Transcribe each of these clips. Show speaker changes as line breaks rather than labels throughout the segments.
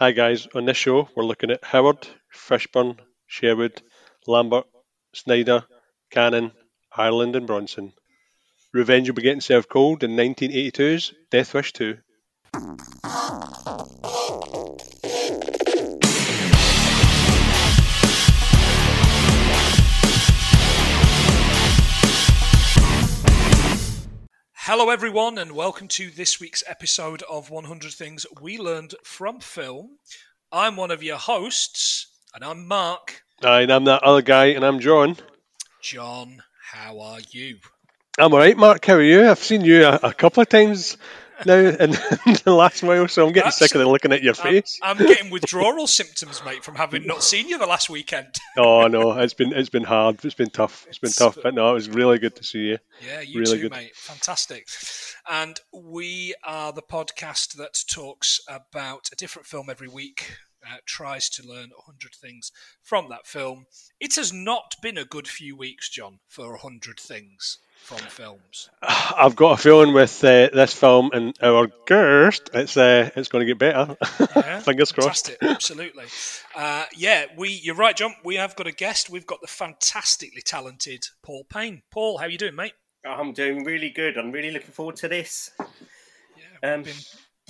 Hi guys, on this show we're looking at Howard, Fishburne, Sherwood, Lambert, Snyder, Cannon, Ireland and Bronson. Revenge will be getting served cold in 1982's Death Wish 2.
Hello, everyone, and welcome to this week's episode of 100 Things We Learned from Film. I'm one of your hosts, and I'm Mark.
And I'm that other guy, and I'm John.
John, how are you?
I'm alright, Mark. How are you? I've seen you a, a couple of times now in, the last while, so I'm getting
That's-
sick of looking at your
I'm,
face.
I'm getting withdrawal symptoms, mate, from having not seen you the last weekend.
oh no, it's been it's been hard. It's been tough. It's been tough, but no, it was really good to see you.
Yeah, you
Really
too,
good.
mate. Fantastic. And we are the podcast that talks about a different film every week, uh, tries to learn 100 things from that film. It has not been a good few weeks, John, for 100 things from films.
I've got a feeling with uh, this film and our guest, it's uh, it's going to get better.
Yeah,
Fingers crossed.
Fantastic, absolutely. Uh, yeah, we. You're right, John. We have got a guest. We've got the fantastically talented Paul Payne. Paul, how are you doing, mate?
I'm doing really good. I'm really looking forward to this.
Yeah,
Um,
we've been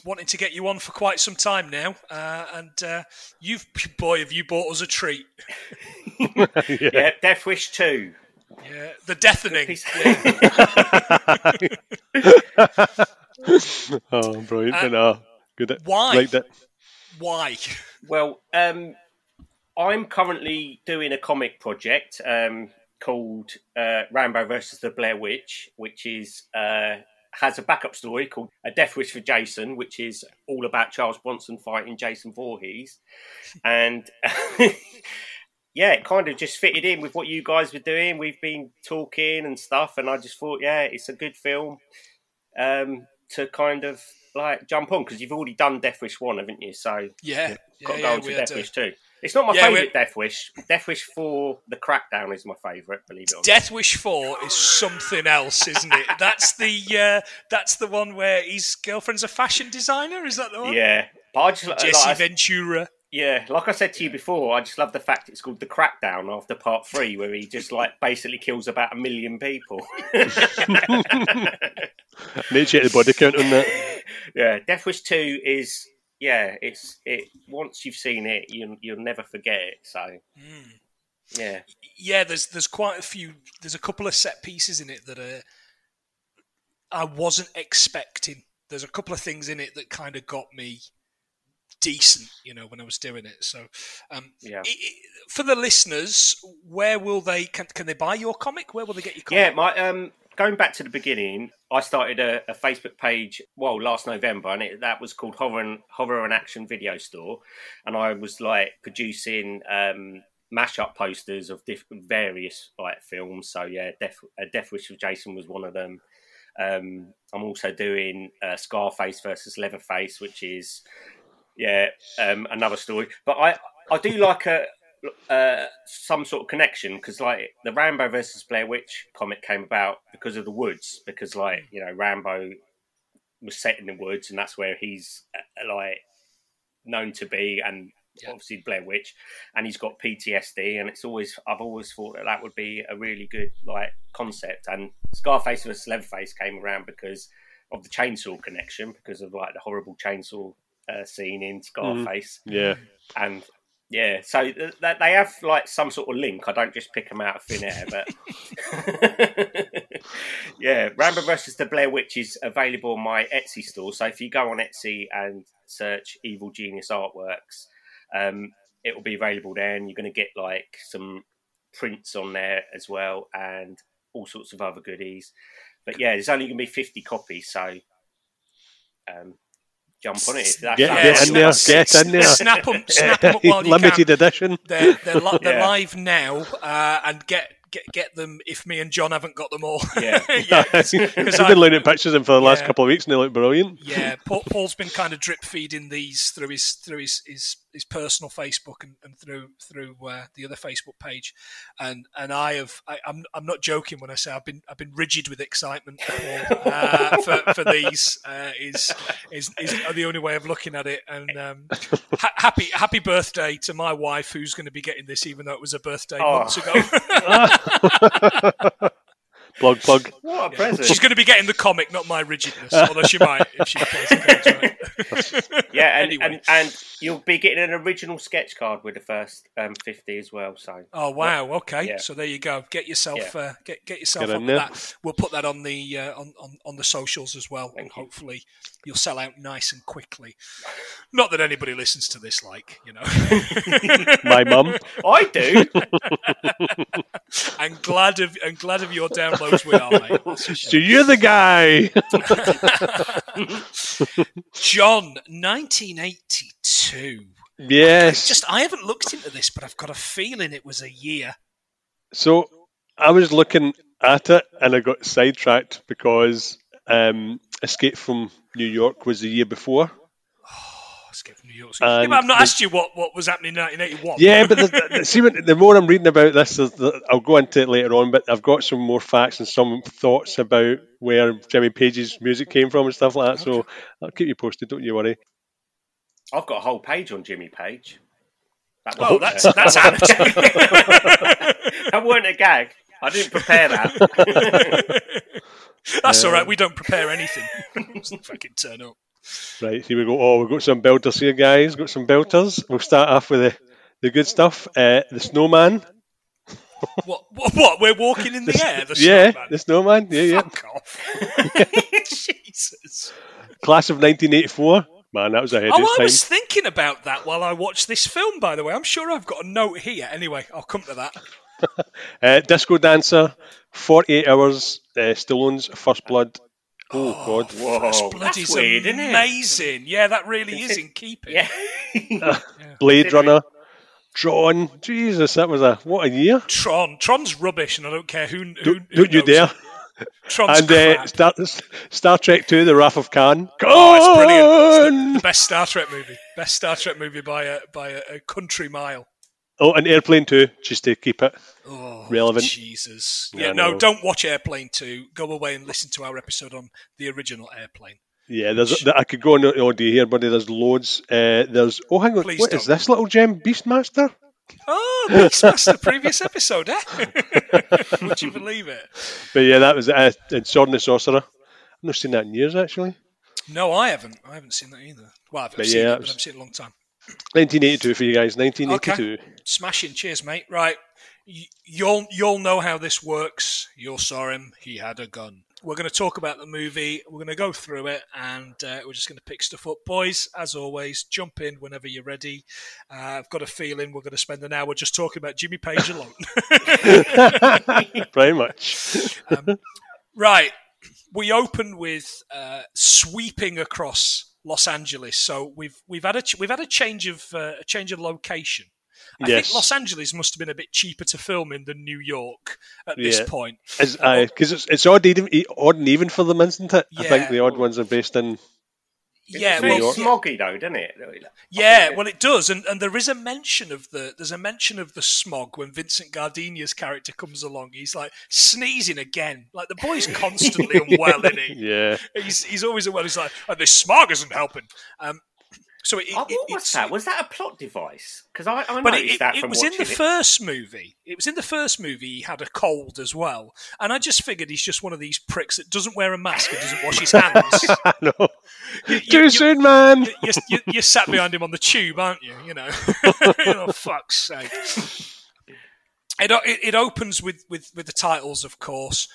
wanting to get you on for quite some time now, uh, and uh, you've boy, have you bought us a treat?
yeah.
Yeah, Death Wish 2.
Yeah, the deafening.
Piece-
Oh, brilliant!
Uh,
but no, good.
why?
Liked it.
Why?
well, um, I'm currently doing a comic project um, called uh, Rambo versus the Blair Witch, which is uh, has a backup story called A Death Wish for Jason, which is all about Charles Bronson fighting Jason Voorhees, and yeah, it kind of just fitted in with what you guys were doing. We've been talking and stuff, and I just thought, yeah, it's a good film um, to kind of like jump on because you've already done Death Wish one, haven't you? So
Yeah,
got to
yeah,
go
yeah,
to Death
to-
Wish two. It's not my
Yeah, we-
favourite Death Wish. Death Wish four, the Crackdown is my favourite. Believe it or not.
Death Wish Four is something else, isn't it? That's the uh, that's the one where his girlfriend's a fashion designer. Is that the one?
Yeah, but I just like,
Jesse
I-
Ventura.
Yeah, like I said to you before, I just love the fact it's called the Crackdown after part three, where he just like basically kills about a million people.
Need to check the body count on that.
yeah, Death Wish two is yeah, it's it. Once you've seen it, you you'll never forget it. So
Mm.
yeah,
Yeah, there's there's quite a few. There's a couple of set pieces in it that are I wasn't expecting. There's a couple of things in it that kind of got me decent, you know, when I was doing it. So, um,
Yeah.
i- i- for the listeners, where will they can, can they buy your comic? Where will they get your comic?
Yeah, my um, going back to the beginning, I started a, a Facebook page. Well, last November, and it, that was called Horror and Horror and Action Video Store, and I was like producing um, mashup posters of different various like films. So yeah, Death, uh, Death Wish of Jason was one of them. Um, I'm also doing uh, Scarface versus Leatherface, which is yeah um, another story. But I I do like a uh, some sort of connection because like the Rambo versus Blair Witch comic came about because of the woods because like you know Rambo was set in the woods and that's where he's uh, like known to be and
Yeah.
obviously Blair Witch and he's got PTSD and it's always I've always thought that that would be a really good like concept and Scarface versus Leatherface came around because of the chainsaw connection because of like the horrible chainsaw uh, scene in Scarface
Yeah,
and yeah, so th- that they have like some sort of link. I don't just pick them out of thin air, but yeah, Rambo versus the Blair Witch is available on my Etsy store. So if you go on Etsy and search Evil Genius Artworks, um, it will be available there, and you're going to get like some prints on there as well, and all sorts of other goodies. But yeah, there's only going to be 50 copies, so um, jump on it. That's
Get-
Yeah,
get in there,
snap-
get in there.
Snap them, snap 'em up while you
Limited
can.
edition.
They're they're, li- they're
Yeah.
live now, uh, and get get get them if me and John haven't got them all.
Yeah.
yeah,
I've been
I-
looking at pictures of them for the last couple of weeks and they look brilliant.
yeah, Paul, Paul's been kind of drip feeding these through his through his his, his personal Facebook and, and through through uh, the other Facebook page, and and I have I, I'm I'm not joking when I say I've been I've been rigid with excitement uh, for for these uh, is is is the only way of looking at it, and um, ha- happy happy birthday to my wife who's going to be getting this even though it was a birthday
Oh.
months ago.
Plug, plug.
What a present.
She's going to be getting the comic, not my rigidness, although she might if she plays the right.
yeah, and,
Anyway.
and and you'll be getting an original sketch card with the first um, fifty as well. So
Oh wow! Okay,
Yeah.
so there you go. Get yourself uh, get get yourself
Get
up
in
with
there.
that. We'll put that on the uh, on, on on the socials as well, and
you.
hopefully you'll sell out nice and quickly. Not that anybody listens to this, like you know.
My mum.
I do.
I'm glad of I'm glad of your downloads. We are, mate.
So you're the guy.
John, 1982.
yes.
Just I haven't looked into this, but I've got a feeling it was a year.
So I was looking at it and I got sidetracked because um, Escape from New York was the year before.
Escape from New York. yeah, but I've not
the-
asked you what, what was happening in 1981.
Yeah, but the, the, see, the more I'm reading about this, the, the, I'll go into it later on. But I've got some more facts and some thoughts about where Jimmy Page's music came from and stuff like that. So I'll keep you posted. Don't you worry.
I've got a whole page on Jimmy Page. That
Oh,
wasn't
that's
a-
that's apt.
that weren't a gag. I didn't prepare that.
That's all right. We don't prepare anything. Fucking turn up.
Right, here we go. Oh, we've got some belters here, guys. Got some belters. We'll start off with the, the good stuff. Uh, the snowman.
What? What? what? We're walking in the air. The
yeah,
snowman?
the snowman. Yeah, yeah.
Fuck off. Jesus.
Class of 1984. Man, that was ahead
Oh, I was thinking about that while I watched this film. By the way, I'm sure I've got a note here. Anyway, I'll come to that.
Uh, Disco Dancer, 48 Hours, uh, Stallone's First Blood. Oh, God.
Whoa,
First Blood
that's
is
weird,
amazing. Yeah, that really is in keeping.
Yeah.
Blade Runner, Tron. Jesus, that was a what a year.
Tron. Tron's rubbish, and I don't care who. who,
Don't,
who
don't you dare.
Tron's
And uh,
crap.
Star, Star Trek 2, The Wrath of Khan.
Oh, it's brilliant. It's the, the best Star Trek movie. Best Star Trek movie by a by a, a country mile.
Oh, and Airplane 2, just to keep it.
Oh,
Relevant.
Jesus.
Yeah,
Yeah, no, don't watch Airplane 2. Go away and listen to our episode on the original Airplane.
Yeah, there's. I could go on all day here, buddy. There's loads. Uh, there's. Oh, hang on.
Please
What is
don't.
this little gem? Beastmaster?
Oh, Beastmaster, previous episode, eh? Would you believe it?
But yeah, that was uh, and Sword and the Sorcerer. I've not seen that in years, actually.
No, I haven't. I haven't seen that either. Well, I've
But
seen
yeah,
it,
was-
I've seen it a long time.
1982 for you guys. 1982.
Smashing. Cheers, mate. Right. You'll, you'll know how this works. You saw him. He had a gun. We're going to talk about the movie. We're going to go through it, and uh, we're just going to pick stuff up. Boys, as always, jump in whenever you're ready. Uh, I've got a feeling we're going to spend an hour just talking about Jimmy Page alone.
Very much.
Right. We open with uh, sweeping across Los Angeles. So we've we've had a ch- we've had a change of uh, a change of location. I
Yes.
think Los Angeles must have been a bit cheaper to film in than New York at this
Yeah.
point.
Because it's, it's odd, even, odd and even for them, isn't it? I think the odd ones are based in.
Yeah,
It's very
well,
smoggy though, doesn't it?
yeah, well, it does, and, and there is a mention of the there's a mention of the smog when Vincent Gardenia's character comes along. He's like sneezing again, like the boy's constantly unwell, isn't he?
Yeah.
He's he's always unwell. He's like, oh, this smog isn't helping. Um, so it,
Oh,
it-
what was that? Was that a plot device? Because I, I
But
noticed
it,
that
it
from
was in the first movie. It was in the first movie. He had a cold as well, and I just figured he's just one of these pricks that doesn't wear a mask and doesn't wash his hands.
Know.
You-
Too
you-
soon, man.
you, you, you, you sat behind him on the tube, aren't you? You know, oh fuck's sake. It, it, it opens with, with, with the titles, of course.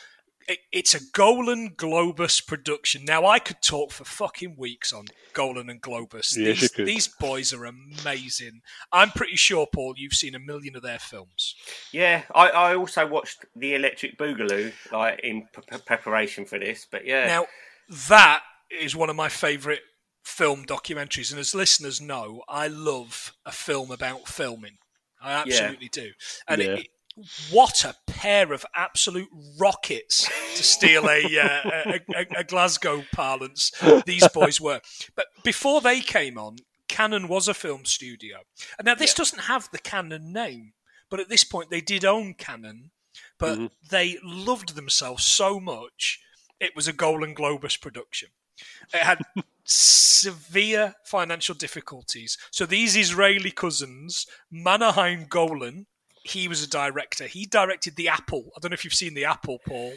It, it's a Golan Globus production. Now, I could talk for fucking weeks on Golan and Globus.
Yes, you
these,
could.
these boys are amazing. I'm pretty sure, Paul, you've seen a million of their films.
Yeah, I, I also watched the Electric Boogaloo like in p- p- preparation for this. But yeah,
Now, that is one of my favourite film documentaries, and as listeners know, I love a film about filming. I absolutely do. And
Yeah.
it, what a pair of absolute rockets to steal a, uh, a, a, a, Glasgow parlance these boys were. But before they came on, Cannon was a film studio. And now this yeah. doesn't have the Cannon name, but at this point they did own Cannon, but mm-hmm. they loved themselves so much it was a Golan Globus production. It had severe financial difficulties. So these Israeli cousins, Menahem Golan, he was a director. He directed The Apple. I don't know if you've seen The Apple, Paul.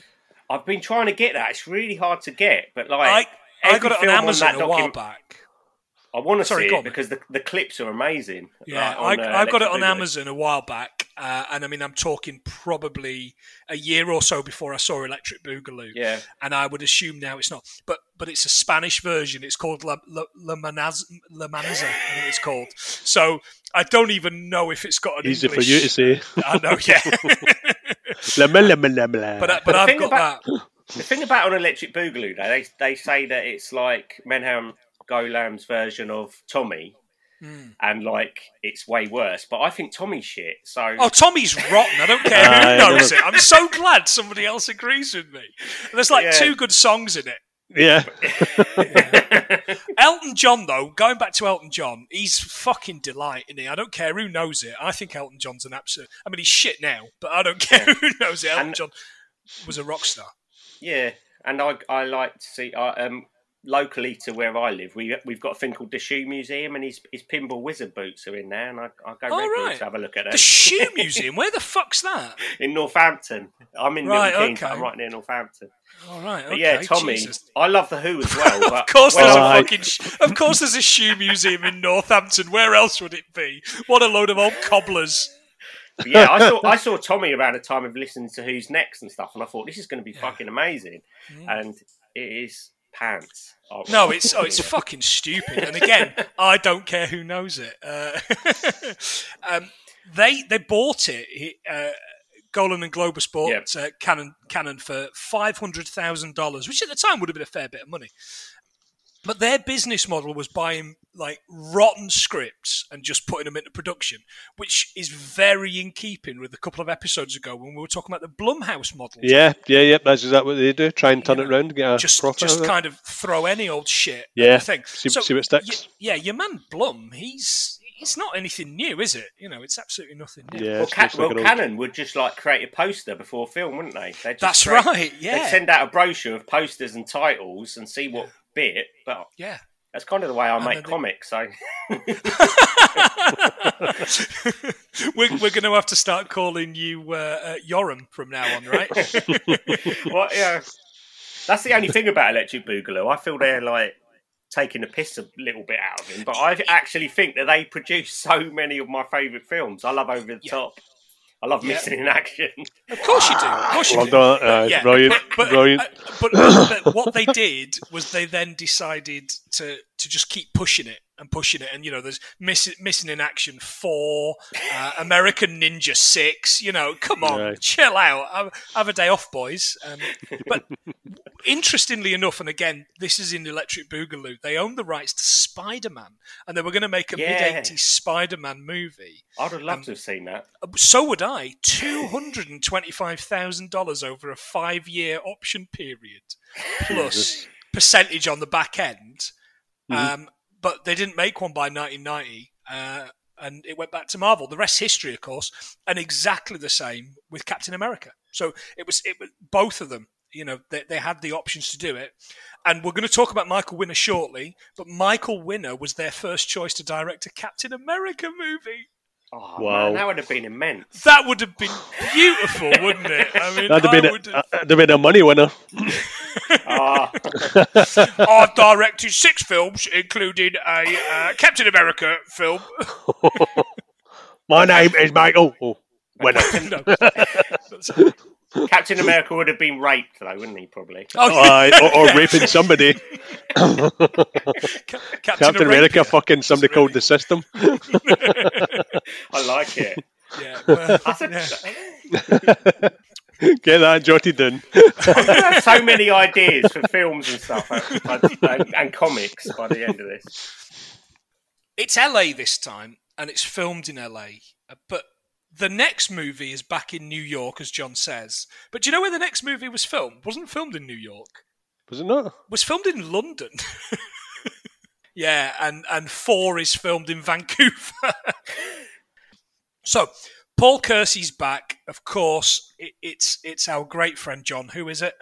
I've been trying to get that. It's really hard to get, but like
I, I got it on Amazon on a while back.
I want to Sorry, see it because the, the clips are amazing.
Yeah, like on, I, uh, I got it on Amazon a while back, uh, and I mean, I'm talking probably a year or so before I saw Electric Boogaloo.
Yeah,
and I would assume now it's not, but but it's a Spanish version. It's called La, La, La, Manaz, La Manaza, I think it's called. So I don't even know if it's got an
easy
English.
for you to see.
I know, yeah. but uh, but I've got
about,
that.
The thing about an Electric Boogaloo, though, they they say that it's like Menahem Golan's version of Tommy. Mm. And like it's way worse, but I think Tommy's shit. So
oh, Tommy's rotten. I don't care who knows it. I'm so glad somebody else agrees with me. there's like yeah. two good songs in it.
Yeah.
yeah. Elton John, though, going back to Elton John, he's fucking delight, isn't he? I don't care who knows it. I think Elton John's an absolute. I mean, he's shit now, but I don't care who knows it. Elton and, John was a rock star.
Yeah, and I I like to see. I um locally to where I live, we we've got a thing called the Shoe Museum, and his his pinball wizard boots are in there, and I, I go oh, regularly right. to have a look at it.
The Shoe Museum, where the fuck's that?
In Northampton. I'm in right, Milton Keynes, okay. I'm right near Northampton.
All right, okay.
Yeah, Tommy. Jesus. I love the Who as well.
of course, there's a fucking. Sh- of course, there's a shoe museum in Northampton. Where else would it be? What a load of old cobblers.
yeah, I saw I saw Tommy around the time of listening to Who's Next and stuff, and I thought this is going to be yeah. fucking amazing, mm. and it is pants.
Oh. No, it's oh, it's fucking stupid. And again, I don't care who knows it. Uh, um, they they bought it. Uh, Golan and Globus bought yep. uh, Cannon Cannon for five hundred thousand dollars, which at the time would have been a fair bit of money. But their business model was buying like rotten scripts and just putting them into production, which is very in keeping with a couple of episodes ago when we were talking about the Blumhouse model.
Yeah, yeah, yeah. That's exactly what they do. Try and turn it around, get a
just
profit
just kind of throw any old shit.
Yeah, thing. See, so, see what sticks.
Y- yeah, your man Blum, he's it's not anything new, is it? You know, it's absolutely nothing new.
Yeah, well, Ca- well Cannon would just like create a poster before film, wouldn't they?
That's
create,
right. Yeah,
they'd send out a brochure of posters and titles and see what bit. But
yeah,
that's kind of the way I make comics. So
we're, we're going to have to start calling you uh, uh, Yoram from now on, right?
well, yeah. That's the only thing about Electric Boogaloo. I feel they're like taking a piss a little bit out of him, but I actually think that they produce so many of my favourite films. I love Over the yeah. Top. I love yeah. missing in action.
Of course you do. Of course you
well do. Done. Uh, yeah. Brilliant.
But,
brilliant. Uh,
but, but, what they did was they then decided to to just keep pushing it and pushing it. And you know, there's miss, missing in action four, uh, American Ninja six. You know, come on, right. chill out. Have, have, a day off, boys. Um, but interestingly enough, and again, this is in Electric Boogaloo. They own the rights to Spider Man, and they were going to make a yeah. mid '80s Spider Man movie.
I'd have loved um, to have seen that.
So would I. Two hundred and twenty-five thousand dollars over a five-year option period, plus percentage on the back end. Mm-hmm. Um, but they didn't make one by 1990. Uh, and it went back to Marvel. The rest history, of course, and exactly the same with Captain America. So it was it was both of them. You know, they, they had the options to do it, and we're going to talk about Michael Winner shortly. But Michael Winner was their first choice to direct a Captain America movie.
Oh, wow. Man, that would have been immense.
That would have been beautiful, wouldn't it? I mean,
that'd have been,
would...
a, uh, been a money winner.
oh. I've directed six films, including a uh, Captain America film.
My name is Michael oh, Winner.
Captain America would have been raped, though, wouldn't he? Probably.
Oh, uh, or, or, raping somebody. Captain, Captain America, fucking somebody really... called the system.
I like it.
Yeah, well,
yeah. Get that jotted down.
so many ideas for films and stuff and, and comics by the end of this.
It's LA this time, and it's filmed in LA, but The next movie is back in New York, as John says. But do you know where the next movie was filmed? wasn't filmed in New York.
Was it not?
was filmed in London. yeah, and and four is filmed in Vancouver. so Paul Kersey's back. Of course, it, it's it's our great friend John. Who is it?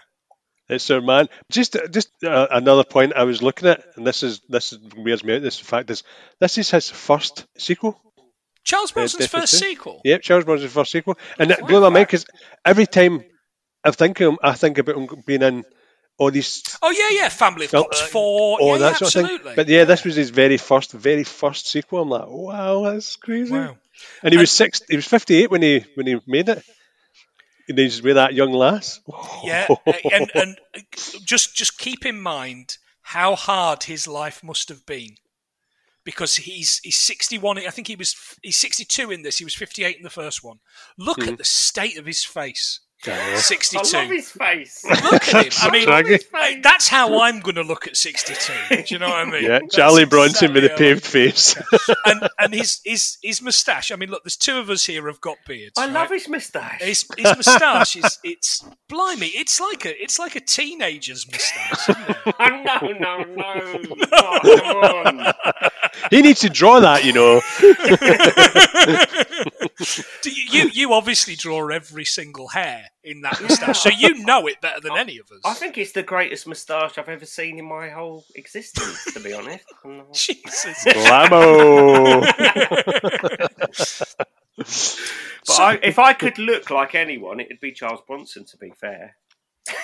It's our man. Just, just uh, another point I was looking at, and this is this is weirds me out. This fact is, this is his first sequel.
Charles Bronson's first sequel.
Yep, Charles Bronson's first sequel, and it blew my mind because every time I think of him, I think about him being in all these
Oh yeah, yeah. Family of Cops Four.
all
yeah,
that
yeah,
sort
absolutely.
of thing. But yeah, this was his very first, very first sequel. I'm like, wow, that's crazy.
Wow.
And he was six. He was 58 when he when he made it. And he's with that young lass.
Yeah, and and just just keep in mind how hard his life must have been, because he's he's sixty one. I think he was he's sixty two in this. He was fifty eight in the first one. Look
Hmm.
at the state of his face.
Yeah.
Sixty
I love his face.
Look at him. I mean,
Draggy.
his face.
that's how I'm going to look at sixty two. Do you know what I mean?
Yeah,
That's
Charlie Bronson with a
exactly how I-
paved face.
and and his his his moustache. I mean, look, there's two of us here have got beards.
I
right?
love his moustache.
His, his moustache is it's blimey. It's like a it's like a teenager's moustache. Isn't?
Oh, no, no, no. Oh, come on.
He needs to draw that, you know.
Do you, you you obviously draw every single hair in that moustache, so you know it better than any of us.
I think it's the greatest moustache I've ever seen in my whole existence, to be honest.
Jesus.
Blammo.
But I, if I could look like anyone, it'd be Charles Bronson, to be fair.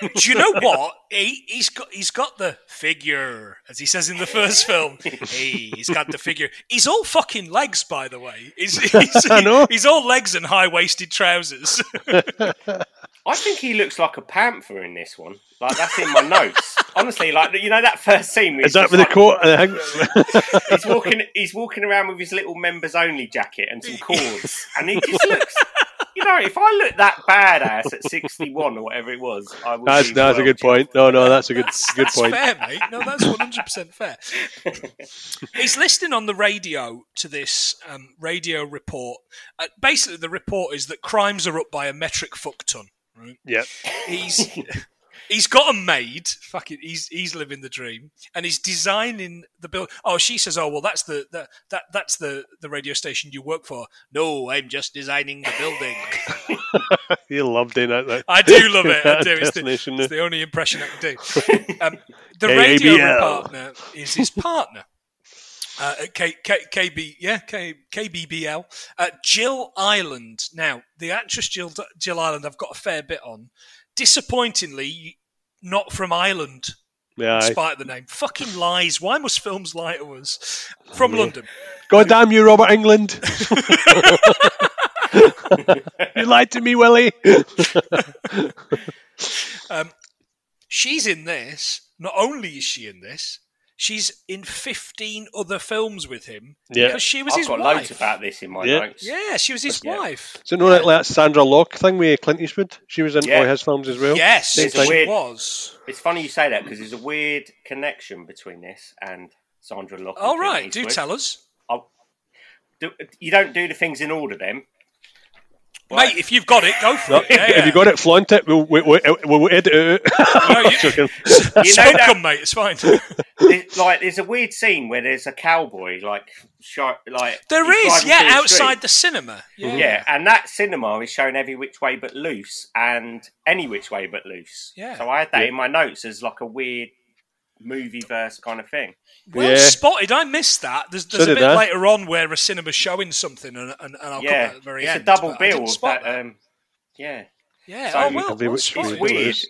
Do you know what? He, he's got he's got the figure, as he says in the first film. Hey, he's got the figure. He's all fucking legs, by the way. He's, he's,
I know.
he's all legs and high waisted trousers.
I think he looks like a panther in this one. Like that's in my notes. Honestly, like you know that first scene. where
Is
he's
that with the
like-
coat? I
He's walking. He's walking around with his little members only jacket and some cords, and he just looks. You know, if I look that badass at sixty-one or whatever it was, I would.
that's
be
that's a good point. No, no, that's a good good
That's
point.
fair, mate. No, that's one hundred percent fair. He's listening on the radio to this um, radio report. Uh, basically, the report is that crimes are up by a metric fuck ton. Right?
Yep.
He's he's got a maid. Fucking, he's he's living the dream, and he's designing the build. Oh, she says, "Oh, well, that's the, the that that's the the radio station you work for." No, I'm just designing the building.
You love doing that. that
I do love it. I do. It's the, it's the only impression I can do. Um, the radio partner is his partner. Uh, K, K, KB, yeah, K, KBBL. Uh, Jill Ireland. Now, the actress Jill, Jill Ireland, I've got a fair bit on. Disappointingly, not from Ireland,
Yeah,
despite the name. Fucking lies. Why must films lie to us? From London.
God damn you, Robert Englund! you lied to me, Willie.
Um, she's in this. Not only is she in this, she's in 15 other films with him
Yeah.
because she was
I've
his
got
wife.
loads about this in my
Yeah.
notes.
Yeah, she was his
Yeah.
wife.
So no, like that Sandra Locke thing with Clint Eastwood. She was in
Yeah.
all his films as well.
Yes,
Same
a
she
weird-
was.
It's funny you say that because there's a weird connection between this and Sandra Locke. and
All
Clint
do tell us.
I'll- do, you don't do the things in order, then.
Mate, if you've got it, go for
No,
it. Yeah,
If
yeah.
you got it, flaunt it. We'll, we'll, we'll, we'll edit it out.
No, you-
Joking.
You know
Smoke
that-
'em, mate. It's fine.
There's, like, there's a weird scene where there's a cowboy, like, sharp, like
There
he's
is,
driving
yeah,
through the
outside
street.
the cinema. Mm-hmm. Yeah.
Yeah, and that cinema is showing every which way but loose and any which way but loose.
Yeah.
So I had that
Yeah.
in my notes as like a weird movie verse kind of thing.
Well
Yeah.
spotted. I missed that. There's, there's
So
a bit
I.
later on where a cinema's showing something, and, and, and I'll
yeah,
come at the very
it's
end.
a double
but
bill.
spot
That, um, yeah,
yeah.
so
oh well. well
which
spotted.
way
it's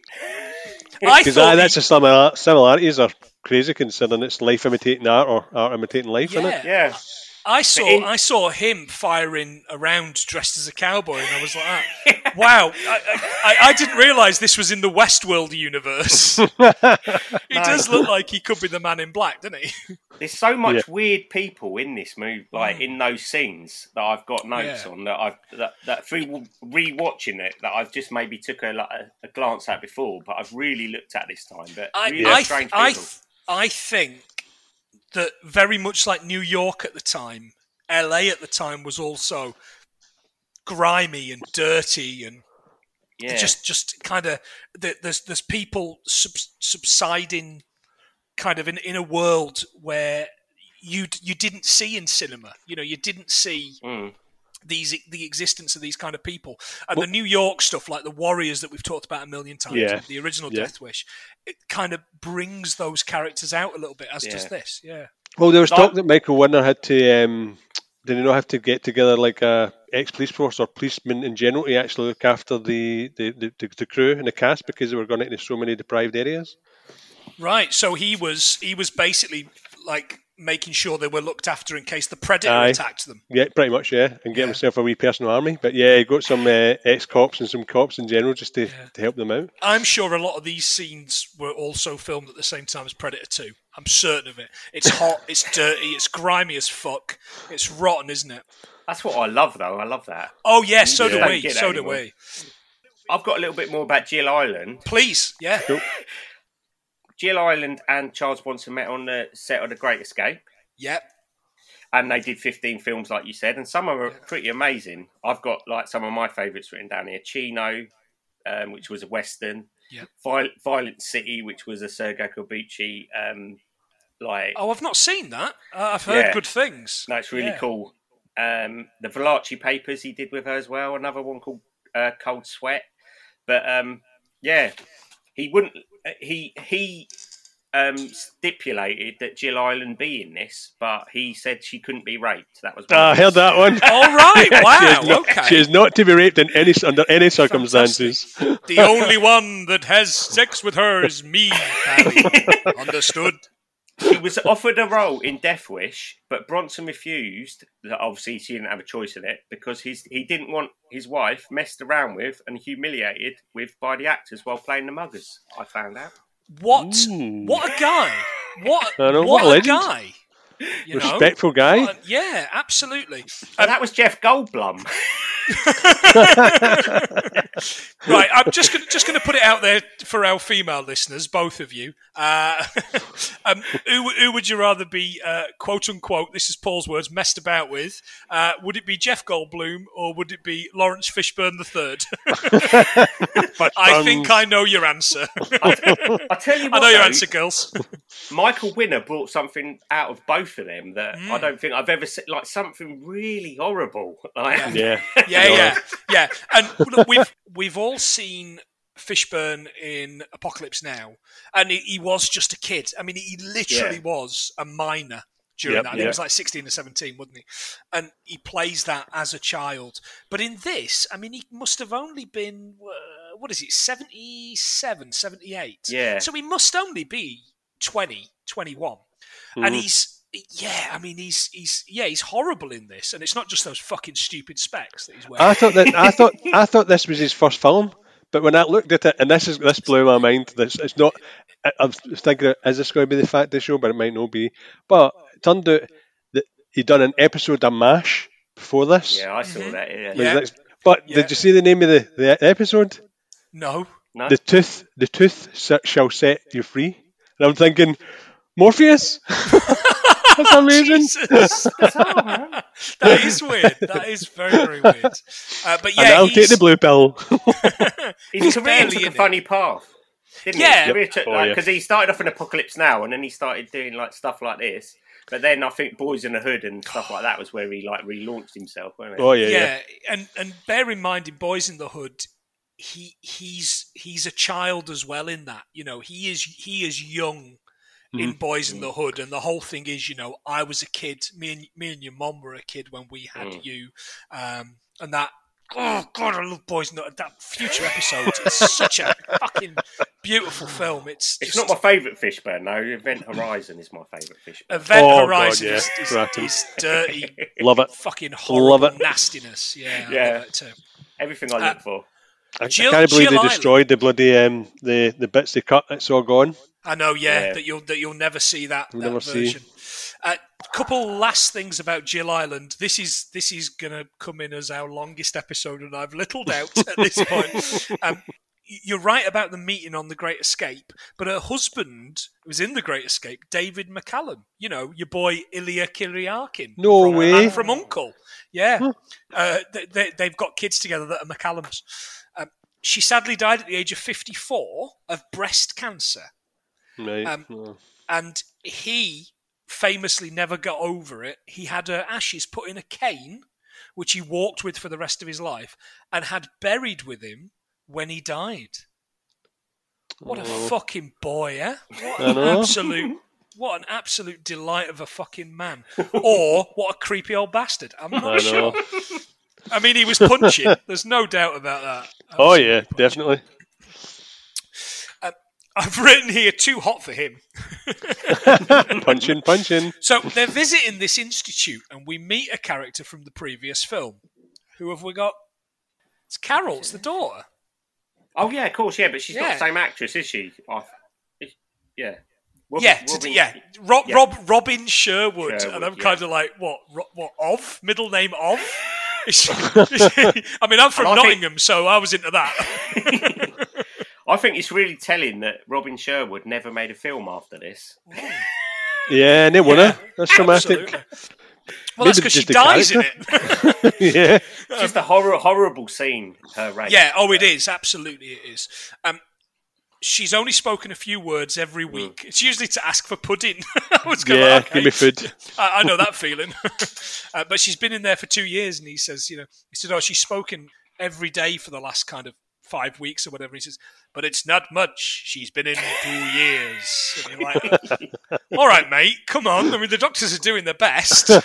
but
weird.
I
Because
thought
that's
he-
the similar, similarities are crazy considering it's life imitating art or art imitating life, isn't it?
Yeah.
Yeah,
I saw
in-
I saw him firing around dressed as a cowboy, and I was like, ah, "Wow!" I, I, I didn't realise this was in the Westworld universe. he does look like he could be the Man in Black, doesn't he?
there's so much
Yeah.
weird people in this movie, like in those scenes that I've got notes
Yeah.
on that I've that, that through re-watching it that I've just maybe took a, like, a, a glance at before, but I've really looked at this time. But
I,
really
I,
strange
I,
people.
I think that very much like New York at the time, LA at the time was also grimy and dirty and
Yeah.
just just kind of there's there's people sub, subsiding kind of in in a world where you you didn't see in cinema. You know, you didn't see
Mm.
These the existence of these kind of people and the New York stuff, like the Warriors that we've talked about a million times,
Yeah.
the original
Yeah.
Death Wish. It kind of brings those characters out a little bit, as does this. Yeah.
Well, there was
That-
talk that Michael Winner had to. Um, did he not have to get together like a ex police force or policemen in general to actually look after the, the, the, the, the crew and the cast because they were going into so many deprived areas?
Right. So he was he was basically like making sure they were looked after in case the predator
Aye.
attacked them.
Yeah, pretty much, yeah, and get
Yeah.
himself a wee personal army. But yeah, he got some uh, ex cops and some cops in general just to, to help them out.
I'm sure a lot of these scenes were also filmed at the same time as Predator 2. I'm certain of it. It's hot, it's dirty, it's grimy as fuck. It's rotten, isn't it?
That's what I love, though. I love that.
Oh yeah, so do
Yeah.
we.
Don't get that
So do we.
I've got a little bit more about Jill Ireland.
Please, yeah.
Jill Ireland and Charles Bronson met on the set of The Great Escape.
Yep.
and they did 15 films like you said and some are pretty amazing i've got like some of my favorites written down here chino um, which was a western
Yeah.
Viol- violent city which was a Sergio Corbucci, um, like
Oh, I've not seen that. Uh, I've heard
Yeah.
good things.
no it's really
Yeah.
cool um, the Valachi papers he did with her as well another one called uh, cold sweat but um, yeah he wouldn't he he um, stipulated that Jill Ireland be in this, but he said she couldn't be raped. That was one
Ah, I
of
heard that one.
All right.
she,
Wow.
is not,
okay.
she is not to be raped in any under any circumstances.
the only one that has sex with her is me, Understood.
He was offered a role in Death Wish, but Bronson refused. That obviously, she didn't have a choice in it because he's, he didn't want his wife messed around with and humiliated with by the actors while playing the muggers. I found out.
What?
Ooh.
What a guy! What?
Know,
what,
what a
a guy! You know?
Respectful guy.
What yeah, absolutely.
And that was Jeff Goldblum.
right, I'm just gonna, just going to put it out there for our female listeners, both of you. Uh, um, who, who would you rather be, uh, quote unquote, this is Paul's words, messed about with? Uh, would it be Jeff Goldblum or would it be Laurence Fishburne the III? I think I know your answer.
I tell you
I know your
though,
answer, girls.
Michael Winner brought something out of both of them that
Mm.
I don't think I've ever seen. Like something really horrible. Like,
Yeah.
yeah, yeah, yeah. Yeah, and look, we've we've all seen Fishburne in Apocalypse Now, and he, he was just a kid. I mean, he literally
Yeah.
was a minor during
Yep,
that. I he was like sixteen or seventeen, wasn't he? And he plays that as a child. But in this, I mean, he must have only been uh, what is it, 77, 78?
Yeah.
So he must only be 20, 21. and
Mhm.
he's yeah, I mean he's he's yeah he's horrible in this, and it's not just those fucking stupid specs that he's wearing.
I thought that I thought I thought this was his first film, but when I looked at it, and this is this blew my mind. This it's not. I, I was thinking, is this going to be the fact of the show? But it might not be. But it turned out that he'd done an episode of Mash before this.
yeah, I saw
Mhm.
that. Yeah.
Yeah.
next- But
Yeah.
did you see the name of the, the episode?
no,
No?
The tooth, the tooth shall set you free. And I'm thinking, Morpheus. That's amazing.
Jesus. that is weird. That is very very weird. Uh, but
and
yeah,
I'll
he's,
take the blue pill.
His
He's
career took a
it.
funny path. Didn't
Yeah.
he? Because
Oh, yeah.
he started off in Apocalypse Now, and then he started doing like stuff like this. But then I think Boys in the Hood and stuff like that was where he like relaunched himself. Wasn't it?
oh yeah,
yeah,
yeah.
and and bear in mind in Boys in the Hood, he he's he's a child as well in that. You know, he is he is young in
Mm-hmm.
Boys in the Hood, and the whole thing is, you know, I was a kid. Me and me and your mom were a kid when we had
Mm.
you, um, and that. Oh God, I love Boys in the Hood. That future episode. It's such a fucking beautiful film. It's
It's
just,
not my favourite Fishburne No, Event Horizon is my favourite Fishburne.
Event
Oh, God,
Horizon
yeah.
is, is,
Right.
is dirty,
Love it.
fucking horrible
Love it.
nastiness. Yeah, I
Yeah.
love it too.
Everything I
Uh,
look for.
I,
Jill-
I can't believe
Jill
they
Island.
destroyed the bloody um, the the bits they cut. It's all gone.
I know, yeah,
Yeah.
that you'll that you'll never see that, that
never
version. A couple last things about Jill Ireland. This is this is going to come in as our longest episode, and I've little doubt at this point. Um, you're right about the meeting on the Great Escape, but her husband was in the Great Escape, David McCallum. You know, your boy Ilya Kuryakin.
No
from,
way.
Man from Uncle. Yeah, uh, they, they, have got kids together that are McCallums. Um, she sadly died at the age of 54 of breast cancer,
Right.
Um,
Oh.
and he famously never got over it. He had her ashes put in a cane, which he walked with for the rest of his life, and had buried with him when he died. What a
Oh.
fucking boy, eh? What an absolute, what an absolute delight of a fucking man, or what a creepy old bastard. I'm not
I
sure. I mean, he was punching. There's no doubt about that.
Oh yeah,
punching.
definitely.
I've written here too hot for him.
punching, punching.
So they're visiting this institute, and we meet a character from the previous film. Who have we got? It's Carol. It's the daughter.
Oh yeah, of course, yeah, but she's not the same actress, is she? I, is- yeah. Robin-
yeah, t-
Robin-
yeah. Rob,
yeah.
Rob, Robin Sherwood,
Sherwood,
and I'm
yeah.
kind of like, what? What? Of middle name of? Is she- is she- I mean, I'm from
And I think-
Nottingham, so I was into that.
I think it's really telling that Robin Sherwood never made a film after this.
Yeah, and they won
Yeah,
it. That's dramatic.
Absolutely. Well, that's because she
just a
dies in it.
yeah.
It's just a horror, horrible scene. Her rape.
Yeah, oh, it is. Absolutely, it is. Um, she's only spoken a few words every week. It's usually to ask for pudding. I was going,
Yeah,
okay.
give me food.
I, I know that feeling. uh, but she's been in there for two years, and he says, you know, he said, oh, she's spoken every day for the last kind of five weeks or whatever. He says, but it's not much. She's been in two years. And you're like, all right, mate, come on. I mean, the doctors are doing their best.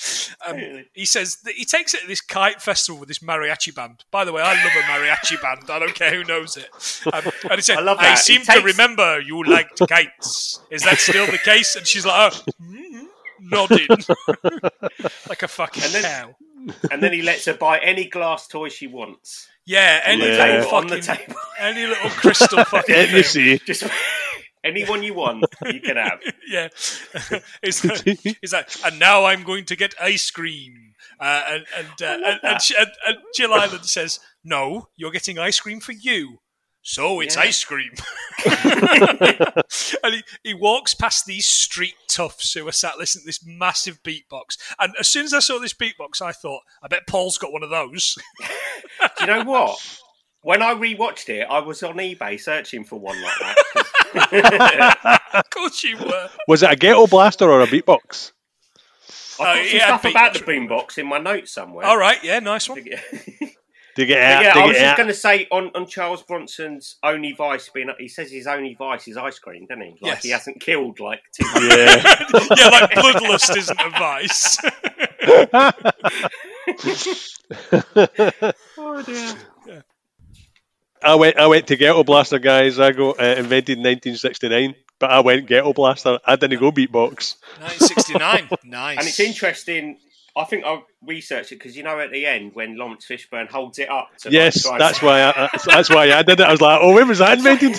Um, he says that he takes it to this kite festival with this mariachi band. By the way, I love a mariachi band. I don't care who knows it. Um, and he said,
I love
I seem
He
to remember you liked kites. Is that still the case? And she's like, oh, mm, nodding. like a fucking
And then-
cow.
And then he lets her buy any glass toy she wants.
Yeah, any
Yeah.
little
Table, on the table.
any little crystal fucking
Let
thing.
see.
Just anyone you want, you can have.
yeah. it's, it's like, and now I'm going to get ice cream. Uh, and and, uh, and, and, and, and Jill Ireland says, No, you're getting ice cream for you. So it's
Yeah.
ice cream. and he, he walks past these street toughs who are sat listening to this massive beatbox. And as soon as I saw this beatbox, I thought, I bet Paul's got one of those.
Do you know what? When I rewatched it, I was on eBay searching for one like that.
of course you were.
Was it a ghetto blaster or a beatbox?
I've got
Oh,
some
yeah,
stuff about the
beatbox.
boombox in my notes somewhere.
All right, yeah, nice one.
Yeah,
Dig it out.
I
dig
was just going to say on, on Charles Bronson's only vice being he says his only vice is ice cream, doesn't he? Like
Yes.
he hasn't killed like two.
Yeah.
yeah, like bloodlust isn't a vice.
oh dear.
I went. I went to ghetto blaster, guys. I go uh, invented in 1969, but I went ghetto blaster. I didn't go beatbox.
1969. Nice.
And it's interesting. I think I researched it because you know at the end when Laurence Fishburne holds it up. To, like,
Yes,
try
that's why. I, that's- that's why I did it. I was like, oh, when was that invented?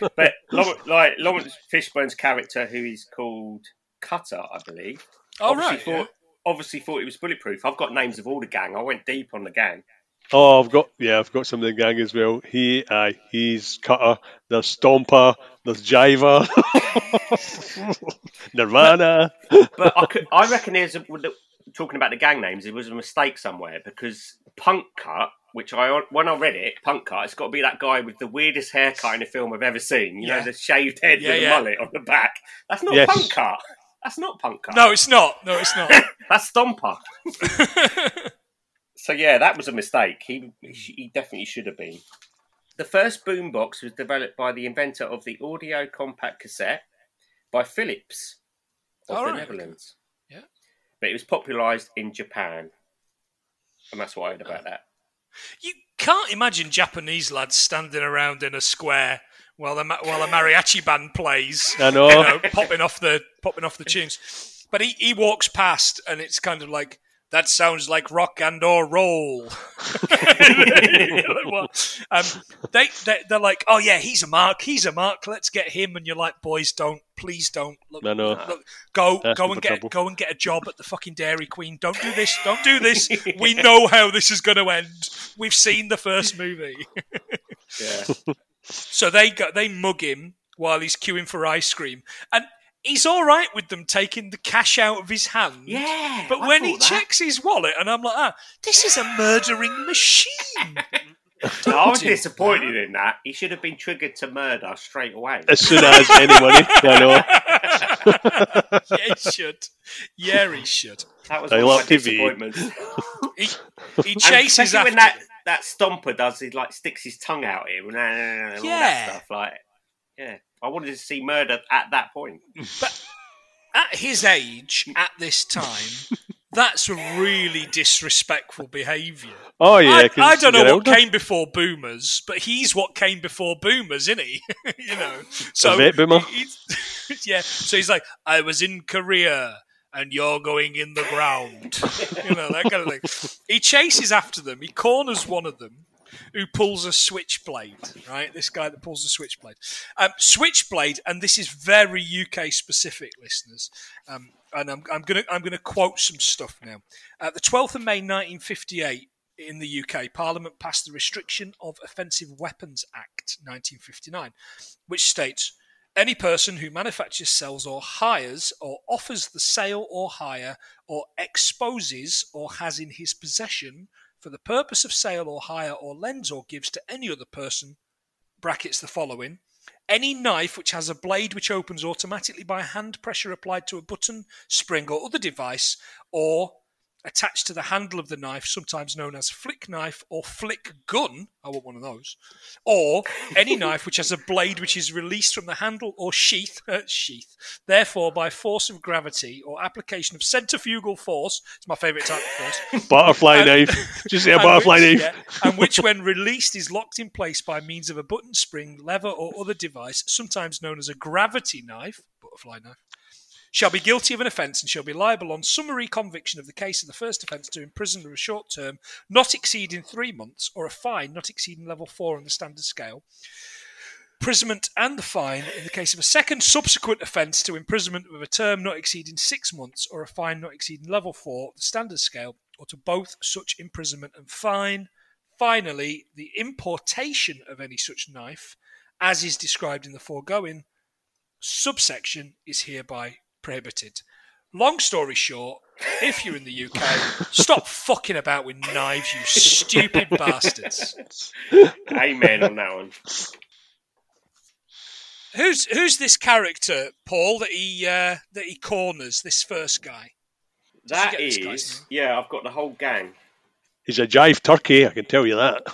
But Laurence, like Laurence Fishburne's character, who is called Cutter, I believe.
Oh,
obviously
right.
Thought, Obviously thought it was bulletproof. I've got names of all the gang. I went deep on the gang.
Oh, I've got yeah, I've got some of the gang as well. He, aye, he's cutter. There's stomper. There's jiver. Nirvana.
But I, could, I reckon there's a, with the, talking about the gang names. It was a mistake somewhere because Punk Cut, which I when I read it, Punk Cut, it's got to be that guy with the weirdest haircut in a film I've ever seen. You
Yeah.
know, the shaved head
Yeah,
with
yeah.
a mullet on the back. That's not
Yes.
Punk Cut. That's not Punk Cut.
No, it's not. No, it's not.
That's Stomper. So yeah, that was a mistake. He he definitely should have been. The first boombox was developed by the inventor of the audio compact cassette by Philips of
All
the
right.
Netherlands.
Yeah.
But it was popularized in Japan. And that's what I heard about that.
you can't imagine Japanese lads standing around in a square while the ma- while a mariachi band plays.
I know.
You know, popping off the popping off the tunes. But he, he walks past, and it's kind of like that sounds like rock and or roll. um, they, they they're like, oh yeah, he's a mark, he's a mark. Let's get him. And you're like, boys, don't, please don't. Look,
I know.
look, go
Asking
go and get
trouble.
go and get a job at the fucking Dairy Queen. Don't do this. Don't do this. We know how this is going to end. We've seen the first movie.
Yeah.
So they go, they mug him while he's queuing for ice cream, and he's all right with them taking the cash out of his hand.
Yeah.
But
I
when he
that.
checks his wallet, and I'm like, ah, this is a murdering machine.
No, I was
do
disappointed in that. He should have been triggered to murder straight away.
As soon as any money, I know.
yeah, he should. Yeah, he should.
That was
I
one my
love TV.
disappointments.
He, he chases
especially
after.
when that, that stomper does, he like sticks his tongue out at him and all
Yeah.
that stuff. Like, yeah, I wanted to see murder at that point.
But at his age, at this time, that's a really disrespectful behaviour.
Oh yeah,
I,
'cause
I don't know what
older.
came before boomers, but he's what came before boomers, isn't he? you know, so
vet boomer.
he's- yeah. So he's like, I was in Korea, and you're going in the ground. you know that kind of thing. He chases after them. He corners one of them. Who pulls a switchblade? Right, this guy that pulls a switchblade. Um, switchblade, and this is very UK specific, listeners. Um, and I'm, I'm gonna I'm gonna quote some stuff now. Uh, the 12th of May 1958 in the UK, Parliament passed the Restriction of Offensive Weapons Act 1959, which states any person who manufactures, sells, or hires, or offers the sale or hire, or exposes, or has in his possession for the purpose of sale or hire, or lends or gives to any other person, brackets the following. Any knife which has a blade which opens automatically by hand pressure applied to a button, spring, or other device, or attached to the handle of the knife, sometimes known as flick knife or flick gun. I want one of those. Or any knife which has a blade which is released from the handle or sheath, uh, sheath. Therefore, by force of gravity or application of centrifugal force, it's my favourite type of force.
Butterfly
And-
knife. Just say a butterfly
which-
knife.
yeah, and which, when released, is locked in place by means of a button, spring, lever, or other device, sometimes known as a gravity knife, butterfly knife, shall be guilty of an offence and shall be liable on summary conviction of the case of the first offence to imprisonment of a short term not exceeding three months or a fine not exceeding level four on the standard scale. Imprisonment and the fine in the case of a second subsequent offence to imprisonment with a term not exceeding six months or a fine not exceeding level four, the standard scale, or to both such imprisonment and fine. Finally, the importation of any such knife, as is described in the foregoing subsection, is hereby prohibited. Long story short, if you're in the UK, stop fucking about with knives, you stupid bastards.
Amen on that one.
Who's who's this character, Paul, that he uh, that he corners? This first guy.
That
get this
is,
guy's
yeah, I've got the whole gang.
He's a jive turkey, I can tell you that.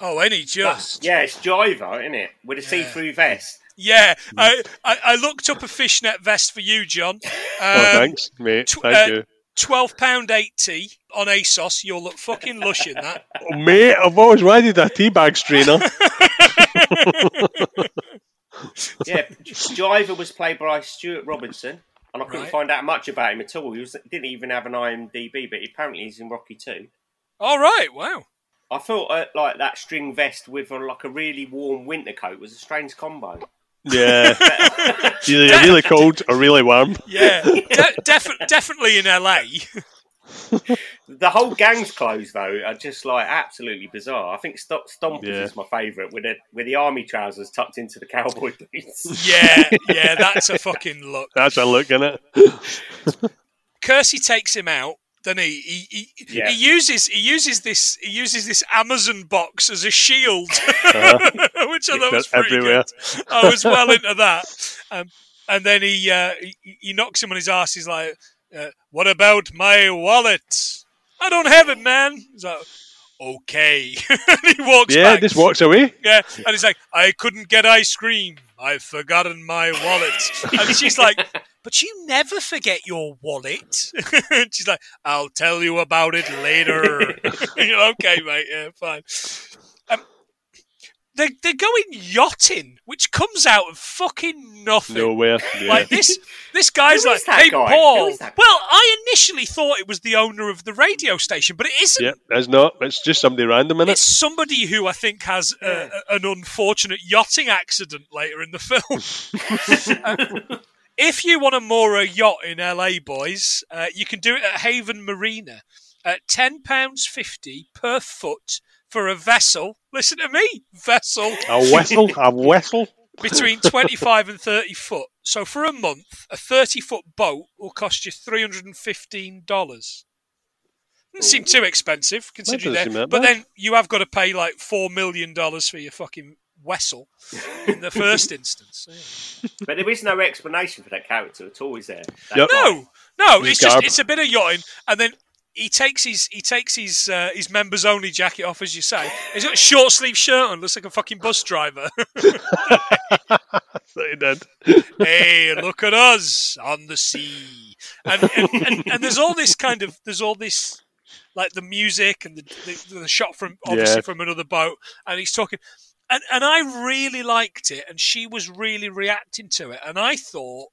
Oh, any just
Yeah, it's Jiver, isn't it? With a
Yeah.
see-through vest.
Yeah. I, I I looked up a fishnet vest for you, John.
oh,
Um,
thanks, mate.
tw-
Thank
uh,
you.
Twelve pound eighty on ASOS. You'll look fucking lush in that.
Oh, mate, I've always wanted a teabag strainer.
Yeah, Jiver was played by Stuart Robinson, and I couldn't
Right.
find out much about him at all. He was, didn't even have an IMDb, but apparently he's in Rocky too.
All right. Wow.
I thought uh, like that string vest with a, like a really warm winter coat was a strange combo.
Yeah. Either really cold or really warm.
Yeah. De- defi- definitely in LA.
The whole gang's clothes though are just like absolutely bizarre. I think St- Stompers
Yeah.
is my favourite with the with the army trousers tucked into the cowboy boots.
Yeah. Yeah. That's a fucking look.
That's a look isn't it.
Kersey takes him out. Then he he, he,
Yeah.
he uses he uses this he uses this Amazon box as a shield,
Uh-huh.
which I thought was pretty
everywhere.
good. I was well into that. Um, and then he, uh, he he knocks him on his ass. He's like, uh, "What about my wallet? I don't have it, man." He's like, "Okay." and he walks
Yeah,
back.
just walks away.
Yeah, and he's like, I couldn't get ice cream. I've forgotten my wallet. And she's like, But you never forget your wallet. She's like, I'll tell you about it later. Okay, mate. Yeah, fine. Um, They they're going yachting, which comes out of fucking nothing.
Nowhere. Yeah.
Like this, this guy's like, "Hey,
guy?
Paul."
Who is that
Well, I initially thought it was the owner of the radio station, but it isn't.
yeah, it's not. It's just somebody random in
It's
it.
somebody who I think has a,
Yeah.
a- an unfortunate yachting accident later in the film. Uh, if you want to moor a yacht in LA, boys, uh, you can do it at Haven Marina at ten pounds fifty per foot for a vessel. Listen to me, vessel
A vessel, A vessel.
between twenty five and thirty foot. So for a month, a thirty foot boat will cost you three hundred and fifteen dollars. Doesn't seem too expensive considering that.
that
But
bad.
then you have got to pay like four million dollars for your fucking vessel in the first instance. Yeah.
But there is no explanation for that character at all, is there? That
Yep.
guy.
No, no,
He's
it's just it's a bit of yachting, and then he takes his he takes his uh, his members only jacket off, as you say. He's got a short sleeve shirt on, looks like a fucking bus driver.
That he did.
hey, look at us on the sea, and and, and and there's all this kind of there's all this like the music and the the, the shot from obviously
Yeah.
from another boat, and he's talking. And, and I really liked it, and she was really reacting to it. And I thought,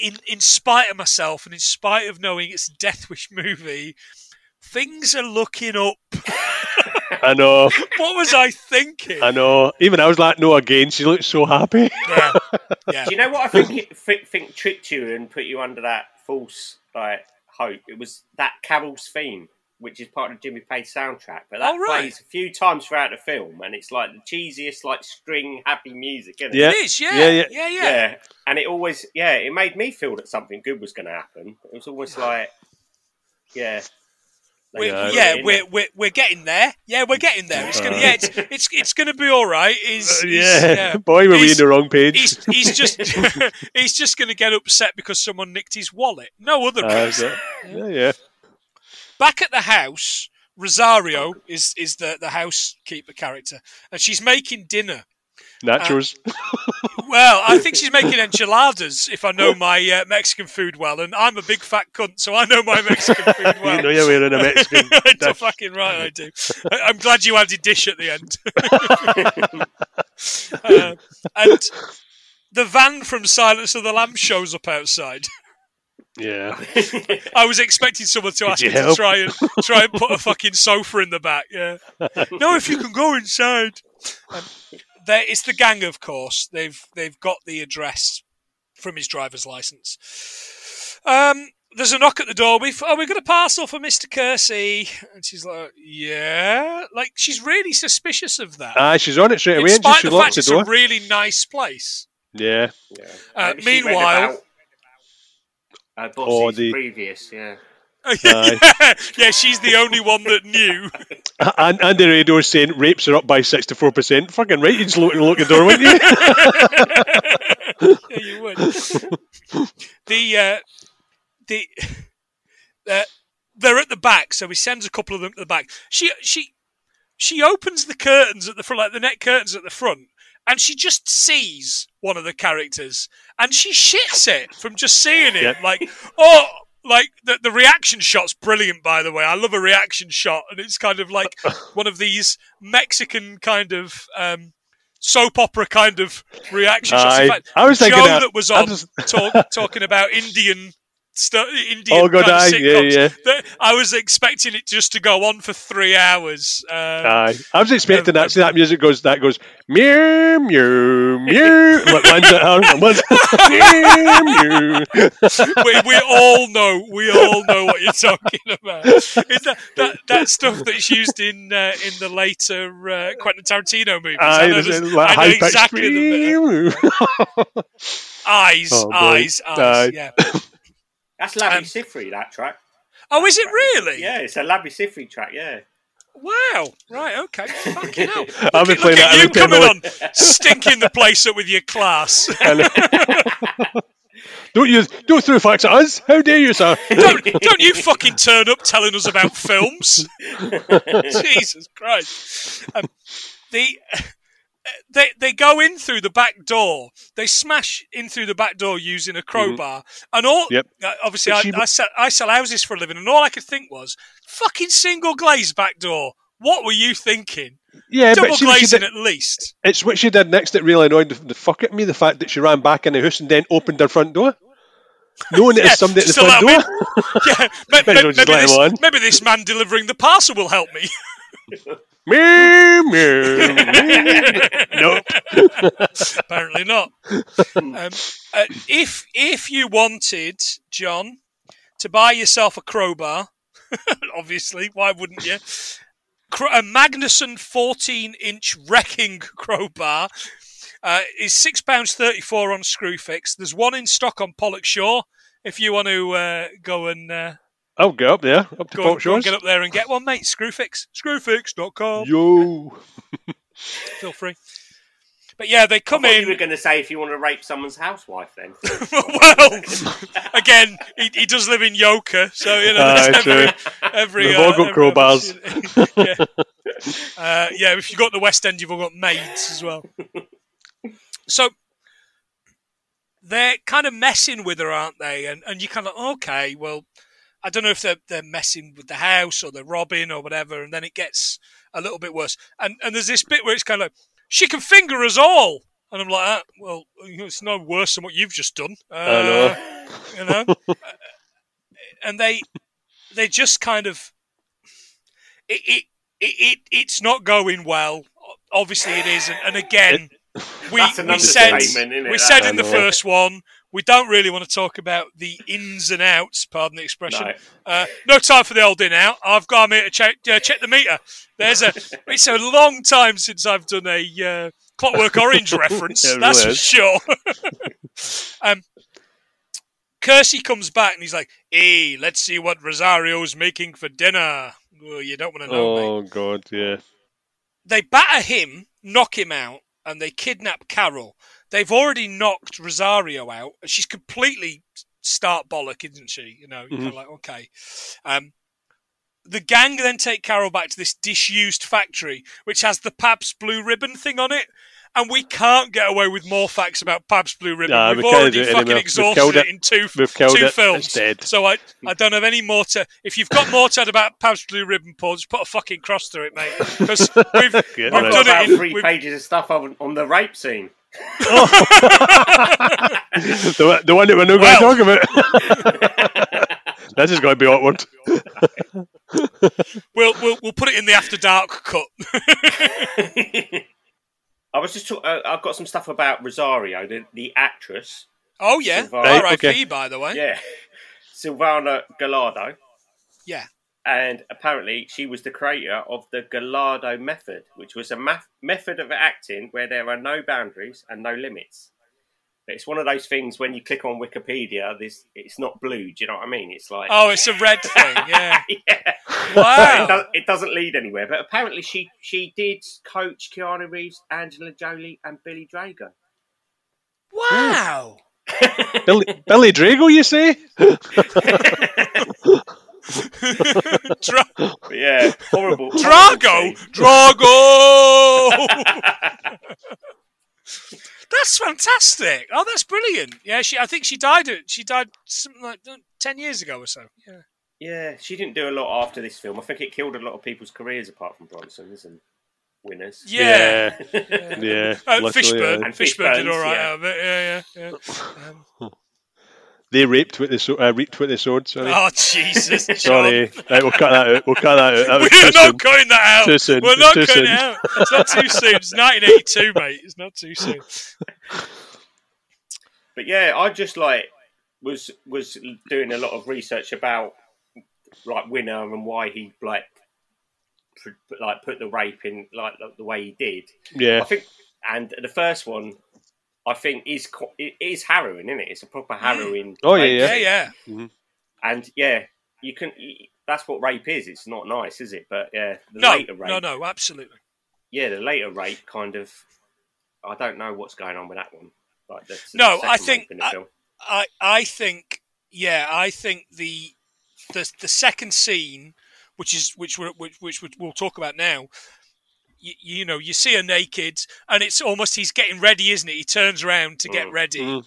in in spite of myself, and in spite of knowing it's a Death Wish movie, things are looking up.
I know.
what was I thinking?
I know. Even I was like, no, again. She looked so happy.
Yeah, yeah.
Do you know what I think it think, think tricked you and put you under that false like hope? It was that Carol's theme, which is part of Jimmy Page soundtrack, but that
Oh, right.
plays a few times throughout the film, and it's like the cheesiest like string happy music, isn't it?
Yeah.
It is, yeah,
Yeah,
yeah,
yeah.
yeah,
Yeah, and it always, yeah, it made me feel that something good was going to happen. It was almost like, yeah,
We're,
Yeah.
yeah,
in
we're, we're we're getting there. Yeah, we're getting there. It's gonna, yeah, it's it's, it's gonna be all right. He's,
Uh, yeah.
yeah.
Boy, were we in the wrong page.
He's he's just he's just gonna get upset because someone nicked his wallet. No other
Uh,
reason.
yeah, yeah.
Back at the house, Rosario is is the the housekeeper character, and she's making dinner.
Nachos.
Well, I think she's making enchiladas. If I know my uh, Mexican food well, and I'm a big fat cunt, so I know my Mexican food well.
you know you're wearing a Mexican.
You're
dish.
fucking right, I do. I- I'm glad you added dish at the end. Uh, and the van from Silence of the Lambs shows up outside.
Yeah.
I was expecting someone to ask me to
help?
try and try and put a fucking sofa in the back. Yeah. No, if you can go inside. Um, there, it's the gang, of course. They've they've got the address from his driver's license. Um, there's a knock at the door. We've oh, we've got a parcel for Mister Kersey, and she's like, yeah, like she's really suspicious of that.
Ah, she's on it straight away, and
spite
she
the fact
the
it's
door.
a really nice place.
Yeah.
yeah.
Uh,
Maybe she read
meanwhile-
about, uh,
Or the-
previous, yeah.
yeah, yeah, she's the only one that knew.
And, and the radio is saying rapes are up by 64%. Fucking right, you'd just look, look the door, wouldn't you?
yeah, you would. the uh, the uh, they're at the back, so he sends a couple of them to the back. She she she opens the curtains at the front, like the net curtains at the front, and she just sees one of the characters, and she shits it from just seeing it.
Yep.
Like oh. Like the the reaction shot's brilliant, by the way. I love a reaction shot, and it's kind of like one of these Mexican kind of um, soap opera kind of reaction shots. In fact,
I was thinking
Joe
that-
that was on
just-
talk, talking about Indian stuff, Indian
Oh, God, aye, yeah, yeah.
that- I was expecting it just to go on for three hours. Um,
Aye. I was expecting that. See, that music goes, that goes, one's mew, mew.
we, we all know, we all know what you're talking about. Is that, that that stuff that's used in uh, in the later uh, Quentin Tarantino movies?
Aye,
know,
there's
there's-
like,
I know exactly the bit.
mew, mew.
eyes,
Oh, boy.
eyes, eyes. Yeah.
That's Labby
Um,
Sifri, that track.
Oh, is it really?
Yeah, it's a Lalo Schifrin track, yeah.
Wow. Right. Okay. Fucking hell.
I've been
Look
playing
at
that
you coming on, stinking the place up with your class.
Don't you, don't throw facts at us. How dare you, sir?
don't, don't you fucking turn up telling us about films. Jesus Christ. Um, the they they go in through the back door. They smash in through the back door using a crowbar, and all.
Yep.
uh, Obviously, I,
she-
I sell I sell houses for a living, and all I could think was fucking single glazed back door. What were you thinking?
Yeah,
Double
but see what she
glazing
did,
at least.
it's what she did next that really annoyed the, the fuck at me. The fact that she ran back in the house and then opened her front door, knowing
Yeah,
it's somebody at the front door.
Yeah, may-
Might as
may-
well just
maybe, this, maybe this man delivering the parcel will help me.
Meow, meow, meow. nope.
Apparently not. Um, uh, if if you wanted John to buy yourself a crowbar, obviously, why wouldn't you? A Magnuson 14-inch wrecking crowbar uh, is six pounds thirty-four on Screwfix. There's one in stock on Pollokshaws. If you want to uh, go and uh,
I'll get up there, up to
go,
Port
and, go get up there and get one, mate, Screwfix, Screwfix.com.
Yo.
Feel free. But yeah, they
I
come
thought
in.
you were going to say if you want to rape someone's housewife, then.
well, again, he, he does live in Yoker, so you know.
Aye,
there's every,
true.
every,
They've all
uh,
got
every
crowbars.
yeah. Uh, yeah, if you've got the West End, you've all got maids as well. So they're kind of messing with her, aren't they? And and you kind of okay, well, I don't know if they're they're messing with the house or they're robbing or whatever, and then it gets a little bit worse. And and there's this bit where it's kind of like, she can finger us all. And I'm like, ah, well, it's no worse than what you've just done. Uh,
I know.
you know and they they just kind of it it, it, it it's not going well obviously it is and, and again we, we said we said in the first one we don't really want to talk about the ins and outs pardon the expression
No.
uh, no time for the old in out I've got me to check uh, check the meter there's a it's a long time since I've done a uh, Clockwork Orange reference
It
that's for sure um Kersey comes back and he's like, "Hey, let's see what Rosario's making for dinner." Oh, you don't want to know, mate.
Oh god, yeah.
They batter him, knock him out, and they kidnap Carol. They've already knocked Rosario out. She's completely start bollock, isn't she? You know, you're like, okay. Um, the gang then take Carol back to this disused factory, which has the Pabst Blue Ribbon thing on it. And we can't get away with more facts about Pabst Blue Ribbon.
Nah,
We've
we can't
already
it
fucking
anymore. We've
exhausted
killed
it
it.
in two,
We've
two
it.
films.
It's dead.
So I, I don't have any more to. If you've got more to add about Pabst Blue Ribbon, Paul, just put a fucking cross through it, mate. Because we've,
Yeah,
we've
right.
I've got
done
about
it. In,
three
we've,
pages of stuff on, on the rape scene.
the, one- the one that we're not
Well.
going to talk about. this is going to be awkward.
we'll, we'll we'll put it in the after dark cut.
I was just. Talk- uh, I've got some stuff about Rosario, the, the actress.
oh yeah,
Right,
R.I.P.
okay.
By the way,
Yeah, Silvana Gallardo,
yeah.
And apparently she was the creator of the Gallardo method, which was a math- method of acting where there are no boundaries and no limits. But it's one of those things when you click on Wikipedia, this it's not blue. Do you know what I mean? It's like
Oh, it's a red thing. Yeah.
yeah. it,
Wow.
does, it doesn't lead anywhere. But apparently, she she did coach Keanu Reeves, Angela Jolie, and Billy Drago.
Wow.
Billy, Billy Drago, you say?
Dra-
yeah, horrible.
Drago. Drago. that's fantastic. Oh, that's brilliant. Yeah, she. I think she died. At, she died something like uh, ten years ago or so. Yeah.
Yeah, she didn't do a lot after this film. I think it killed a lot of people's careers apart from Bronson's and Winner's.
Yeah.
Yeah. yeah.
Uh,
literally,
Fishburne.
yeah.
And
Fishburne did all right
yeah.
out of it. Yeah, yeah, yeah. Um,
They raped with the sword. Uh, reaped with the sword. Sorry.
oh Jesus!
Sorry. Right, we'll cut that out. We'll cut that out. That
We're not
soon.
cutting that out.
Too soon.
We're
It's
not
too
cutting
soon.
it out. It's not too soon. It's 1982, mate. It's not too soon.
But yeah, I just like was was doing a lot of research about like Winner and why he like pr- like put the rape in like the, the way he did.
Yeah.
I think, and the first one, I think is qu- it is harrowing, isn't it? It's a proper harrowing.
Oh, yeah,
rape
Yeah,
scene.
yeah. Mm-hmm.
And yeah, you can. That's what rape is. It's not nice, is it? But yeah, the
No,
later rape.
no, no, absolutely.
Yeah, the later rape kind of. I don't know what's going on with that one. Like the,
No,
the
I think-
rape in the
I- I, I think, yeah, I think the the the second scene, which is which we're, which which we'll talk about now. You, you know, you see her naked, and it's almost he's getting ready, isn't it? He turns around to get
Mm.
ready,
Mm.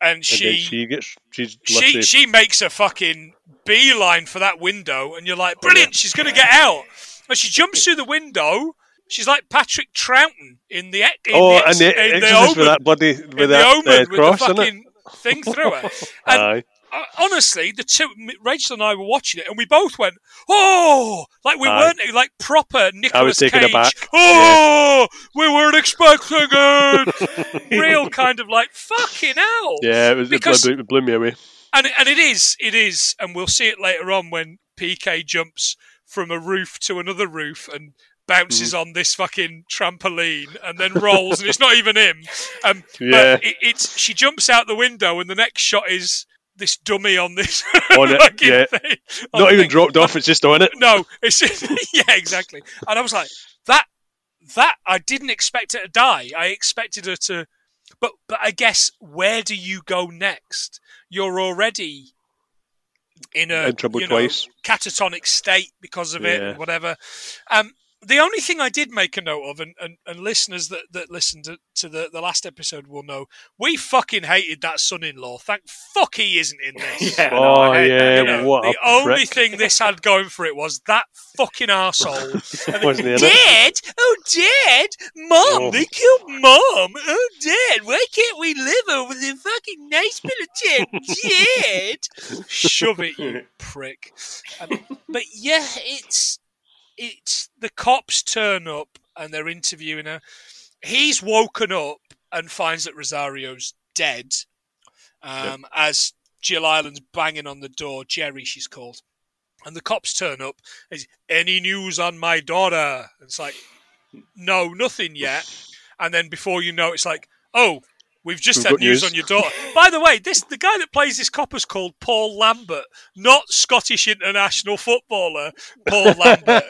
and she
she gets. She's
she she makes a fucking beeline for that window, and you're like, brilliant, she's going to get out. And she jumps through the window, She's like Patrick Troughton in the in
oh,
the,
and the
in the
Exorcist with that bloody with
in the
that
Omen
uh,
with
cross,
the fucking thing through her. And
Aye.
Uh, honestly, the two Rachel and I were watching it, and we both went, "Oh!" Like we weren't like proper Nicolas
taken
Cage.
aback.
Oh, we weren't expecting it. Real kind of like fucking hell.
Yeah, it was
Because-
it blew, it blew me away.
And and it is, it is, and we'll see it later on when PK jumps from a roof to another roof and bounces
Mm.
on this fucking trampoline and then rolls, and it's not even him. Um,
Yeah.
but it, it's she jumps out the window, and the next shot is this dummy on this
On it,
fucking
yeah.
thing. on
Not even
thing.
dropped off; it's just on it.
No, it's just, yeah, exactly. And I was like, that that I didn't expect her to die. I expected her to, but but I guess where do you go next? You're already in a
In trouble
you know,
twice.
catatonic state because of it,
Yeah.
and whatever. Um, the only thing I did make a note of, and, and, and listeners that, that listened to, to the, the last episode will know, we fucking hated that son-in-law. Thank fuck he isn't in this.
Yeah,
Oh
I hate
yeah,
You know,
what
the
a
only
prick.
thing this had going for it was that fucking arsehole.
Wasn't he?
Dad, oh Dad, Mom,
Oh.
they killed Mom. Oh Dad, why can't we live over the fucking nice bit of military? Dad, shove it, you prick. Um, but yeah, it's it's the cops turn up and they're interviewing her. He's woken up and finds that Rosario's dead. Um, As Jill Ireland's banging on the door, Geri, she's called. And the cops turn up. Is any news on my daughter? It's like, no, nothing yet. And then before you know, it's like, oh, we've just
We've
had news
news.
on your daughter. By the way, this the guy that plays this cop is called Paul Lambert, not Scottish international footballer Paul Lambert.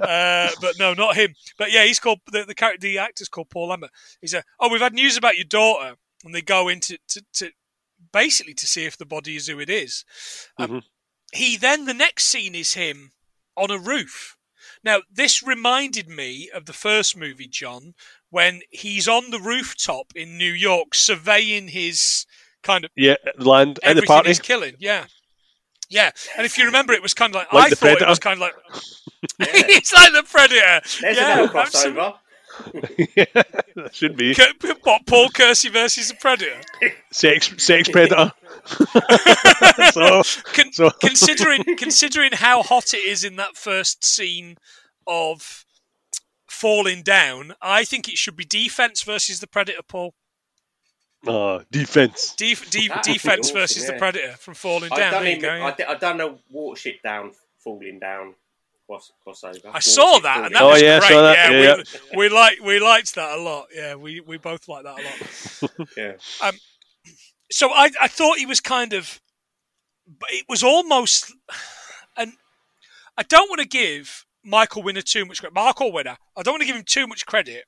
uh, but no, not him. But yeah, he's called the the character, the actor's called Paul Lambert. He's a oh, we've had news about your daughter, and they go into to, to basically to see if the body is who it is. Um,
Mhm.
He then the next scene is him on a roof. Now this reminded me of the first movie, John, when he's on the rooftop in New York surveying his kind of
Yeah, land at the
everything
party.
he's killing. Yeah. Yeah, and if you remember, it was kind of like,
Like
I
the
thought it was kind of like it's like the Predator.
There's
yeah,
another crossover.
yeah, that should be
What, Paul Kersey versus the Predator?
sex, sex predator. so,
Con-
so
considering considering how hot it is in that first scene of falling down, I think it should be D-Fens versus the Predator. Paul,
oh, D-Fens.
Def- de- D-Fens
awesome,
versus the. Predator from falling
I
down.
done
There you
him.
go,
I,
yeah.
di- I done a watership down, falling down cross, crossover.
I saw that, and that
Oh,
was
yeah,
great.
saw that,
Yeah,
yeah,
we, we like we liked that a lot. Yeah, we, we both liked that a lot.
Yeah.
Um, so I, I thought he was kind of, but it was almost, and I don't want to give Michael Winner too much credit. Michael Winner, I don't want to give him too much credit,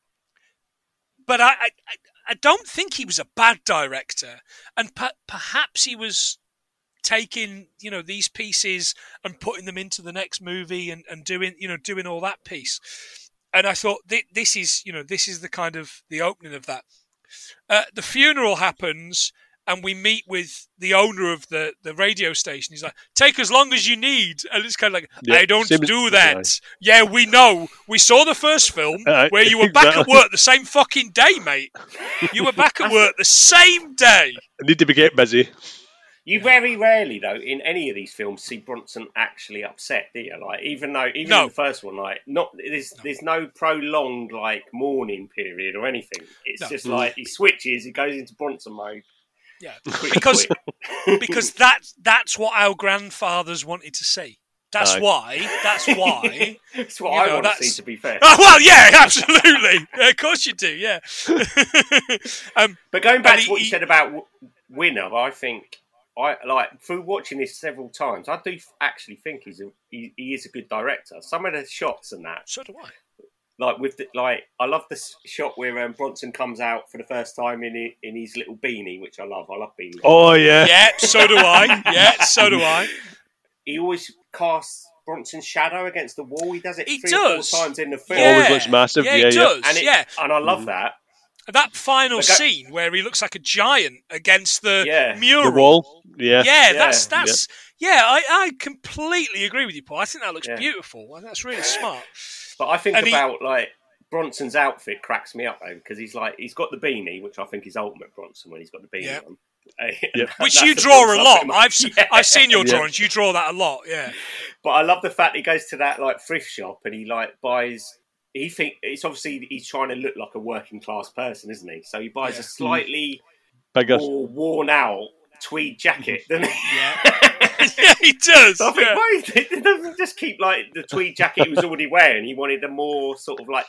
but I, I, I- don't think he was a bad director, and per, perhaps he was taking you know these pieces and putting them into the next movie and, and doing you know doing all that piece. And i thought thi- this is you know this is the kind of the opening of that. Uh, the funeral happens and we meet with the owner of the, the radio station. He's like, "Take as long as you need," and it's kind of like,
Yeah,
"I don't
same as-
do that." Yeah, we know. We saw the first film
Aye,
where you were back at work the same fucking day, mate. You were back at work the same day.
I need to be getting busy.
You very rarely, though, in any of these films, see Bronson actually upset, do you? Like, even though, even
No.
in the first one, like, not there's there's no prolonged like mourning period or anything. It's
No.
just mm. like he switches, he goes into Bronson mode.
Yeah, because because that's that's what our grandfathers wanted to see. That's
Aye.
why. That's why.
That's what I
know,
want to see. To be fair,
oh, well, yeah, absolutely. Yeah, of course you do. Yeah. um,
But going back
And
to what
he-
you said about w- Winner, I think I like through watching this several times. I do actually think he's a he, he is a good director. Some of the shots and that,
so do I.
like with the, like, I love the shot where um, Bronson comes out for the first time in hi- in his little beanie, which I love. I love beanie.
Oh yeah,
Yeah, so do I. Yeah, so do I.
He always casts Bronson's shadow against the wall. He does it
He
three
does.
or four times in the film.
Yeah.
always looks massive.
Yeah,
Yeah,
he
yeah.
does.
And it,
yeah,
and I love
Mhm.
that.
That final
Okay.
scene where he looks like a giant against the
Yeah.
mural.
The wall. Yeah.
Yeah,
Yeah.
that's that's yeah. I, I completely agree with you, Paul. I think that looks
Yeah.
beautiful. and That's really smart.
But I think
And he-
about like Bronson's outfit cracks me up though because he's like he's got the beanie, which I think is ultimate Bronson when he's got the beanie
Yeah.
on.
Yeah.
Which you draw a lot.
put him on.
I've
Yeah.
I've seen your
Yeah.
drawings. You draw that a lot. Yeah.
But I love the fact he goes to that like thrift shop and he like buys. He think it's obviously he's trying to look like a working class person, isn't he? So he buys
Yeah.
a slightly
Bigger.
more worn out tweed jacket, doesn't he?
Yeah. yeah, he does.
So I think,
yeah.
why he doesn't just keep like the tweed jacket he was already wearing. He wanted a more sort of like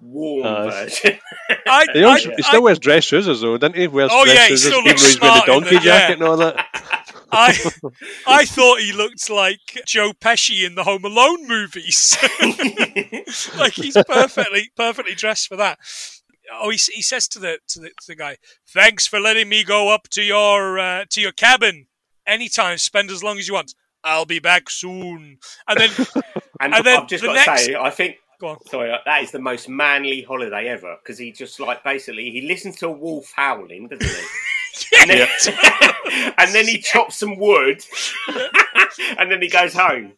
warm
Uh,
version.
I,
He, also,
I-
he still wears dress trousers though, doesn't he? Wears
Oh,
dress
yeah, he
trousers,
still
even
looks
though he's wearing
smart
the donkey
the- yeah.
jacket and all that.
I I thought he looked like Joe Pesci in the Home Alone movies. like he's perfectly perfectly dressed for that. Oh, he, he says to the, to the to the guy, "Thanks for letting me go up to your uh, to your cabin anytime. Spend as long as you want. I'll be back soon." And then
and,
And then
I've just
the
got
next-
to say, I think sorry, uh, that is the most manly holiday ever because he just like basically he listens to a wolf howling, doesn't he? And, then, and then he chops some wood, and then he goes home.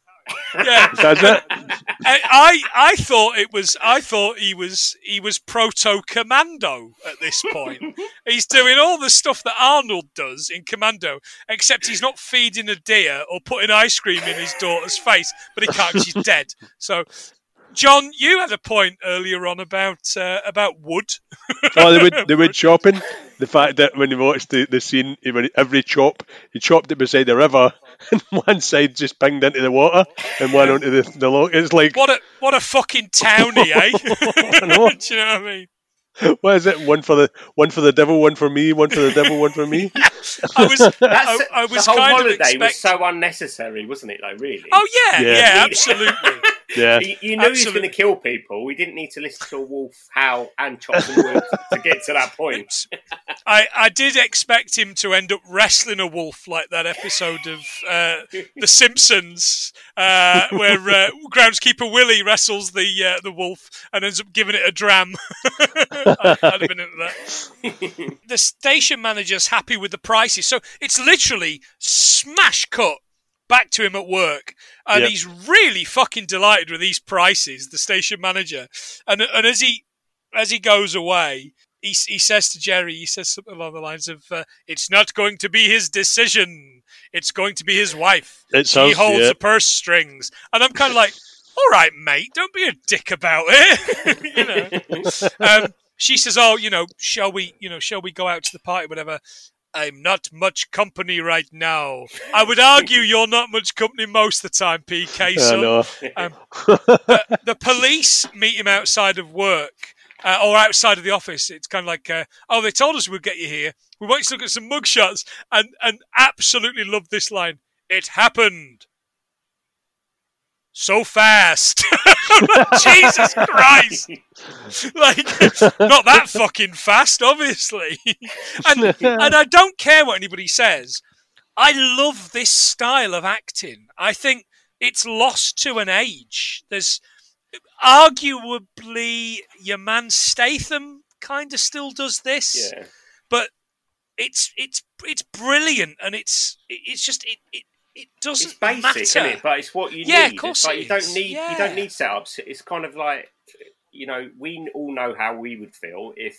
Yeah,
That's it.
I, I I thought it was I thought he was he was proto commando at this point. he's doing all the stuff that Arnold does in Commando, except he's not feeding a deer or putting ice cream in his daughter's face, but he can't. she's dead. So John, you had a point earlier on about uh, about wood.
Oh, they would they would chopping. The fact that when you watched the, the scene, when every chop, he chopped it beside the river, and one side just pinged into the water, and one onto the the log. It's like
What a what a fucking townie, eh? Do you know what I mean?
what is it? One for the one for the devil, one for me, one for the devil, one for me.
I was
That's,
I, I was
the whole
kind of
holiday was so unnecessary, wasn't it? Though, really.
oh yeah,
Yeah.
yeah, absolutely.
Yeah,
You, you knew he was going to kill people. We didn't need to listen to a wolf howl and chop some wood to get to that point.
I, I did expect him to end up wrestling a wolf like that episode of uh, The Simpsons, uh, where uh, groundskeeper Willie wrestles the uh, the wolf and ends up giving it a dram. I, I'd have been into that. The station manager's happy with the prices, so it's literally smash cut back to him at work, and
Yep.
he's really fucking delighted with these prices. The station manager, and and as he as he goes away, he, he says to Geri, he says something along the lines of, uh, "It's not going to be his decision. It's going to be his wife.
it sounds.
holds
Yeah.
the purse strings." And I'm kind of like, "All right, mate, don't be a dick about it." you know. Um, she says, "Oh, you know, shall we, you know, shall we go out to the party, whatever." I'm not much company right now. I would argue you're not much company most of the time, PK.
I
son
know.
the police meet him outside of work uh, or outside of the office. It's kind of like, uh, oh, they told us we'd get you here. We want you to look at some mugshots and and absolutely love this line. It happened so fast. Jesus Christ! like, not that fucking fast, obviously. and and I don't care what anybody says. I love this style of acting. I think it's lost to an age. There's arguably your man Statham kind of still does this,
yeah.
but it's it's it's brilliant and it's it's just it it, it doesn't
It's basic,
matter.
isn't it? But it's what you
Yeah, of course
it's like
it
you don't
is.
need you don't need setups. It's kind of like you know we all know how we would feel if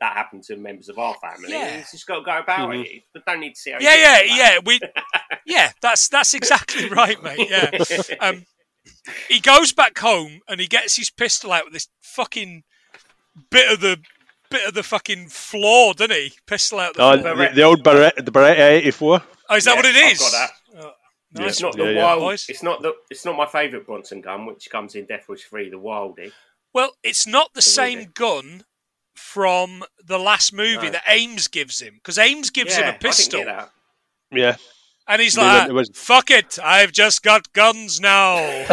that happened to members of our family.
Yeah.
You just got to go about
Mhm.
it. You don't need to see how.
yeah, yeah, yeah. We yeah, that's that's exactly right, mate. Yeah. Um, he goes back home and he gets his pistol out with this fucking bit of the bit of the fucking floor, doesn't he? Pistol out the
Oh,
floor.
the, the old Beretta, the Beretta 84.
Oh, is that
Yeah,
what it is?
I've
is?
Got that.
Yeah.
It's not the
Yeah, yeah.
wild.
Boys.
It's not the. It's not my favourite Bronson gun, which comes in Death Wish Three, the Wildey.
Well, it's not the
The
same
movie.
gun from the last movie
No.
that Ames gives him because Ames gives
yeah,
him a pistol,
I didn't get
Yeah.
and he's
No, no,
like,
it was-
"Fuck it, I've just got guns now.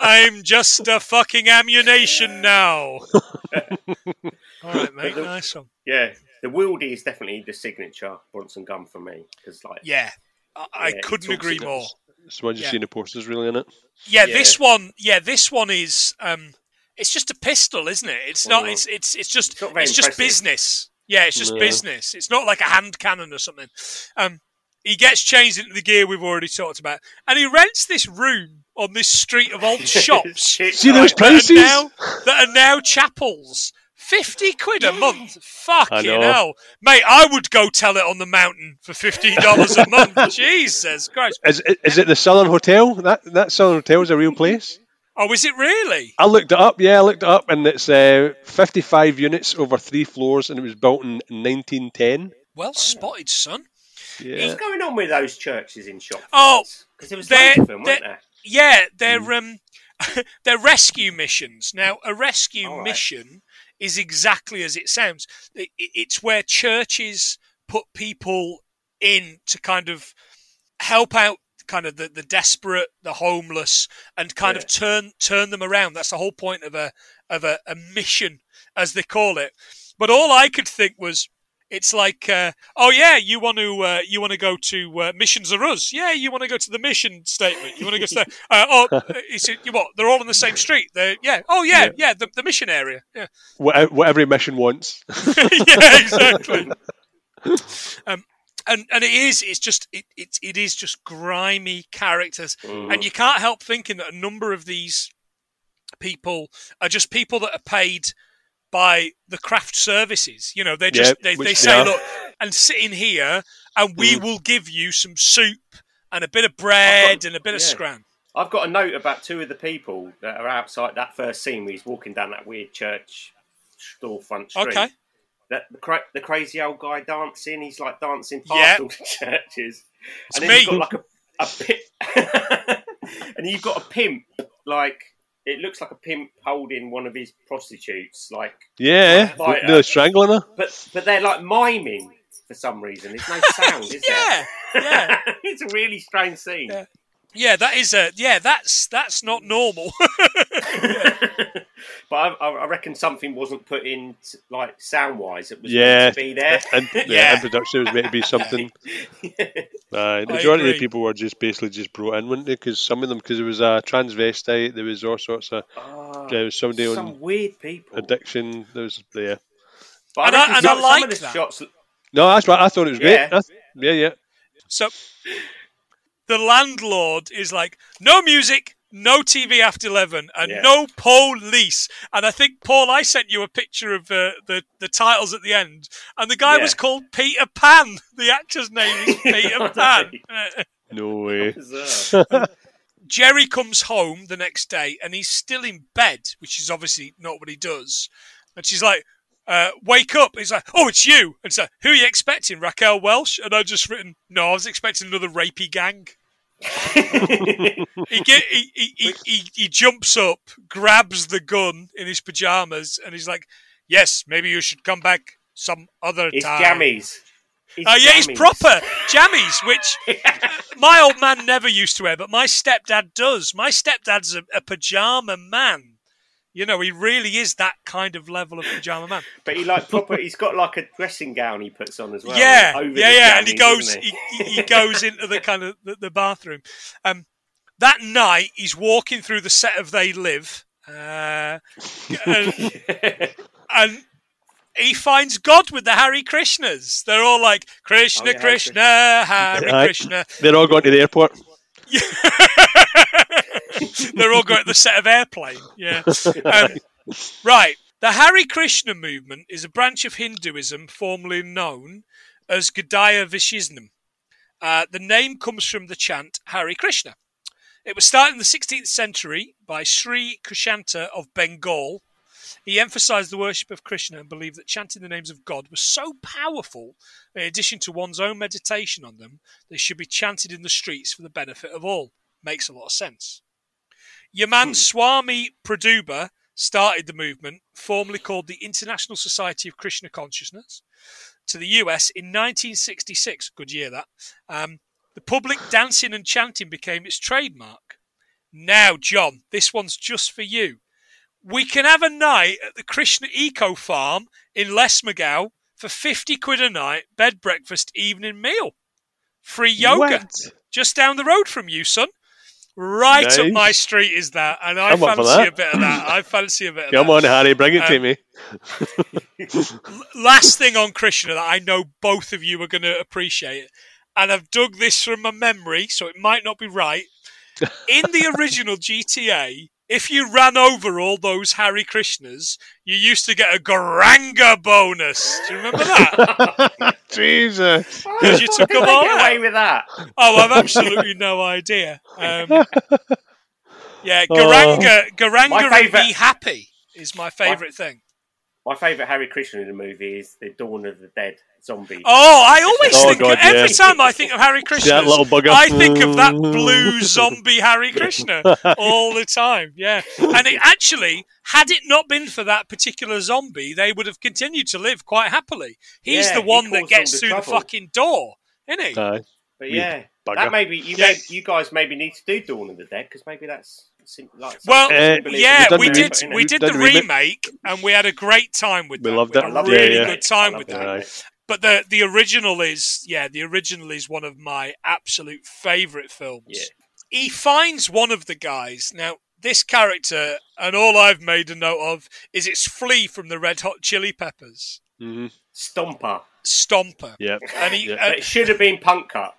I'm just a fucking ammunition now." All right, mate.
the-
Nice one.
Yeah, the Wildey is definitely the signature Bronson gun for me because like
Yeah, I, I
Yeah,
couldn't agree more.
It's the one you
Yeah.
see in the posters, really, in it.
Yeah,
Yeah.
this one. Yeah, this one is. Um, it's just a pistol, isn't it? It's not.
Mm.
It's it's it's just
It's
it's just business. Yeah, it's just
No.
business. It's not like a hand cannon or something. Um, he gets changed into the gear we've already talked about, and he rents this room on this street of old shops
See those
places
that are now that are now chapels. Fifty quid a month, fucking
know.
hell, mate! I would go tell it on the mountain for fifteen dollars a month. Jesus Christ!
Is, is it the Southern Hotel? That that Southern Hotel is a real place.
Oh, is it really?
I looked it up. Yeah, I looked it up, and it's uh, 55 units over three floors, and it was built in 1910.
Well spotted, son.
Yeah.
What's going on with those churches in shop?
Oh,
because there was
they're-
loads of them, weren't
they're-
there?
Yeah, they're um, they're rescue missions. Now, a rescue
All right.
mission is exactly as it sounds. It's where churches put people in to kind of help out kind of the, the desperate, the homeless, and kind of turn turn them around. That's the whole point of a of a, a mission, as they call it. But all I could think was, it's like, uh, oh yeah, you want to uh, you want to go to uh, missions are us? Yeah, you want to go to the mission statement. You want to go to the, uh, oh, uh, you what? They're all on the same street. They're, yeah. Oh yeah,
Yeah.
yeah, the, the mission area. Yeah,
What, what every mission wants.
yeah, exactly. um, and and it is. It's just it, it it is just grimy characters,
Mm.
and you can't help thinking that a number of these people are just people that are paid by the craft services. You know, they just
Yeah,
they, they say, look, and sit in here, and we
Mm.
will give you some soup and a bit of bread and a bit of
yeah.
scran.
I've got a note about two of the people that are outside that first scene where he's walking down that weird church storefront street.
Okay.
That the, cra- the crazy old guy dancing, he's like dancing past
Yeah.
all the churches.
It's
and then
me.
you've got like a, a pimp. and you've got a pimp, like, it looks like a pimp holding one of his prostitutes, like,
Yeah, no strangling her.
but but they're like miming for some reason. It's no sound, is
Yeah,
there?
yeah.
it's a really strange scene.
Yeah. Yeah, that is a yeah. That's that's not normal.
but I, I reckon something wasn't put in like sound wise. It was
Yeah.
meant to be there.
And yeah,
Yeah.
in production was meant to be something. Uh, the majority of the people were just basically just brought in, weren't they? Because some of them, because there was a transvestite, there was all sorts of
Ah,
there was somebody
some
on
weird people.
addiction. There was yeah.
But
And I-
reckon
and I
some, some
like
of the
that.
shots.
No, that's right. I thought it was
Yeah.
great. I- yeah, yeah.
so the landlord is like, no music, no TV after eleven, and
Yeah.
no police. And I think Paul, I sent you a picture of uh, the the titles at the end, and the guy
Yeah.
was called Peter Pan. The actor's name is Peter Pan.
No way.
Geri comes home the next day and he's still in bed, which is obviously not what he does. And she's like, uh, "Wake up!" He's like, "Oh, it's you." And so, who are you expecting? Raquel Welch? And I just written, "No, I was expecting another rapey gang." He, get, he, he, he, he, jumps up, grabs the gun in his pajamas, and he's like, "Yes, maybe you should come back some other
it's
time."
jammies. It's
Oh yeah, he's proper jammies, which my old man never used to wear, but my stepdad does. My stepdad's a, a pajama man. You know, he really is that kind of level of pajama man.
But he like proper. He's got like a dressing gown he puts on as well.
yeah,
over
yeah,
the
yeah, and he goes, he, he, he goes into the kind of the, the bathroom. Um, that night, he's walking through the set of They Live, uh, and,
he?
and he finds God with the Harry Krishnas. They're all like Krishna,
Oh, yeah, Hare
Krishna, Hare
Aye.
Krishna.
They're all going to the airport.
They're all going the set of Airplane. Yeah. Um, right. The Hare Krishna movement is a branch of Hinduism formerly known as Gaudiya Vaishnavism. Uh, the name comes from the chant Hare Krishna. It was started in the 16th century by Sri Kushanta of Bengal. He emphasized the worship of Krishna and believed that chanting the names of God was so powerful, in addition to one's own meditation on them, they should be chanted in the streets for the benefit of all. Makes a lot of sense. Yaman Swami Praduba started the movement, formerly called the International Society of Krishna Consciousness, to the US in 1966. Good year that. Um, the public dancing and chanting became its trademark. Now, John, this one's just for you. We can have a night at the Krishna Eco Farm in Lesmahagow for 50 quid a night, bed, breakfast, evening meal. Free yoga
What?
just down the road from you, son. Right up my street is that, and I
I'm
fancy a bit of that. I fancy a bit of that.
Come
that.
on, Harry, bring it to
Um,
me.
Last thing on Krishna that I know both of you are going to appreciate, and I've dug this from my memory, so it might not be right. in the original GTA, if you ran over all those Harry Krishnas, you used to get a Gouranga bonus. Do you remember that?
Jesus.
Because you took them all
away with that?
Oh, I've absolutely no idea. Um, yeah,
Oh.
Gouranga, Gouranga
My
and Be Happy is my favourite thing.
My favourite Harry Krishna in the movie is the Dawn of the Dead zombie.
Oh, I always
Oh,
think
God,
every
yeah.
time I think of Harry Krishna,
that little bugger.
I think of that blue zombie Harry Krishna all the time. Yeah, and it actually, had it not been for that particular zombie, they would have continued to live quite happily. He's
Yeah,
the
he
one that gets
all the
through the fucking door, isn't he?
Aye.
but yeah,
bugger.
that maybe you
Yeah.
may, you guys maybe need to do Dawn of the Dead because maybe that's sim- like
Well,
Uh,
yeah,
is
done
we
the
did.
it.
We did the
remake.
remake, and we had a great time with it.
We
that.
loved
We
it.
had
I
a
Yeah,
really
yeah.
good time with
love
that.
Aye.
But the the original is yeah, the original is one of my absolute favourite films.
Yeah.
He finds one of the guys. Now, this character, and all I've made a note of is it's Flea from the Red Hot Chili Peppers,
hmm
Stomper.
Stomper.
Yeah.
And he,
Yeah.
uh,
it should have been Punk Cut.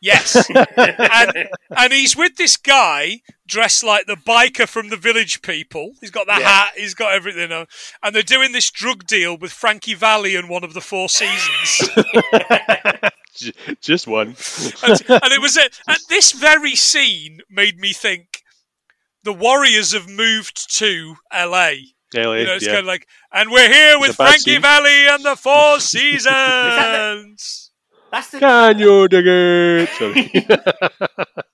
Yes, and and he's with this guy dressed like the biker from the Village People. He's got the
Yeah.
hat. He's got everything. on. And they're doing this drug deal with Frankie Valli and one of the Four Seasons.
Just one.
and, and it was it. at this very scene made me think the Warriors have moved to LA.
LA,
You know, it's
yeah.
kind of like, and we're here with Frankie
scene.
Valley and the Four Seasons.
That's the
Can you dig it? Sorry.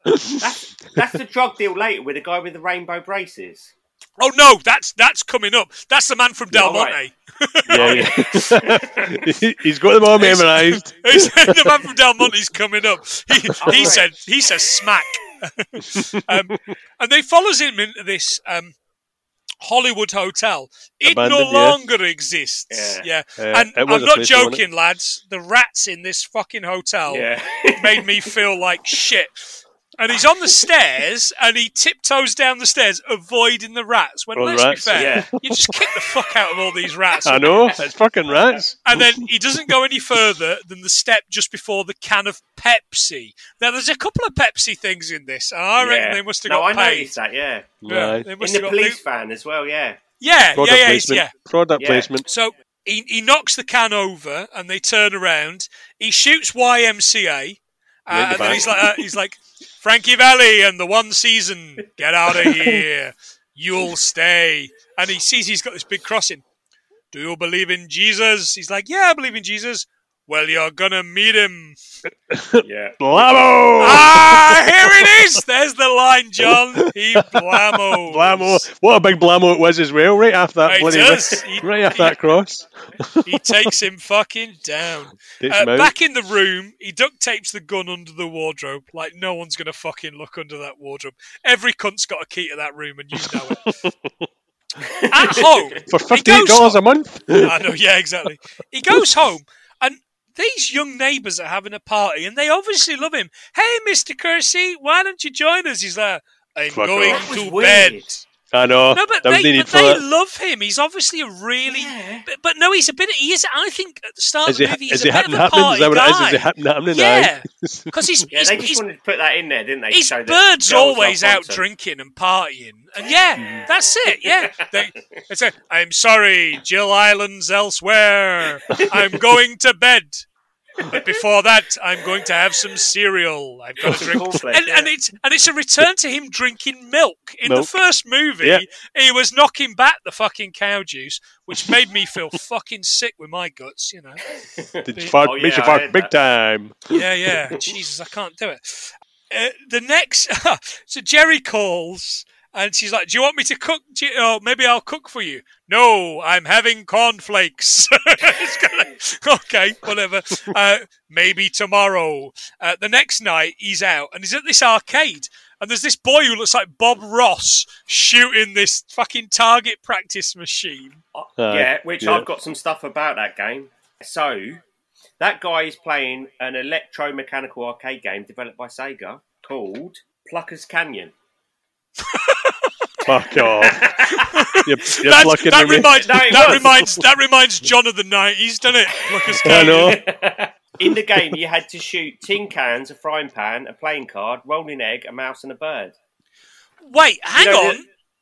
that's, that's the drug deal later with the guy with the rainbow braces.
oh no, that's that's coming up. That's the man from Del
All right.
Monte.
yeah, yeah. He- He's got them all memorised.
He's- the man from Del Monte's coming up. He, he
right.
said he says smack, um, and they follows him into this um, Hollywood hotel. It no
Abandoned, yeah.
longer exists. Yeah,
Yeah.
And I'm not
place,
joking, lads. The rats in this fucking hotel
Yeah.
made me feel like shit. And he's on the stairs, and he tiptoes down the stairs, avoiding the rats. When
Oh,
let's
rats,
be fair,
yeah.
you just kick the fuck out of all these rats.
I know. It's fucking rats.
And then he doesn't go any further than the step just before the can of Pepsi. Now, there's a couple of Pepsi things in this, and I reckon
Yeah.
they must have
no,
got
I
paid.
noticed that. Yeah,
Yeah,
Right.
they
in
must
the
have got
police van as well. Yeah,
Yeah,
Product
yeah, yeah,
placement.
yeah.
Product
Yeah.
placement.
So he, he knocks the can over, and they turn around. He shoots YMCA, uh, and then he's like, uh, he's like, Frankie Valli and the one season, get out of here. You'll stay. And he sees he's got this big crossing. Do you believe in Jesus? He's like, yeah, I believe in Jesus. Well, you're gonna meet him.
yeah.
Blammo!
ah, here it is. There's the line, John. He blamo.
Blammo! What a big blammo it was as well, right after that
It
bloody
does. He-
right after that cross.
He takes him fucking down. Uh, back in the room, he duct tapes the gun under the wardrobe. Like no one's gonna fucking look under that wardrobe. Every cunt's got a key to that room, and you know it. At home,
for
he
fifty eight
goes
dollars a month.
I know, yeah, exactly. He goes home, and these young neighbours are having a party, and they obviously love him. Hey, Mister Kersey, why don't you join us? He's like, I'm
Fuck
going
off. That was
to
weird.
bed.
I know.
No, but
there
they, but
for
they love him. He's obviously a really,
Yeah.
but, but no, he's a bit. He is. I think at the start
Is
of the movie, he's
is
a
it
bit of
happening?
a
happening? Is
party
that what it is?
guy.
Is it happening? happening?
Yeah, because he's
Yeah,
he's,
they just
he's,
wanted to put that in there, didn't they?
his
show that
bird's always out
Bronson.
drinking and partying, and yeah, that's it. Yeah, they, they say, "I'm sorry, Jill Ireland's elsewhere. I'm going to bed." But before that, I'm going to have some cereal. I've got to drink, and, and it's and it's a return to him drinking milk. In the first movie,
Yeah.
he was knocking back the fucking cow juice, which made me feel fucking sick with my guts. You know.
Did you fart,
Oh, yeah,
you
I
fart big
that.
time.
Yeah, yeah. Jesus, I can't do it. Uh, the next, so Geri calls and she's like, "Do you want me to cook? Do you, oh, maybe I'll cook for you." No, I'm having cornflakes. It's kinda- okay, whatever. Uh, maybe tomorrow. Uh, the next night, he's out and he's at this arcade. And there's this boy who looks like Bob Ross shooting this fucking target practice machine.
Uh, yeah, which
Yeah.
I've got some stuff about that game. So, that guy is playing an electromechanical arcade game developed by Sega called Pluckers Canyon.
Fuck off. you're you're
That's-
plucking
that
me.
reminds
No,
that reminds that reminds John of the nineties, doesn't it? Lucas
I know.
In the game, you had to shoot tin cans, a frying pan, a playing card, rolling egg, a mouse, and a bird.
Wait, hang
know
on.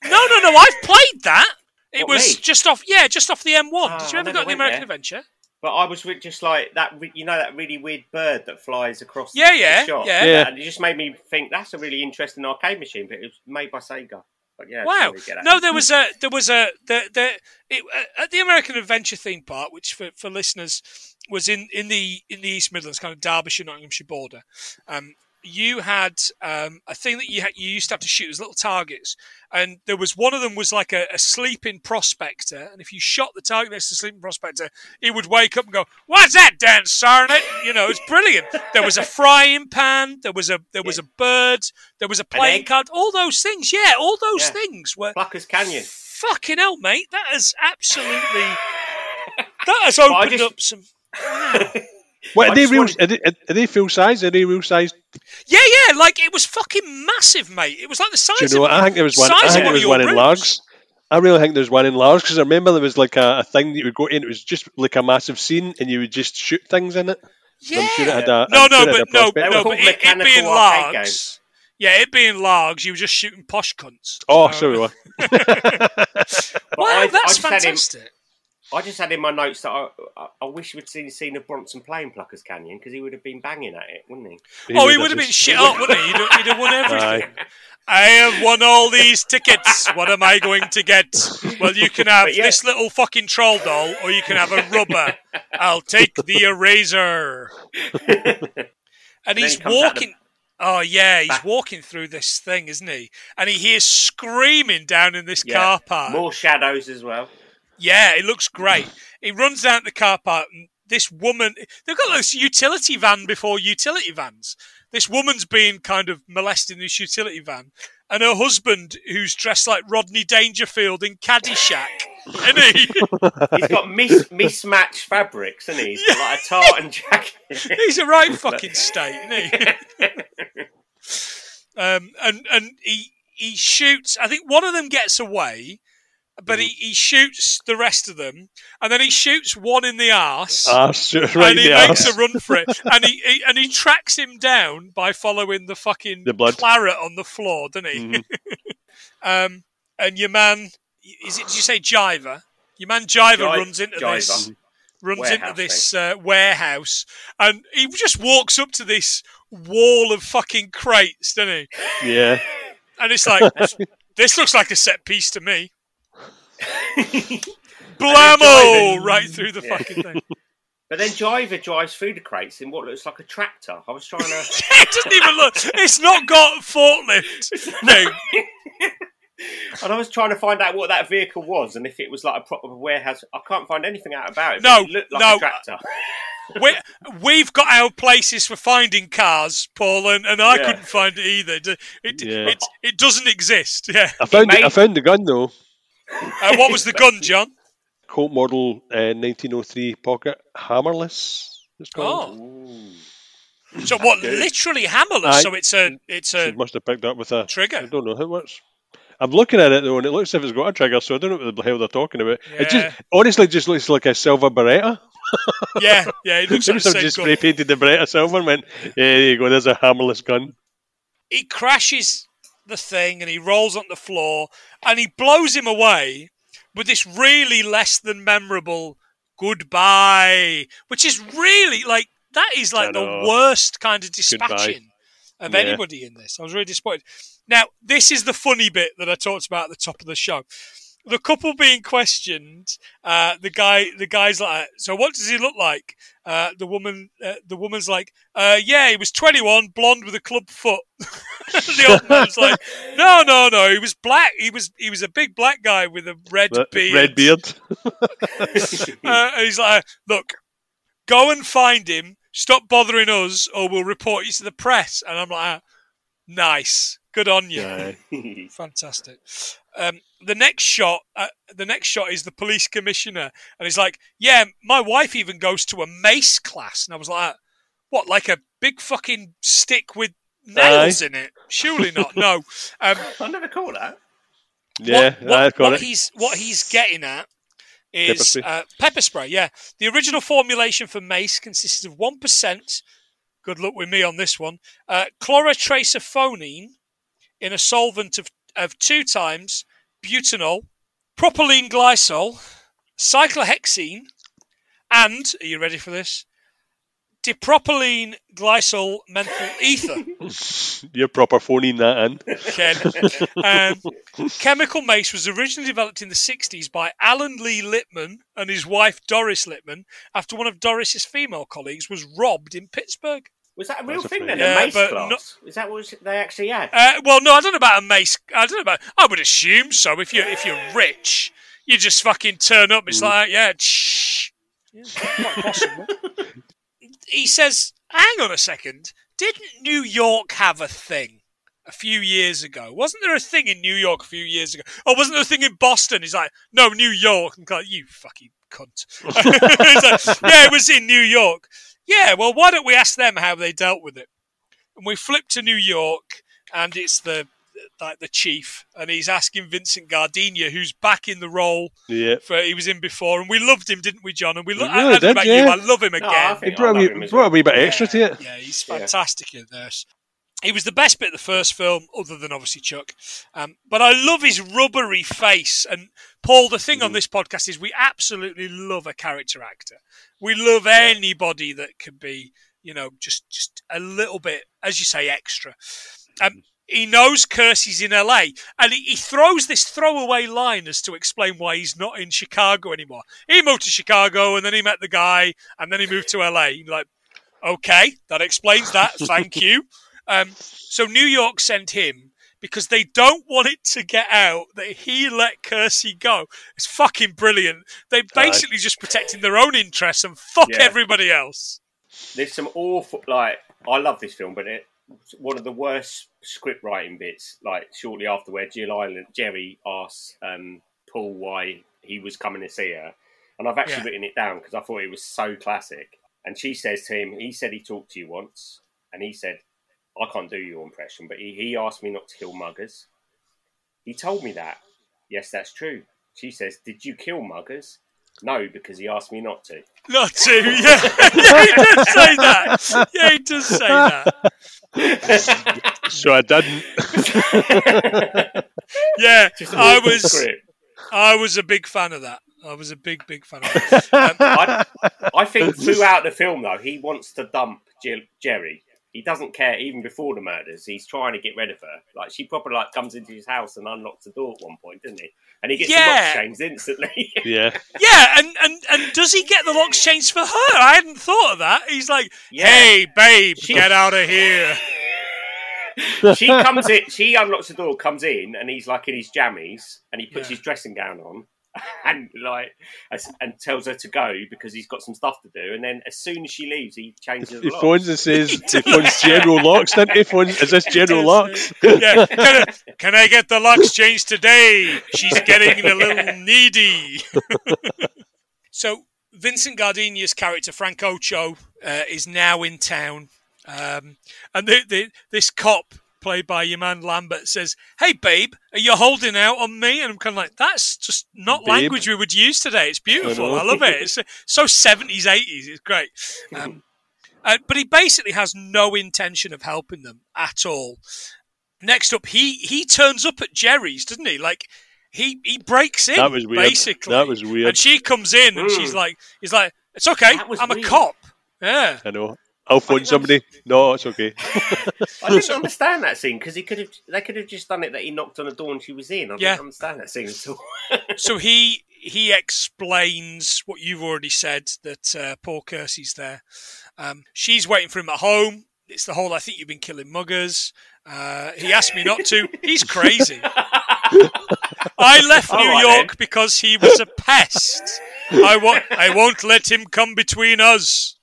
No, no, no. I've played that. It
What,
was
me?
just off. Yeah, just off the M1.
Ah,
Did you ever go to the American
there.
Adventure?
But I was with just like that, re- you know, that really weird bird that flies across
Yeah,
the
yeah,
shot.
yeah.
Yeah.
And it just made me think that's a really interesting arcade machine, but it was made by Sega. But yeah,
Wow.
really.
No, there was a there was a the the it, uh, at the American Adventure theme park, which for, for listeners was in, in the in the East Midlands, kind of Derbyshire Nottinghamshire border. Um, you had um, a thing that you had, you used to have to shoot as little targets, and there was one of them was like a, a sleeping prospector, and if you shot the target next to the sleeping prospector, he would wake up and go, "What's that, Dan Sarnet?" You know, it's brilliant. There was a frying pan, there was a there was a bird, there was a playing card, all those things. Yeah, all those
Yeah.
things were
Pluckers Canyon.
fucking hell, mate. That has absolutely that has opened
just-
up some.
What
I
are they real?
wanted-
Are they, are they full size? Are they real size?
Yeah, yeah, like it was fucking massive, mate. It was like the size
Do you know?
of
what? I think there was one. I think there was one
your
in
rooms.
Largs. I really think there's one in Largs because I remember there was like a, a thing that you would go in. It was just like a massive scene, and you would just shoot things in it.
Yeah.
I'm sure it had a,
no,
I'm
no,
sure it had
but
a
no,
prospect.
They were
no, but it, it being
arcade
Largs. Yeah, it being Largs, you were just shooting posh cunts.
Oh, sorry. what?
But
Wow,
I- I
that's
just had him-
fantastic.
I just had in my notes that I, I, I wish we'd seen a scene of Bronson playing Pluckers Canyon because he would have been banging at it, wouldn't he?
oh, he would have been shit up, wouldn't he? He'd have, he'd have won everything.
Aye.
I have won all these tickets. What am I going to get? Well, you can have
yeah.
this little fucking troll doll, or you can have a rubber. I'll take the eraser. And
then
he's
he
walking. Oh yeah, he's
back-
walking through this thing, isn't he? And he hears screaming down in this
Yeah.
car park.
More shadows as well.
Yeah, it looks great. He runs down to the car park, and this woman, they've got this utility van before utility vans. This woman's being kind of molested in this utility van, and her husband, who's dressed like Rodney Dangerfield in Caddyshack, isn't he?
He's got mis- mismatched fabrics, isn't he? He's got like a tartan jacket.
He's a right fucking state, isn't he? um, and and he he shoots. I think one of them gets away, but he, he shoots the rest of them, and then he shoots one in the arse.
Ah, shoot, right
and he
there.
makes a run for it, and he, he and he tracks him down by following the fucking
The blood.
claret on the floor, doesn't he?
Mhm.
um, and your man, is it? Did you say Jiver? Your man Jiver
Ji-
runs into
Jiver.
this, runs
Warehouse
into this uh, warehouse, and he just walks up to this wall of fucking crates, doesn't he?
Yeah.
And it's like, this looks like a set piece to me. Blammo!
driving.
Right through the
Yeah.
fucking thing.
But then Jiver drives through the crates in what looks like a tractor. I was trying to.
it doesn't even look. It's not got a forklift. No,
And I was trying to find out what that vehicle was and if it was like a proper warehouse. I can't find anything out about it.
No,
it looked like
no.
a tractor.
we, we've got our places for finding cars, Paul, and, and I
Yeah.
couldn't find it either. It, it,
Yeah.
it, it doesn't exist. Yeah.
I found it, I found the gun though.
Uh, what was the gun, John?
Colt model uh, 1903 pocket hammerless. It's called.
Oh, so what? Literally hammerless.
Aye.
So it's a it's
She
a
must have picked up with a
trigger.
I don't know how much. I'm looking at it though, and it looks as if it's got a trigger, so I don't know what the hell they're talking about. It just honestly just looks like a silver Beretta.
yeah, yeah. It looks
Maybe
like the
someone just
gun.
spray painted the Beretta silver and went, yeah, there you go, there's a hammerless gun.
It crashes the thing and he rolls on the floor and he blows him away with this really less than memorable goodbye, which is really like that is like the worst kind of dispatching of
Yeah.
anybody in this. I was really disappointed. Now, this is the funny bit that I talked about at the top of the show. The couple being questioned, uh, the guy, the guy's like, "So what does he look like?" Uh, the woman, uh, the woman's like, uh, "Yeah, he was 21, blonde with a club foot." the old man's like, "No, no, no, he was black. He was, he was a big black guy with a red beard."
Red beard.
Uh, he's like, "Look, go and find him. Stop bothering us, or we'll report you to the press." And I'm like, "Nice, good on you."
Aye.
Fantastic. Um, the next shot, uh, the next shot is the police commissioner, and he's like, "Yeah, my wife even goes to a mace class," and I was like, "What? Like a big fucking stick with nails in it? Surely not. No." Um,
I never caught that.
Yeah,
what, what,
I got
what
it.
he's what he's getting at is
spray.
uh, pepper spray. Yeah, the original formulation for mace consisted of one percent. Good luck with me on this one. Uh, chlorotraceophonine in a solvent of, of two times butanol, propylene glycol, cyclohexene, and are you ready for this? Dipropylene glycol menthol ether.
You're proper phoning that in.
Um, chemical mace was originally developed in the 60s by Alan Lee Litman and his wife Doris Litman after one of Doris's female colleagues was robbed in Pittsburgh.
Was that a real
That's
thing
pretty-
then?
Yeah,
a mace
but
class? Is that what they actually had?
Uh, well, no, I don't know about a mace. I don't know about. I would assume so. If you if you're rich, you just fucking turn up. It's like yeah, shh. Yeah, quite possible. he says, "Hang on a second. Didn't New York have a thing a few years ago? Wasn't there a thing in New York a few years ago? Or wasn't there a thing in Boston?" He's like, "No, New York." And like, "You fucking cunt." Like, yeah, it was in New York. Yeah, well, why don't we ask them how they dealt with it? And we flip to New York, and it's the like the chief, and he's asking Vincent Gardenia, who's back in the role
Yeah.
for he was in before, and we loved him, didn't we, John? And we lo-
We
I,
really
I
did,
about
yeah.
you, I love him again.
I
He
think I
brought a, wee,
him
brought a
well.
wee bit extra to it.
Yeah, he's
Yeah.
fantastic in this. He was the best bit of the first film, other than obviously Chuck. Um, but I love his rubbery face. And Paul, the thing on this podcast is we absolutely love a character actor. We love anybody that can be, you know, just just a little bit, as you say, extra. Um, he knows Kersey's in LA, and he, he throws this throwaway line as to explain why he's not in Chicago anymore. He moved to Chicago, and then he met the guy, and then he moved to LA. Like, okay, that explains that. Thank you. Um, so New York sent him because they don't want it to get out that he let Kersey go. It's fucking brilliant. They're basically just protecting their own interests and fuck
Yeah.
everybody else.
There's some awful, like, I love this film, but it, one of the worst script writing bits, like, shortly after where Jill Ireland, Geri asks um, Paul why he was coming to see her. And I've actually
Yeah.
written it down because I thought it was so classic. And she says to him, he said he talked to you once, and he said, I can't do your impression, but he, he asked me not to kill muggers. He told me that. Yes, that's true. She says, Did you kill muggers? No, because he asked me not to.
Not to, yeah. yeah, he does say that. Yeah, he does say that.
So I didn't.
Yeah, I was,
script.
I was a big fan of that. I was a big, big fan of that. Um,
I, I think throughout the film, though, he wants to dump Jill, Geri. He doesn't care even before the murders. He's trying to get rid of her. Like she probably like comes into his house and unlocks the door at one point, doesn't he? And he gets the
Yeah.
locks changed instantly.
Yeah.
yeah, and, and, and does he get the locks changed for her? I hadn't thought of that. He's like,
Yeah.
hey, babe,
She-
get out of here.
she comes in, she unlocks the door, comes in, and he's like in his jammies, and he puts
Yeah.
his dressing gown on, and like, as- and tells her to go because he's got some stuff to do. And then as soon as she leaves, he changes
He
locks.
phones and says, he phones General Locks, didn't he? Phones, is this General Locks?
yeah. Can I, can I get the locks changed today? She's getting a little needy. so Vincent Gardenia's character Frank Ochoa uh, is now in town, um, and the, the, this cop played by your man Lambert says, "Hey, babe, are you holding out on me?" And I'm kind of like, "That's just not
Babe.
language we would use today. It's beautiful.
I
I, love it. It's so 70s, 80s. It's great." Um, uh, but he basically has no intention of helping them at all. Next up, he he turns up at Geri's, doesn't he? Like he he breaks in.
That was weird.
Basically,
That was weird.
And she comes in and
Mm.
she's like, he's like, it's okay. I'm a cop. Yeah.
I know. I'll phone somebody. No, it's okay.
I didn't understand that scene because he could have. They could have just done it that he knocked on the door and she was in. I
Yeah.
didn't understand that scene at all.
So he he explains what you've already said that uh, Paul Kersey's there. Um, she's waiting for him at home. It's the whole I think you've been killing muggers. Uh, he asked me not to. He's crazy. I left
All
New
right,
York
then.
because he was a pest. I won't. I won't let him come between us.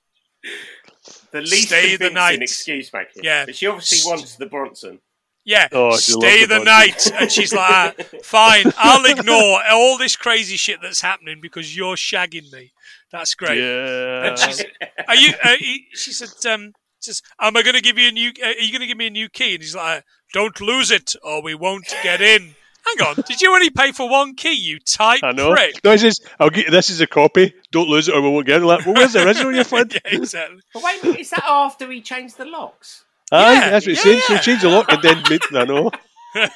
The least
Stay the
convincing
night.
excuse making.
Yeah.
but she obviously wants the Bronson.
Yeah,
Oh,
stay the
the
night. And she's like, ah, fine, I'll ignore all this crazy shit that's happening because you're shagging me. That's great.
Yeah.
And she's, are you? Uh, he, she said, um, says, "Am I going to give you a new? Uh, are you going to give me a new key?" And he's like, "Don't lose it, or we won't get in." Hang on, did you only pay for one key, you tight
I know.
prick?
No, he says, "I'll get this is a copy. Don't lose it, or we won't get it." Like, well, where's the original, you flint?
yeah, exactly.
But wait a minute, is that after he changed the locks?
Aye,
Yeah,
that's what he
yeah,
said. So
yeah.
he changed the lock and then made. I know.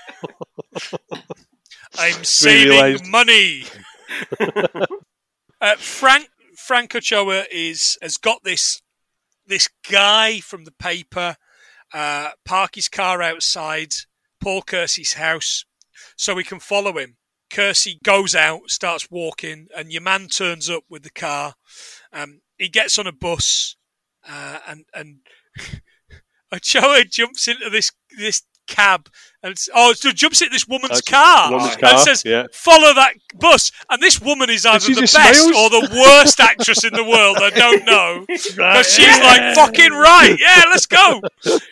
I'm saving
realised.
money. uh, Frank Frank Ochoa is has got this this guy from the paper uh, park his car outside Paul Kersey's house so we can follow him. Kersey goes out, starts walking, and your man turns up with the car. Um, he gets on a bus, uh, and and Ochoa jumps into this this cab and it's, oh, so jumps into this woman's
That's
car,
woman's
and
car,
says,
yeah.
"Follow that bus." And this woman is either the best
smiles?
or the worst actress in the world. I don't know because she's like fucking right. Yeah, let's go,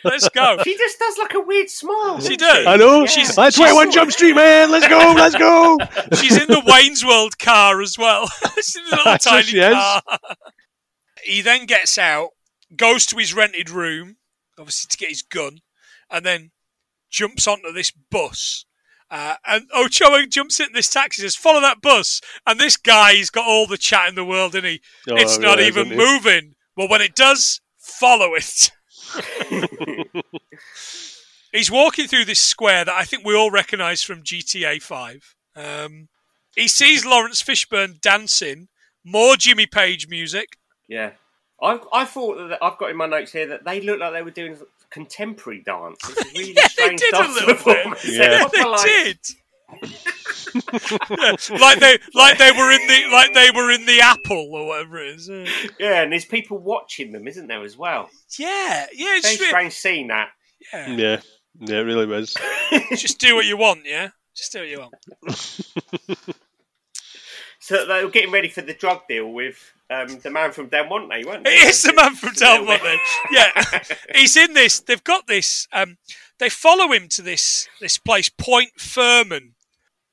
let's go.
She just does like a weird smile.
She
doesn't.
I know.
She's-
That's
she's-
21 Jump Street, man. Let's go. Let's go.
She's in the Wayne's World car as well. She's in a little
That's
tiny
she is.
car. He then gets out, goes to his rented room, obviously to get his gun, and then jumps onto this bus. Uh, and Ochoa jumps in this taxi, says, "Follow that bus." And this guy's got all the chat in the world, and he?
Oh,
it's
I
not
realise,
even
isn't it?
moving. Well, when it does, follow it. He's walking through this square that I think we all recognise from GTA 5. Um, he sees Laurence Fishburne dancing, more Jimmy Page music.
Yeah. I, I thought that I've got in my notes here that they looked like they were doing contemporary dance. It's a really
Yeah, they
strange
did a little bit.
Yeah.
They're
Yeah, they
like-
did. Yeah, like they like they were in the like they were in the apple or whatever it is.
Yeah, and there's people watching them, isn't there, as well?
Yeah, yeah, it's
Very
just,
strange seeing that.
yeah.
Yeah. Yeah, it really was.
just do what you want, yeah. Just do what you want.
So they were getting ready for the drug deal with um, the man from Del Monte, weren't they?
It is the man from Del Monte. Yeah, he's in this. They've got this. Um, they follow him to this this place, Point Fermin.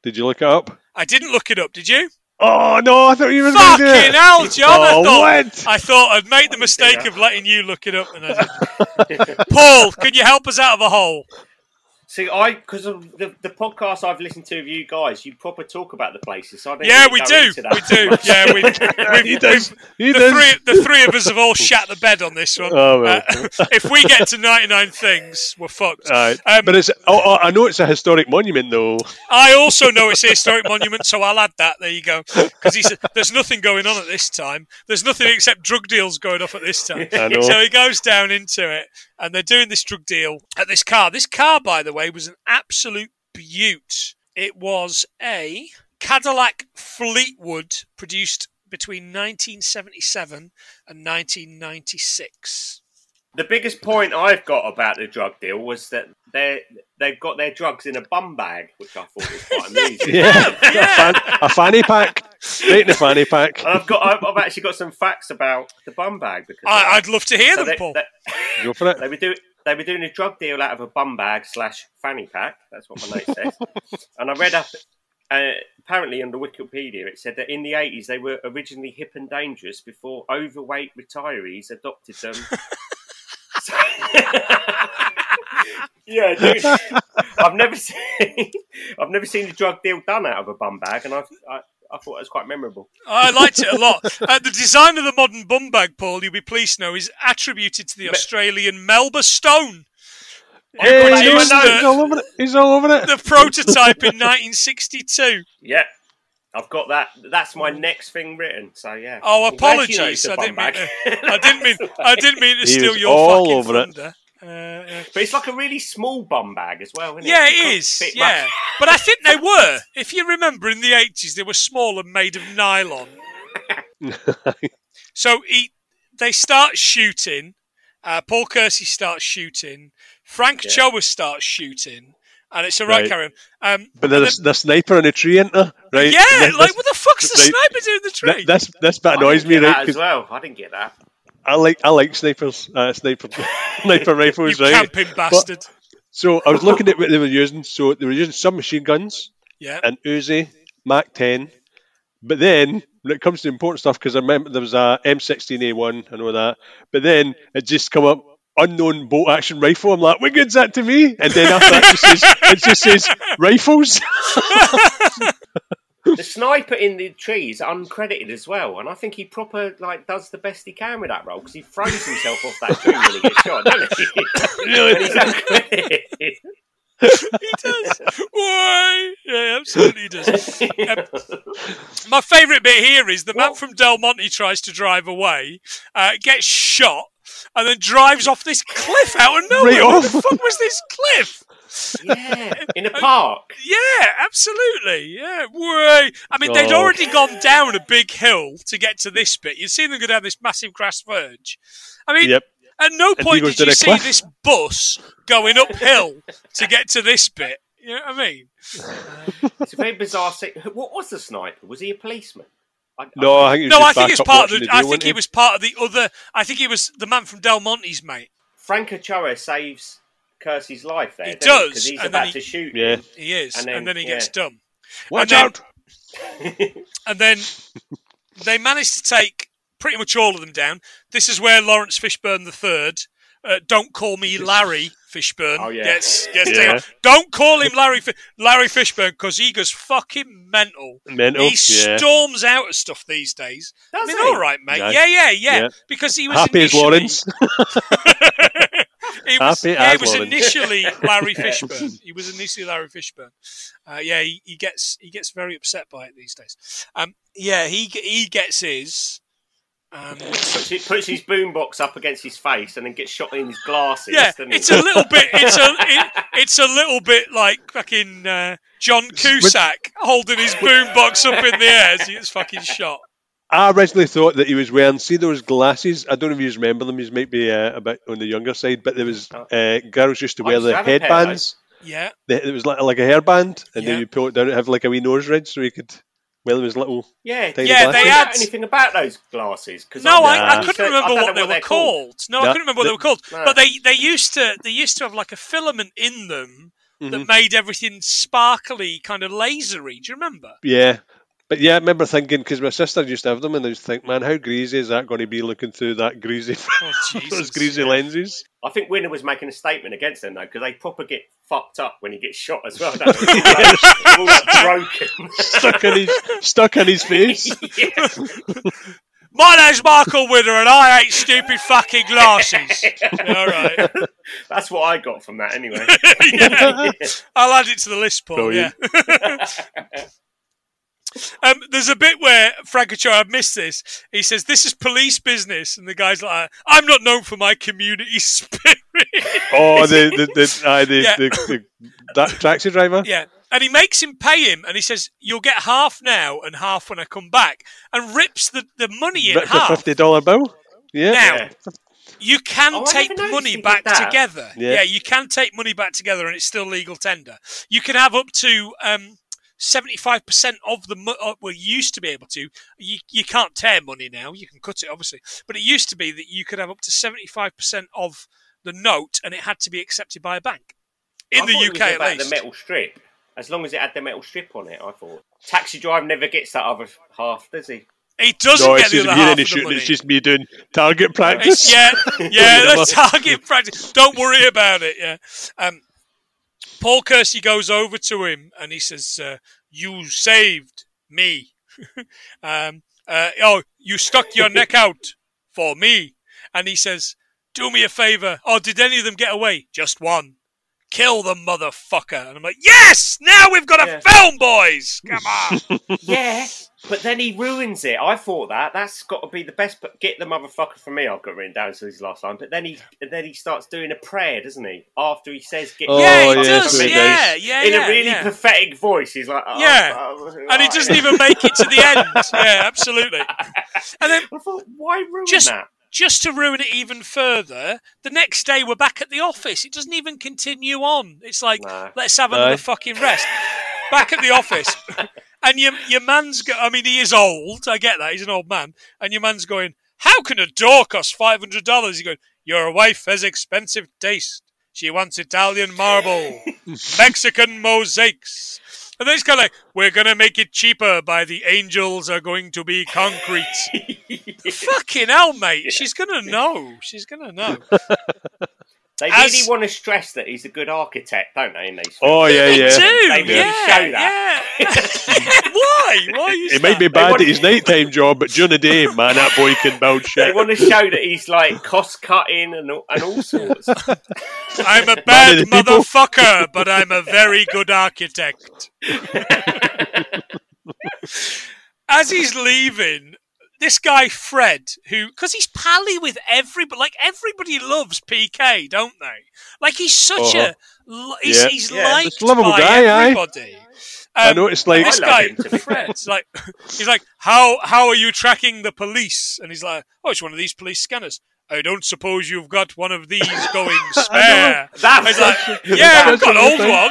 Did you look it up?
I didn't look it up. Did you?
Oh, no. I thought you were going to do
Fucking
it.
hell, John! I
Oh,
thought
what?
I thought I'd made the mistake of letting you look it up, and I. Paul, can you help us out of a hole?
See, I because of the, the podcast I've listened to of you guys, you proper talk about the places. So I don't
Yeah,
really
we do. We do.
much.
Yeah, we. We've,
He does.
we've- the
does.
three, the three of us have all shat the bed on this one.
Oh.
Uh, if we get to 99 things, we're fucked.
Aye.
Um,
but it's. Oh, oh, I know it's a historic monument, though.
I also know it's a historic monument, so I'll add that. There you go. Because he said there's nothing going on at this time. There's nothing except drug deals going off at this time.
I know.
So he goes down into it, and they're doing this drug deal at this car. This car, by the way, was an absolute beaut. It was a Cadillac Fleetwood produced between 1977 and 1996.
The biggest point I've got about the drug deal was that they they've got their drugs in a bum bag, which I thought was quite amusing.
Yeah.
Yeah.
A, fan, a fanny pack. Straight in a fanny pack.
I've got I've, I've actually got some facts about the bum bag because
I, I'd love to hear
So
them,
they,
Paul.
they-
Go for it.
they were doing they were doing a drug deal out of a bum bag slash fanny pack. That's what my note says. and I read up. Uh, apparently, on the Wikipedia, it said that in the 80s they were originally hip and dangerous before overweight retirees adopted them. Yeah, dude. I've never seen I've never seen a drug deal done out of a bum bag, and I've, I I thought it was quite memorable.
I liked it a lot. Uh, the design of the modern bum bag, Paul, you'll be pleased to know, is attributed to the Australian Melba Stone.
Hey, he's,
used
he's all over it. He's all over it.
The prototype in 1962.
Yeah. I've got that. That's my next thing written. So yeah.
Oh,
I'm glad you know
apologies.
it's a
I
bum
didn't mean I didn't mean I didn't mean to
He
steal
was
your
all
fucking
over it.
Thunder. Uh, yeah.
But it's like a really small bum bag as well, isn't
Yeah,
it?
it
can't
is.
fit
Yeah,
much.
but I think they were. If you remember, in the eighties, they were small and made of nylon. So he, they start shooting. Uh, Paul Kersey starts shooting. Frank
Yeah.
Choa starts shooting, and it's a right,
Right.
carry on. Um,
But there's the sniper in the tree, isn't there? Right.
yeah,
This-
like what the fuck's the
right.
sniper doing in the tree?
Th- This this bit
I
annoys me,
get
right?
that as
'cause
well. I didn't get that.
I like I like snipers, uh, sniper sniper
you
rifles, right?
camping bastard.
So I was looking at what they were using. So they were using submachine guns,
yeah.
an Uzi, Mac 10. But then when it comes to important stuff, because I remember there was a M16A1, and all that. But then it just come up unknown bolt action rifle. I'm like, what good's that to me? And then after that, it just says, it just says rifles.
the sniper in the tree is uncredited as well, and I think he proper like does the best he can with that role because he throws himself off that tree when he gets shot, doesn't he? he's
he does. Why? Yeah, absolutely he does. Um, my favourite bit here is the man
What?
from Del Monte tries to drive away, uh, gets shot, and then drives off this cliff out of nowhere.
Right
Where the fuck was this cliff?
Yeah, in a oh, park.
Yeah, absolutely. Yeah, way. I mean, they'd
Oh.
already gone down a big hill to get to this bit. You'd seen them go down this massive grass verge. I mean,
yep.
at no
he
point did you see
cliff.
this bus going uphill to get to this bit. You know what I mean?
It's a very bizarre. Se- what was the sniper? Was he a policeman? I,
No, I think he was
No, I think it's part of the.
the
I think
wasn't
he was part of the other. I think he was the man from Del Monte's mate.
Frank Ochoa saves Kersey's life there.
He
doesn't
does,
because he's
and then
about
he-
to shoot.
Yeah.
He is, and
And
then,
then-
he gets
yeah.
done,
Watch
then-
out!
and then they managed to take pretty much all of them down. This is where Laurence Fishburne the third. Uh, don't call me Larry Fishburne.
Oh, yeah.
Gets, gets
Yeah.
Don't call him Larry Fi- Larry Fishburne because he goes fucking mental.
Mental.
he
yeah.
storms out of stuff these days. I mean, all right, mate.
Yeah.
Yeah, yeah, yeah.
Yeah.
Because he was
Happy as
initially-
Lawrence.
he was,
Happy
yeah, he was initially Larry Fishburne. He was initially Larry Fishburne. Uh, yeah, he, he gets he gets very upset by it these days. Um, yeah, he he gets his. Um,
he puts his boombox up against his face and then gets shot in his glasses.
yeah, it's a little bit. It's a it, it's a little bit like fucking uh, John Cusack holding his boombox up in the air as he gets fucking shot.
I originally thought that he was wearing, see those glasses? I don't know if you remember them. He might be uh, a bit on the younger side, but there was uh, girls used to wear
used
the
have a pair of
headbands.
Yeah,
The- It was like, like a hairband, and
Yeah.
then you pull it down and have like a wee nose ridge so you could wear them as little.
yeah,
Tiny
yeah.
glasses.
They
They
had
had-
anything about those glasses because
No, I,
Nah.
I couldn't remember what they were called. No, I couldn't remember what
the-
they were called.
No.
But they, they used to they used to have like a filament in them that
Mhm.
made everything sparkly, kind of lasery. Do you remember?
Yeah. But yeah, I remember thinking, because my sister used to have them, and I used to think, man, how greasy is that going to be looking through that greasy,
Oh
those greasy lenses?
I think Winner was making a statement against them though because they proper get fucked up when he gets shot as well. Don't they? Like, all broken.
stuck in his stuck in his face.
My name's Michael Winner, and I hate stupid fucking glasses. All right,
That's what I got from that anyway.
yeah. I'll add it to the list, Paul.
Brilliant.
Yeah. Um, there's a bit where Frank Ochoa, I've missed this. He says, "This is police business," and the guy's like, "I'm not known for my community spirit."
Oh, the the the, uh, the,
Yeah.
the, the, that taxi driver.
Yeah. And he makes him pay him, and he says, "You'll get half now and half when I come back," and rips the, the money in
Ripped a
half.
fifty dollar bill. Yeah.
Now,
Yeah.
you can
Oh,
take money back together.
Yeah.
Yeah. you can take money back together, and it's still legal tender. You can have up to um, seventy-five percent of the. Mo- uh, well, used to be able to. You you can't tear money now. You can cut it, obviously, but it used to be that you could have up to seventy-five percent of the note, and it had to be accepted by a bank in
I
the
thought it
UK
was
at
about
least.
the metal strip. As long as it had the metal strip on it, I thought. Taxi drive never gets that other half, does he?
He doesn't
No,
get
it's
the
just
other half
any
of the
shooting.
money.
It's just me doing target
It's-
practice.
yeah, yeah, the target practice. Don't worry about it. Yeah. Um, Paul Kersey goes over to him and he says, uh, "You saved me. um, uh, oh, you stuck your neck out for me." And he says, "Do me a favor. Oh, did any of them get away? Just one." Kill the motherfucker. And I'm like, yes! Now we've got a film, boys! Come on.
yeah, but then he ruins it. I thought that that's got to be the best. But get the motherfucker from me. I've got written down to his last line. But then he then he starts doing a prayer, doesn't he? After he says get
Oh,
yeah, he
yeah,
does.
so
Yeah, yeah,
in
yeah,
a really
yeah.
pathetic voice. He's like, oh,
Yeah.
oh, oh
and he doesn't even make it to the end. Yeah, absolutely. And then
I thought, why ruin
Just-
that?
just to ruin it even further, the next day we're back at the office. It doesn't even continue on. It's like,
No.
let's have
No.
another fucking rest. Back at the office. And your, your man's, go- I mean, he is old. I get that. He's an old man. And your man's going, how can a door cost $500? He's going, your wife has expensive taste. She wants Italian marble, Mexican mosaics. And then it's kind of like, we're going to make it cheaper by the angels are going to be concrete. Fucking hell, mate. She's going to know. She's going to know.
They
As-
really want to stress that he's a good architect, don't they? In these
Oh,
films?
yeah,
They
yeah.
do.
They really
yeah,
show that.
Yeah. Why? Why use
It might be
that?
bad
want-
at his nighttime job, but during the day, man, that boy can build shit.
They want to show that he's like cost cutting and all, and all sorts.
I'm a bad
of people.
motherfucker, but I'm a very good architect. As he's leaving, this guy Fred, who because he's pally with everybody, like everybody loves PK, don't they? Like he's such
Uh-huh.
a l- he's,
Yeah.
he's
Yeah,
liked
a lovable
by
guy, aye.
everybody.
I
Um,
noticed, like,
this guy
to be
Fred's like he's like how how are you tracking the police? And he's like, oh, it's one of these police scanners. I don't suppose you've got one of these going spare.
That
He's like,
That's-
yeah, I've got an old
I'm
one.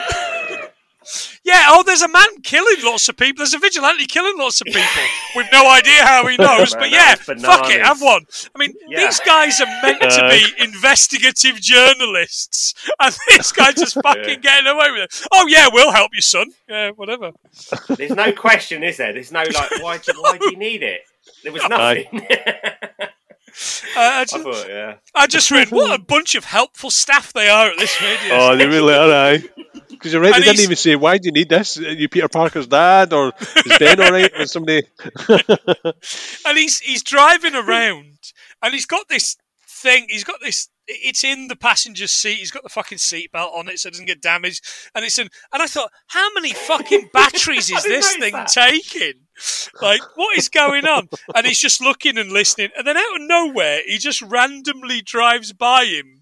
Yeah, oh, there's a man killing lots of people. There's a vigilante killing lots of people. We've no idea how he knows, but yeah, fuck it, have one. I mean,
Yeah.
these guys are meant to be investigative journalists, and this guy just fucking
Yeah.
getting away with it. Oh yeah, we'll help you, son. Yeah, whatever.
There's no question, is there? There's no like, why do, why do you need it? There was nothing.
Uh, I,
I
just,
thought, yeah.
I just read what a bunch of helpful staff they are at this radio.
Oh, they really are, aye. Because you're right,
And
they didn't even say, why do you need this? Are you Peter Parker's dad? Or is Ben alright? Or somebody.
and he's he's driving around and he's got this thing he's got this it's in the passenger seat he's got the fucking seatbelt on it so it doesn't get damaged and it's in and i thought how many fucking batteries is this thing
that.
taking like what is going on and he's just looking and listening and then out of nowhere he just randomly drives by him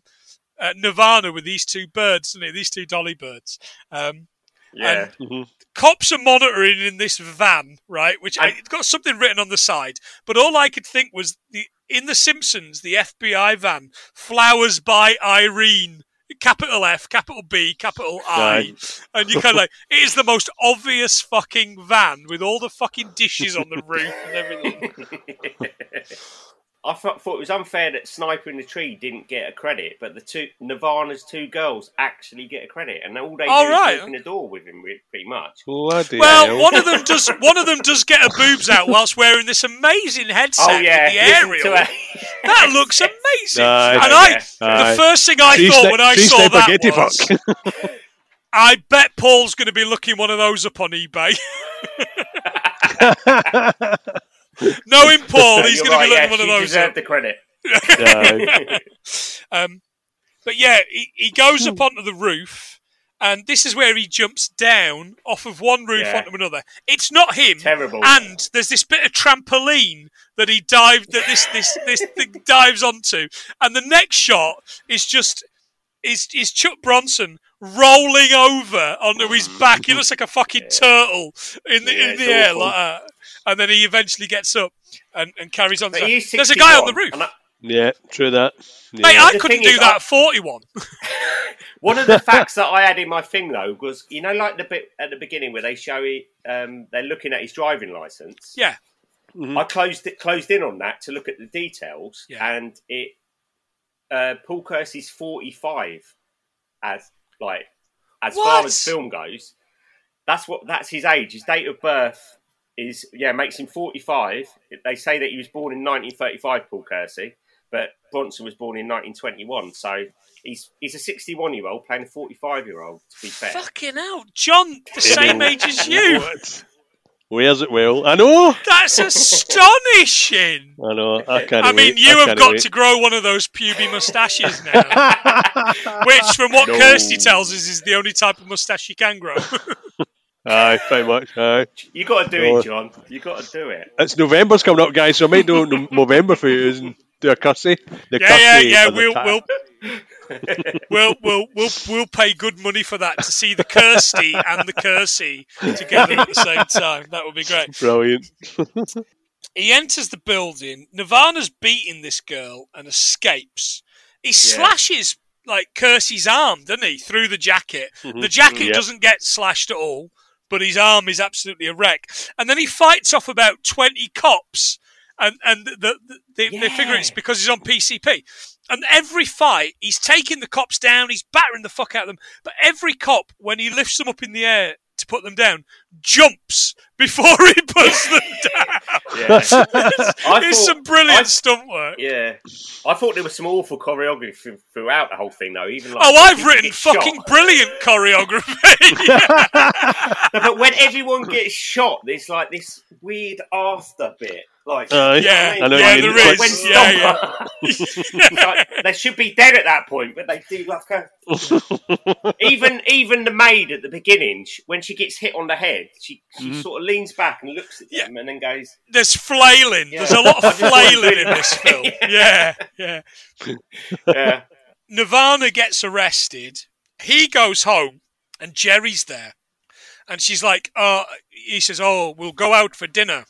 at nirvana with these two birds doesn't he? these two dolly birds um,
Yeah.
Mhm.
cops are monitoring in this van, right? Which I, it's got something written on the side, but all I could think was the in The Simpsons, the FBI van, flowers by Irene, capital F, capital B, capital I, and you kind of like it is the most obvious fucking van with all the fucking dishes on the roof and everything.
I thought, thought it was unfair that Sniper in the Tree didn't get a credit, but the two Nirvana's two girls actually get a credit, and all they
Oh,
do
right.
is walk in the door with him, pretty much.
Bloody
Well,
hell.
one of them does. One of them does get her boobs out whilst wearing this amazing headset
oh yeah,
with the
listen
aerial. That looks amazing.
Aye.
and I,
Yeah.
the first thing I
Three
thought
sni-
when I saw that
spaghetti
was. I bet Paul's going to be looking one of those up on eBay. Knowing Paul, he's
You're
going to be
right,
looking
yeah,
one of
she
those up.
deserved the credit.
Aye.
Um, but yeah, he, he goes up onto the roof, and this is where he jumps down off of one roof
Yeah.
onto another. It's not him.
Terrible.
And there's this bit of trampoline that he dived that this this this thing dives onto, and the next shot is just is is Chuck Bronson rolling over onto his back. He looks like a fucking turtle in the
Yeah,
in the air
awful.
like that. And then he eventually gets up and, and carries on. To- There's a guy on the roof.
yeah, true that. Yeah.
Mate, I
The
couldn't do
is,
that
I-
at 41.
One of the facts that I had in my thing though was, you know, like the bit at the beginning where they show he, um, they're looking at his driving license.
Yeah.
I closed it, closed in on that to look at the details,
Yeah.
and it, uh, Paul Kersey's forty-five, as like as far as film goes. That's what that's his age. His date of birth is yeah makes him forty-five. They say that he was born in nineteen thirty-five, Paul Kersey, but Bronson was born in nineteen twenty-one. So he's he's a sixty-one-year-old playing a forty-five-year-old. To be fair,
Fucking hell. John, the same age as you.
What? Where's it well? I know.
That's astonishing.
I know. I can't
I mean,
wait.
you
I
have got
wait.
to grow one of those puby moustaches now, which, from what
No.
Kirsty tells us, is the only type of moustache you can grow.
Aye, pretty much. Aye.
you got to do
God.
it, oh. John. You got to do it.
It's November's coming up, guys, so I might do November for you and do a cussy. The
yeah, yeah, yeah. We'll, we'll, we'll, we'll, we'll, we'll pay good money for that to see the Kirsty and the Kersey together at the same time. That would be great.
Brilliant.
He enters the building. Nirvana's beating this girl and escapes. He slashes like Kersey's arm, doesn't he, through the jacket? Mm-hmm. The jacket
Yeah.
doesn't get slashed at all, but his arm is absolutely a wreck. And then he fights off about twenty cops, and and the, the, they, they figure it's because he's on PCP. And every fight, he's taking the cops down, he's battering the fuck out of them. But every cop, when he lifts them up in the air, to put them down, jumps before he puts them down.
Yeah.
it's it's
thought-
some brilliant
I-
stunt work.
Yeah, I thought there was some awful choreography throughout the whole thing, though. Even like
Oh, I've written
get shot.
fucking brilliant choreography.
No, but when everyone gets shot, there's like this weird after bit. Like,
Aye.
Yeah,
I know
yeah,
you mean.
there
Like,
is.
when
Yeah,
Stomper- like, they should be dead at that point, but they do like a. even even the maid at the beginning, when she gets hit on the head, she, she
Mhm.
sort of leans back and looks at
Yeah.
them and then goes,
There's flailing.
Yeah.
There's a lot of flailing in this film. Yeah, yeah.
yeah,
Nirvana gets arrested. He goes home, and Geri's there, and she's like, "Uh," he says, "Oh, we'll go out for dinner,"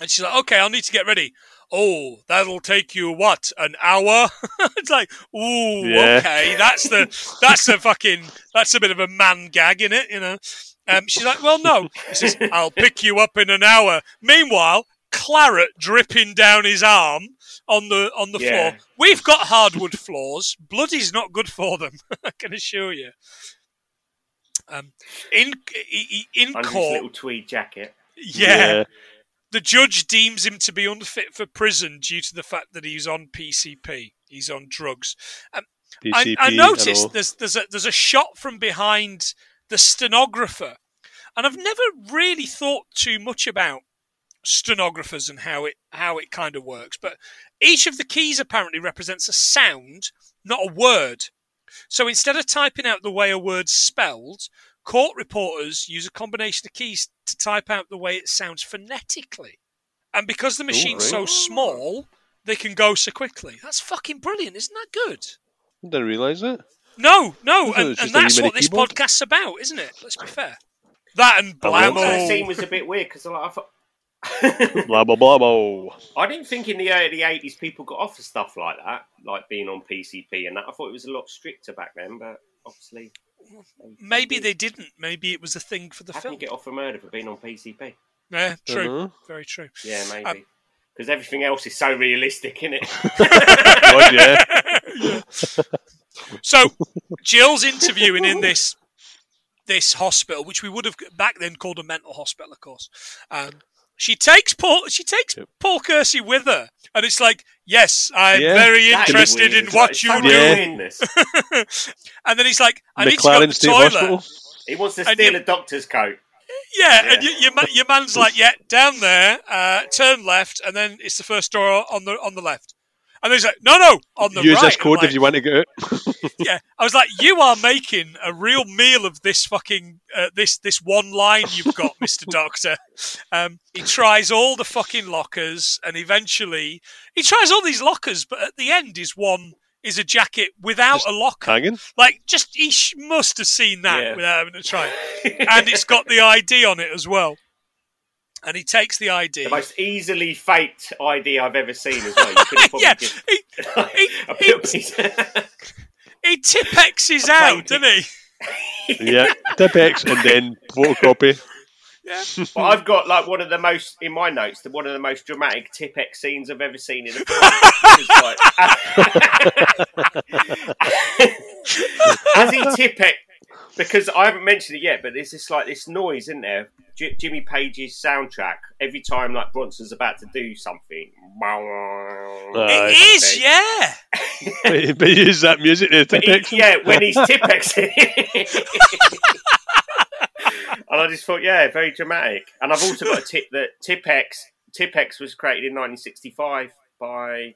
and she's like, "Okay, I'll need to get ready." Oh, that'll take you what an hour? it's like, ooh,
Yeah.
okay, that's the that's a fucking that's a bit of a man gag in it, you know. Um, she's like, well, no. He says, I'll pick you up in an hour. Meanwhile, claret dripping down his arm on the on the
Yeah.
floor. We've got hardwood floors. Bloody's not good for them. I can assure you. Um, in in
his
court,
little tweed jacket.
yeah, the judge deems him to be unfit for prison due to the fact that he's on PCP. He's on drugs. Um, I,
PCP,
I noticed there's there's a there's a shot from behind the stenographer, and I've never really thought too much about stenographers and how it how it kind of works. But each of the keys apparently represents a sound, not a word. So instead of typing out the way a word's spelled, court reporters use a combination of keys to type out the way it sounds phonetically. And because the machine's so
really?
small, they can go so quickly. That's fucking brilliant, isn't that good?
I didn't realise that.
No, no,
I thought it
and, and
just a wee
that's what this
keyboard.
podcast's about, isn't it? Let's be fair. That and
I will.
The scene was a bit weird because like, I thought.
Blah blah blah blah.
I didn't think in the early eighties people got off for stuff like that, like being on PCP and that. I thought it was a lot stricter back then, but obviously,
Maybe they didn't. Maybe it was a thing for the
How
film.
you get off for murder for being on PCP?
Yeah, true.
Dunno.
Very true.
Yeah, maybe
Um,
because everything else is so realistic, isn't it?
God, yeah.
So Jill's interviewing in this this hospital, which we would have back then called a mental hospital, of course. Um, she takes Paul. She takes
Yep.
Paul Kersey with her, and it's like, yes, I'm
Yeah.
very interested in what
like,
you
it's
do.
Yeah.
and then he's like, I need to go to the toilet.
Hospital.
He wants to steal
you-
a doctor's coat.
Yeah, and you, your, ma- your man's like, yeah, down there, uh, turn left, and then it's the first door on the on the left. And he's like, no, no, on the
Use
right.
this code
like,
if you want to get out.
yeah, I was like, you are making a real meal of this fucking uh, this this one line you've got, Mister Doctor. Um, he tries all the fucking lockers, and eventually he tries all these lockers, but at the end is one is a jacket without
Just
a locker.
Hanging.
Like, just he sh- must have seen that
Yeah.
without having to try. it. And it's got the ID on it as well. And he takes the ID.
The most easily faked ID I've ever seen as well. You could have probably
yeah,
just
he, he,
a
he, he tipexes out, doesn't he?
Yeah. Tipex and then photocopy.
Yeah.
But I've got like one of the most in my notes, the one of the most dramatic Tipex scenes I've ever seen in a film. Like- As he Tipex, because I haven't mentioned it yet, but there's this like this noise in there. J- Jimmy Page's soundtrack every time like Bronson's about to do something.
Aye.
It is, yeah.
but, but use that music to
But he-
Tipex.
yeah, when he's Tipexing. and I just thought, yeah, very dramatic. And I've also got a tip that Tipex Tipex was created in 1965 by,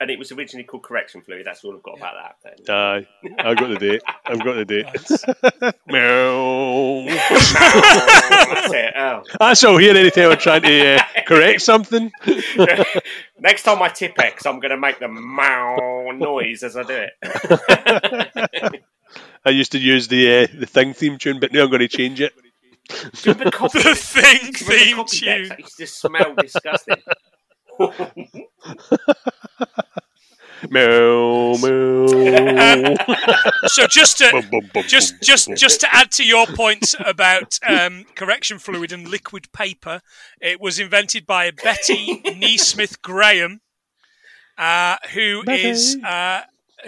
and it was originally called Correction Fluid. That's all I've got about that. Then.
Aye. I've got the date. I've got the date.
Nice.
Meow.
That's it. Oh.
That's all here anytime I'm trying to uh, correct something.
Next time I tip X, I'm going to make the mow noise as I do it.
I used to use the uh, the thing theme tune, but now I'm going to change it.
Do you
The thing
do you remember
theme
copy
tune.
decks? That used to smell disgusting.
Meow, meow.
So just to just just just to add to your points about um, correction fluid and liquid paper, it was invented by Betty Nesmith Graham, uh, who
Betty.
is uh,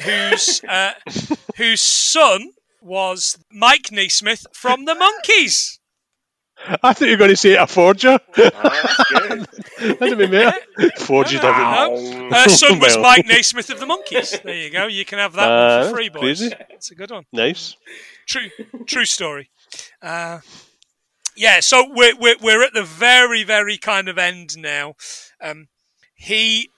whose uh, whose son was Mike Nesmith from the Monkees.
I thought you were going to say a forger.
Oh, that's good.
That'd be better. Forger doesn't.
Wow.
Her son was Mike Nesmith of the Monkees. There you go. You can have that one
Uh,
for free, boys.
crazy.
It's a good one.
Nice.
True, true story. Uh, yeah, so we're, we're we're at the very very kind of end now. Um, he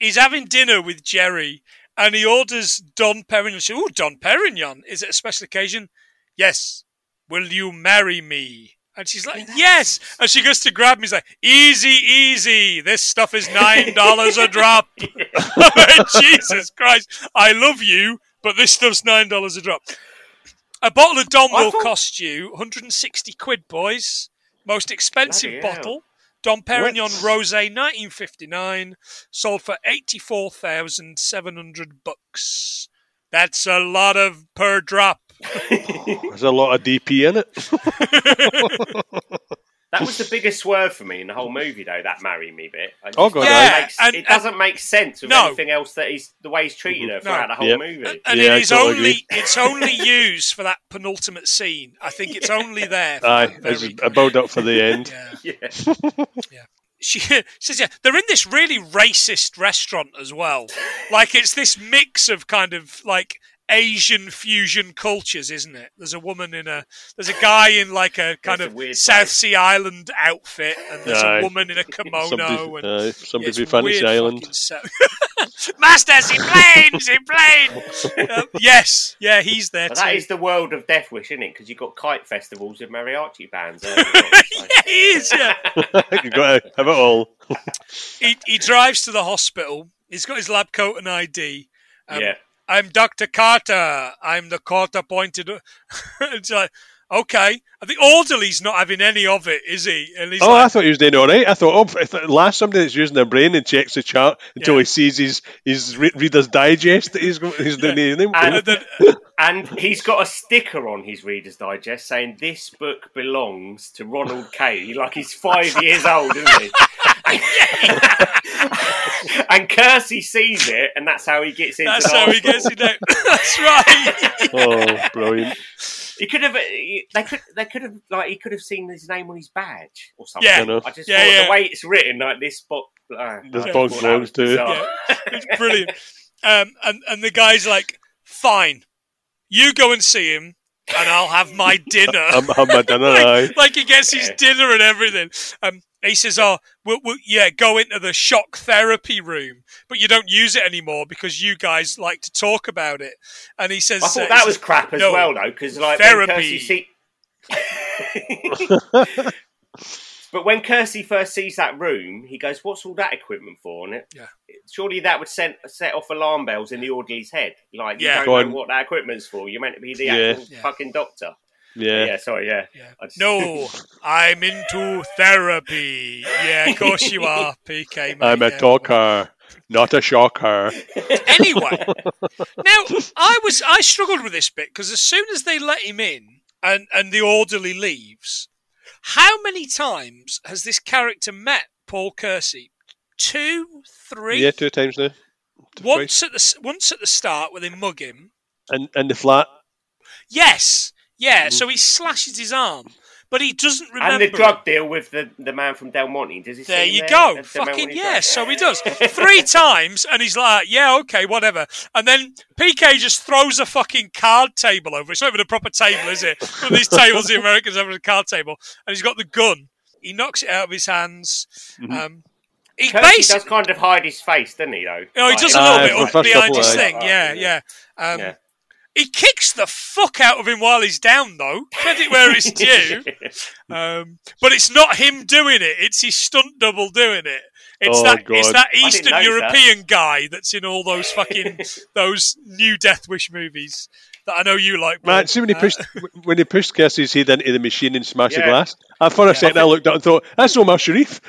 is having dinner with Geri, and he orders Dom Perignon. Oh, Dom Perignon! Is it a special occasion? Yes. Will you marry me? And she's like, yes. And she goes to grab me. He's like, easy, easy. This stuff is nine dollars a drop. Jesus Christ, I love you, but this stuff's nine dollars a drop. A bottle of Dom will
thought-
cost you 160 quid, boys. Most expensive
Bloody hell.
bottle. Dom Perignon? Rosé 1959 sold for 84,700 bucks. That's a lot of per drop.
There's a lot of DP in it.
That was the biggest swerve for me in the whole movie, though. That "marry me" bit. I oh, just-
Oh, God,
it,
Yeah,
makes-
and-
it doesn't make sense with
No.
anything else that he's the way he's treated her mm-hmm. throughout the whole
Yep.
movie.
And
Yeah,
it is
totally
only
agree.
it's only used for that penultimate scene. I think it's only there. For
Aye, it's
very
a build up for the end.
Yeah.
Yeah.
She says, yeah, they're in this really racist restaurant as well. Like it's this mix of kind of like Asian fusion cultures, isn't it? There's a woman in a, there's a guy in like a kind
That's a
of South
place.
Sea Island outfit, and there's
Aye.
a woman in a kimono.
Somebody,
and
aye, somebody
it's
from Fantasy Island.
fucking Masters in planes, in planes. Um, yes, yeah, he's there
But
too.
that is the world of Death Wish, isn't it? Because you've got kite festivals with mariachi bands. on, so-
yeah, he is. Yeah.
you got to have it all.
he, he drives to the hospital. He's got his lab coat and ID. Um,
yeah.
I'm Dr. Carter. I'm the court appointed. it's like, okay. The orderly's not having any of it, is he? And he's
Oh, I thought he was doing all right. I thought, oh, if at last somebody that's using their brain and checks the chart until
Yeah.
he sees his his re- Reader's Digest that he's, he's doing his name.
And-
and then,
And he's got a sticker on his Reader's Digest saying this book belongs to Ronald Kay. Like he's five years old, isn't he? and Kersey sees it, and that's how he gets into
that's
the
how he
hospital.
gets it out. that's right.
oh, brilliant.
He could have. They could. They could have. Like he could have seen his name on his badge or something.
Yeah.
I know.
I just
Yeah,
thought
yeah.
the way it's written, like this book. Uh,
This
I
book
thought that
belongs
was
to-
bizarre.
It's brilliant. Um, and, and the guy's like, fine. You go and see him, and I'll have my dinner.
I'm, I'm a dinner,
like, like he gets his dinner and everything. Um, he says, "Oh, we'll, we'll, yeah, go into the shock therapy room, but you don't use it anymore because you guys like to talk about it." And he says,
I
uh,
thought
he
that
says,
was crap as
no,
well, though, because like
therapy.
when Kersey see- but when Kersey first sees that room, he goes, "What's all that equipment for?" And it,
Yeah.
surely that would set set off alarm bells in the orderly's head. Like,
Yeah.
you don't
on.
what that equipment's for. You're meant to be the
Yeah.
actual
Yeah.
fucking doctor.
Yeah.
Yeah, sorry, yeah.
Yeah.
Just-
No, I'm into therapy. Yeah, of course you are, PK. Mate.
I'm a
yeah.
talker, not a shocker.
Anyway, now I was I struggled with this bit because as soon as they let him in and and the orderly leaves, how many times has this character met Paul Kersey? Two, three.
Yeah, two times now.
once at the once at the start where they mug him.
And in the flat.
Yes, yeah.
Mhm.
So he slashes his arm, but he doesn't remember.
And the
it.
drug deal with the, the man from Del Monte. Does he?
There
see him
you
there?
go.
That's
Fucking
when
yes,
drugs?
so he does. Three times, and he's like, yeah, okay, whatever. And then PK just throws a fucking card table over. It's not even a proper table, is it? One of these tables the Americans have at a card table. And he's got the gun. He knocks it out of his hands.
Mhm.
Um, he basically.
does kind of hide his face, doesn't he? Though.
Oh, he
Like,
does a little
Aye,
bit
for the
up
first
behind
couple,
his thing.
Aye,
Yeah,
yeah.
yeah. Um,
Yeah.
He kicks the fuck out of him while he's down, though. Credit where it's due. Um, but it's not him doing it; it's his stunt double doing it. It's
Oh,
that it's that Eastern
notice
European guy that's in all those fucking those new Death Wish movies that I know you like. Paul.
Man, see when he
Uh,
pushed when he pushed Kersey's head into the machine and smashed the glass. I for a
Yeah.
second I looked up and thought, "That's Omar Sharif."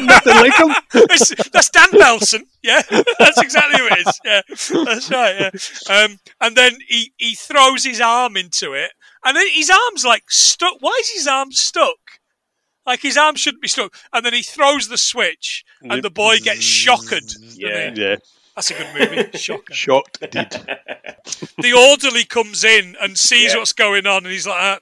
Nothing like him.
that's, that's Dan Belson. Yeah, that's exactly who it is. Yeah, that's right. Yeah. Um, and then he, he throws his arm into it, and then his arm's like stuck. Why is his arm stuck? Like his arm shouldn't be stuck. And then he throws the switch, and the boy gets shocked.
Yeah.
Yeah,
That's a good movie. Shocker.
Shocked, did.
the orderly comes in and sees
Yeah.
what's going on, and he's like, uh,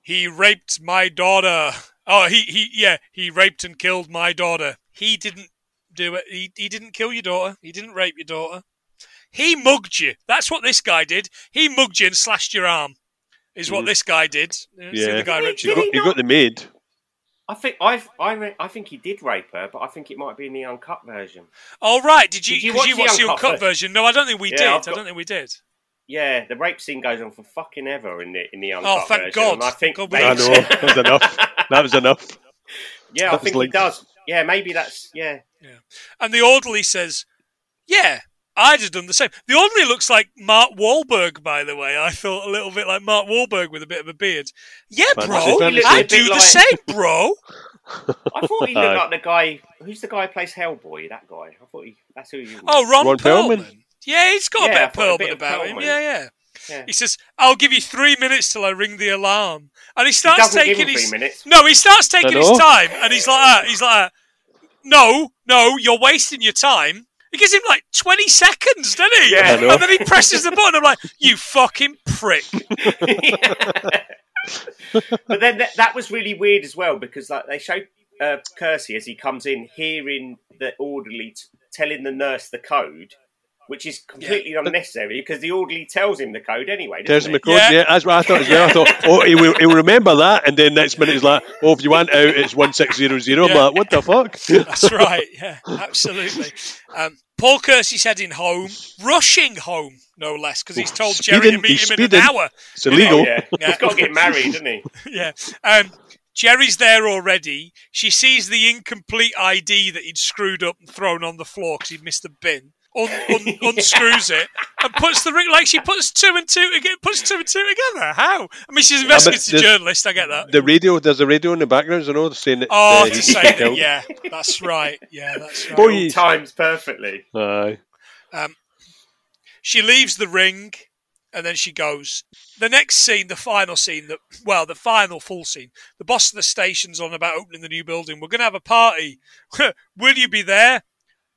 "He raped my daughter. Oh, he he yeah, he raped and killed my daughter. He didn't do it. He he didn't kill your daughter. He didn't rape your daughter. He mugged you. That's what this guy did. He mugged you and slashed your arm. Is what
Mm.
this guy did. It's the
Yeah.
other guy raped
You
your
Did
got,
he
you
not?
got the maid.
I think I've, I re- I think he did rape her, but I think it might be in the uncut version.
Oh right, did you?
Did you
Because you
watch
watched
the
the
uncut
uncut
version?
version? No, I don't think we
Yeah,
did.
I've
I don't think we did.
Yeah, the rape scene goes on for fucking ever in the in the uncut version.
Oh, thank
version.
God.
And I think
God, we
they-
I know. That was enough. That was enough.
yeah, I
That was
think he does. Yeah, maybe that's yeah.
And the orderly says, "Yeah, I'd have done the same." The orderly looks like Mark Wahlberg, by the way. I thought a little bit like Mark Wahlberg with a bit of a beard. Yeah,
Fantasy
bro,
fantasy.
I
A bit
do the
like-
same, bro.
I thought he looked like the guy. Who's the guy who plays Hellboy? That guy. I thought he. That's who he.
Oh, was. Oh, Ron,
Ron
Perlman.
Perlman?
Yeah, he's got
Yeah, I
a bit
thought a
of
bit
Perlman
of
about him. Yeah, yeah.
Yeah.
He says, "I'll give you three minutes till I ring the alarm," and he starts
doesn't give
taking
him
his
minutes.
no. He starts taking his time, and he's like, that. "He's like, that. no, no, you're wasting your time." He gives him like twenty seconds, doesn't he?
Yeah.
And then he presses the button. I'm like, "You fucking prick!"
but then that, that was really weird as well because like they showed uh, Kersey as he comes in hearing the orderly t- telling the nurse the code, which is completely unnecessary because the orderly tells him the code anyway.
There's
doesn't
my
he?
code.
Yeah.
Yeah. that's what I thought as well. I thought, oh, he will, he will remember that, and then next minute he's like, oh, if you want out, it's one six zero zero. I'm like, what the fuck?
That's right. Yeah, absolutely. Um, Paul Kersey's heading home, rushing home, no less, because he's told Geri to
Speeding,
meet
he's
him in an
speeding.
hour.
It's illegal.
Oh, yeah.
Yeah.
He's got to get married, doesn't he?
yeah. Um, Geri's there already. She sees the incomplete ID that he'd screwed up and thrown on the floor because he'd missed the bin. Un- un- unscrews it and puts the ring like she puts two and two together. Puts two and two together. How? I mean, she's an investigative
there's-
journalist. I get that.
The radio, there's a radio in the background, I know, they're saying that.
Oh,
uh,
to say
he
that, yeah, that's right. Yeah, that's right.
Boy,
All times perfectly.
Aye.
She leaves the ring and then she goes. The next scene, the final scene, that well, the final full scene. The boss of the station's on about opening the new building. We're going to have a party. Will you be there?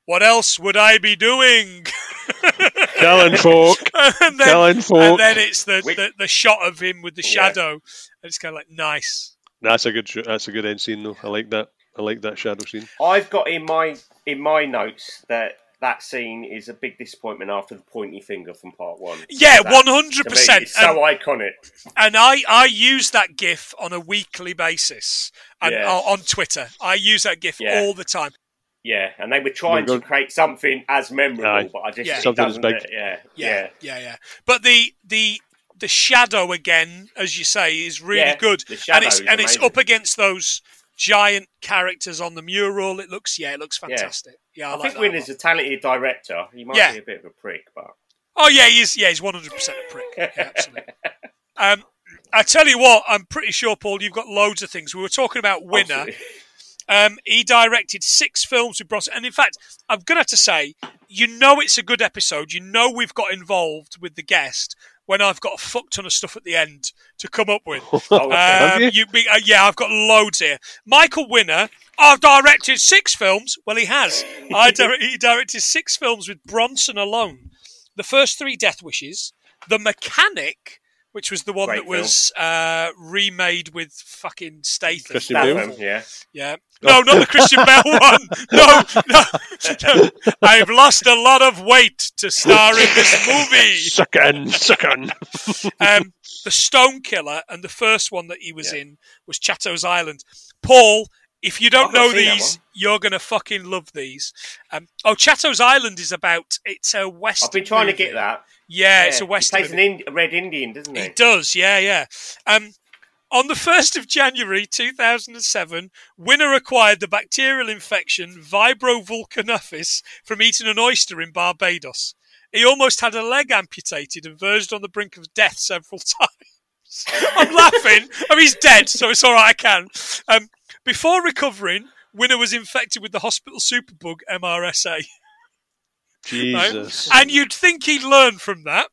What else would I be doing?
Killing folk.
and, then,
Killing
and then it's the, the, the shot of him with the
Yeah.
shadow. And it's kind of like, nice.
That's a good. sh- That's a good end scene, though. I like that. I like that shadow scene.
I've got in my in my notes that that scene is a big disappointment after the pointy finger from part one.
Yeah,
That,
one
to me,
hundred percent.
It's so iconic.
and I, I use that GIF on a weekly basis, and
Yeah.
uh, on Twitter, I use that GIF
Yeah.
all the time.
Yeah, and they were trying
Well,
to create something as memorable,
Aye.
but I just
Yeah.
Something that's
doesn't-
big.
Yeah,
Yeah,
yeah.
yeah, yeah. But the the the shadow again, as you say, is really
Yeah,
good,
the shadow
and it's
is
and it's up against those giant characters on the mural. It looks, yeah, it looks fantastic. Yeah, I,
I,
like
think
that a
Winner's a talented director. He might
Yeah.
be a bit of a prick, but
Oh yeah, he's yeah, he's one hundred percent a prick. Yeah, absolutely. um, I tell you what, I'm pretty sure, Paul, you've got loads of things. We were talking about Winner.
Absolutely.
Um, he directed six films with Bronson, and in fact, I'm gonna have to say, you know, it's a good episode. You know, we've got involved with the guest when I've got a fuck ton of stuff at the end to come up with.
Oh,
Um,
you?
you uh, yeah, I've got loads here. Michael Winner. I've directed six films. Well, he has. I dir- he directed six films with Bronson alone. The first three, Death Wishes. The Mechanic, which was the one
Great
that was uh, remade with fucking Statham.
Christian
Statham,
Bale?
yeah.
Yeah. No, not the Christian Bale one. No, no, no. I've lost a lot of weight to star in this movie.
Suck in, suck in.
Um, the Stone Killer and the first one that he was
Yeah.
in was Chatto's Island. Paul, if you don't know these, you're gonna fucking love these. Um, oh, Chatto's Island is about it's a western.
I've been trying to get that.
Yeah, it's a
He
western.
plays an
movie.
Ind- a red Indian, doesn't he?
He does, yeah, yeah. Um, on the 1st of January 2007, Winner acquired the bacterial infection Vibrio vulnificus from eating an oyster in Barbados. He almost had a leg amputated and verged on the brink of death several times. I'm laughing. I mean, he's dead, so it's all right, I can. Um, before recovering, Winner was infected with the hospital superbug MRSA.
Jesus.
And you'd think he'd learn from that.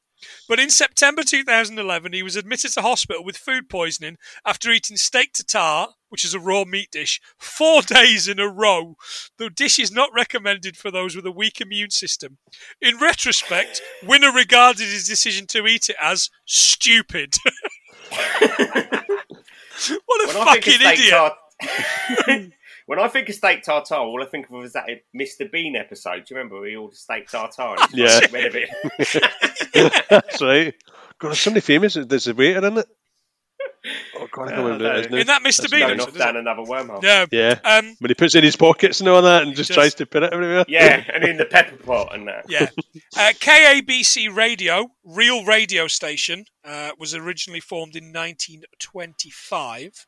But in September 2011, he was admitted to hospital with food poisoning after eating steak tartare, which is a raw meat dish, four days in a row. The dish is not recommended for those with a weak immune system. In retrospect, Winner regarded his decision to eat it as stupid. what a
When I think
fucking
of steak
idiot!
tart- when I think of steak tartare, all I think of is that Mr. Bean episode. Do you remember we he ordered steak tartare? And
Yeah.
yeah. Rid of it.
That's right. God, there's somebody famous. There's a waiter in it. Oh God, I can't
Oh,
remember who it is
no.
now.
In that Mr.
That's
Bean
not
Going off down
it?
another wormhole.
Yeah.
Yeah.
Um,
When he puts it in his pockets and all that, and just
Just-
tries to put it everywhere.
Yeah, and in the pepper pot and that.
Yeah. Uh, KABC Radio, real radio station, uh, was originally formed in 1925.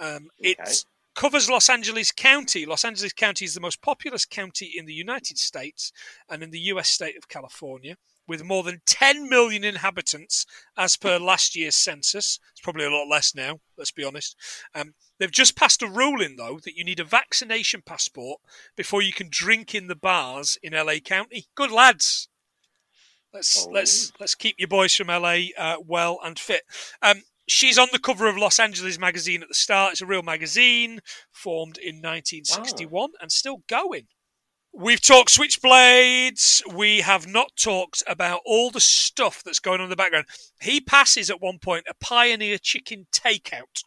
Um, it
Okay.
Covers Los Angeles County. Los Angeles County is the most populous county in the United States and in the US state of California. With more than 10 million inhabitants as per last year's census. It's probably a lot less now, let's be honest. Um, they've just passed a ruling, though, that you need a vaccination passport before you can drink in the bars in LA County. Good lads. Let's
Oh.
let's let's keep your boys from LA uh, well and fit. Um, she's on the cover of Los Angeles magazine at the start. It's a real magazine formed in 1961 ah. and still going. We've talked switchblades. We have not talked about all the stuff that's going on in the background. He passes at one point a Pioneer chicken takeout.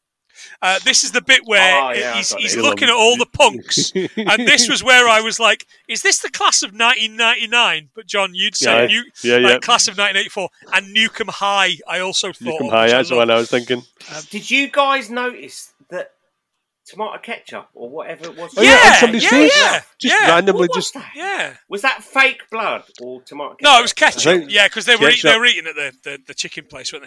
Uh, this is the bit where
Oh, yeah,
he's, he's looking at all the punks, and this was where I was like, "Is this the class of 1999?" But John, you'd say
Yeah,
new,
yeah,
like
yeah.
class of 1984, and Newcomb High. I also thought.
You come
of,
high.
which I
That's the one I was thinking.
Did you guys notice that tomato ketchup or whatever it was?
Oh, yeah,
Yeah,
somebody's
yeah, yeah,
Just
yeah.
randomly,
was
just
that?
Yeah.
Was that fake blood or tomato ketchup?
No, it was ketchup.
think
Yeah, because they were eat, they
ketchup.
were eating at the, the, the chicken place, weren't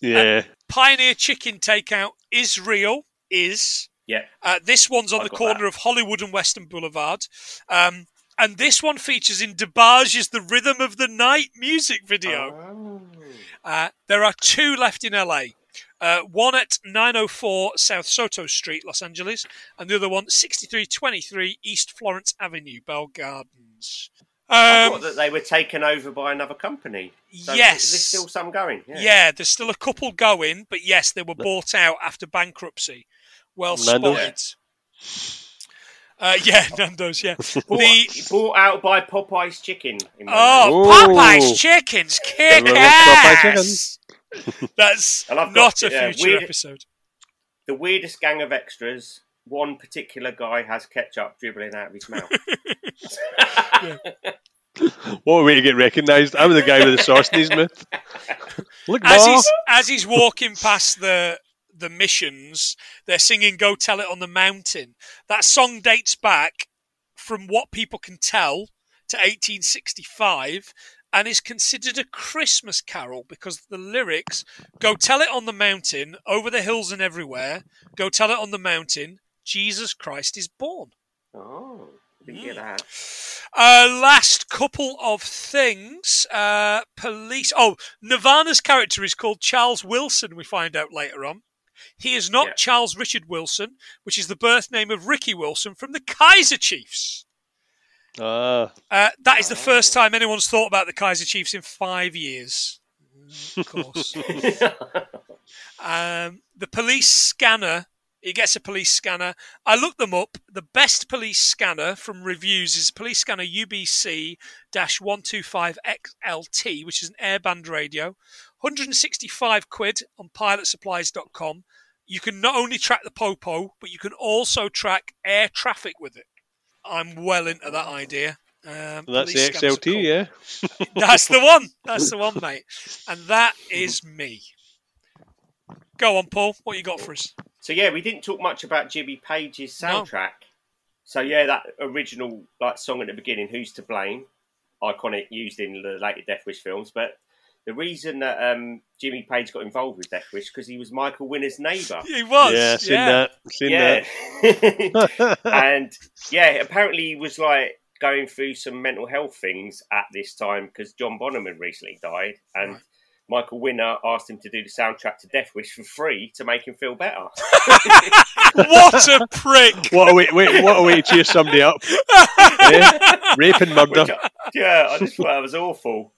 they?
yeah.
Pioneer Chicken Takeout is real. Is
Yeah.
uh, this one's on
I
the corner
that.
of Hollywood and Western Boulevard, um, and this one features in DeBarge's "The Rhythm of the Night" music video.
Oh.
Uh, there are two left in LA. Uh, one at 904 South Soto Street, Los Angeles, and the other one 6323 East Florence Avenue, Bell Gardens.
I
Um,
thought that they were taken over by another company. So
Yes.
There's still some going. Yeah.
yeah. there's still a couple going, but yes, they were bought out after bankruptcy. Well
Nando's?
spotted. Uh, yeah, Nando's. Yeah.
Bought,
The
bought out by Popeye's Chicken. In
oh,
Ooh.
Popeye's chickens kick
Everyone loves
ass. That's
And I've
not
got,
a
yeah,
future
weird-
episode.
the weirdest gang of extras. One particular guy has ketchup dribbling out of his mouth.
What a way to get recognised. I'm the guy with the sauce in his mouth. Look,
As
Ma.
he's as he's walking past the the missions, they're singing "Go Tell It on the Mountain." That song dates back, from what people can tell, to 1865, and is considered a Christmas carol because the lyrics "Go tell it on the mountain, over the hills and everywhere. Go tell it on the mountain, Jesus Christ is born."
oh, didn't get that.
Uh, last couple of things. Uh, police. Oh, Nirvana's character is called Charles Wilson, we find out later on. He is not
Yeah.
Charles Richard Wilson, which is the birth name of Ricky Wilson from the Kaiser Chiefs.
Ah,
Uh, that is the first time anyone's thought about the Kaiser Chiefs in five years. Of course. um, the police scanner. He gets a police scanner. I looked them up. The best police scanner from reviews is police scanner UBC 125XLT, which is an airband radio. 165 quid on pilotsupplies.com. You can not only track the Popo, but you can also track air traffic with it. I'm well into that idea. Um,
that's the XLT,
cool.
yeah.
That's the one. That's the one, mate. And that is me. Go on, Paul. What you got for us?
So yeah, we didn't talk much about Jimmy Page's
No.
soundtrack. So yeah, that original like song at the beginning, "Who's to Blame," iconic, used in the later Death Wish films. But the reason that um, Jimmy Page got involved with Death Wish because he was Michael Winner's neighbour.
He was.
yeah, seen that. Seen
Yeah,
that.
and yeah, apparently he was like going through some mental health things at this time because John Bonham had recently died, and
Right.
Michael Winner asked him to do the soundtrack to Death Wish for free to make him feel better.
What a prick.
what a way, wait, what a way to cheer somebody up. yeah? Rape and murder.
I- yeah, I just thought that was awful.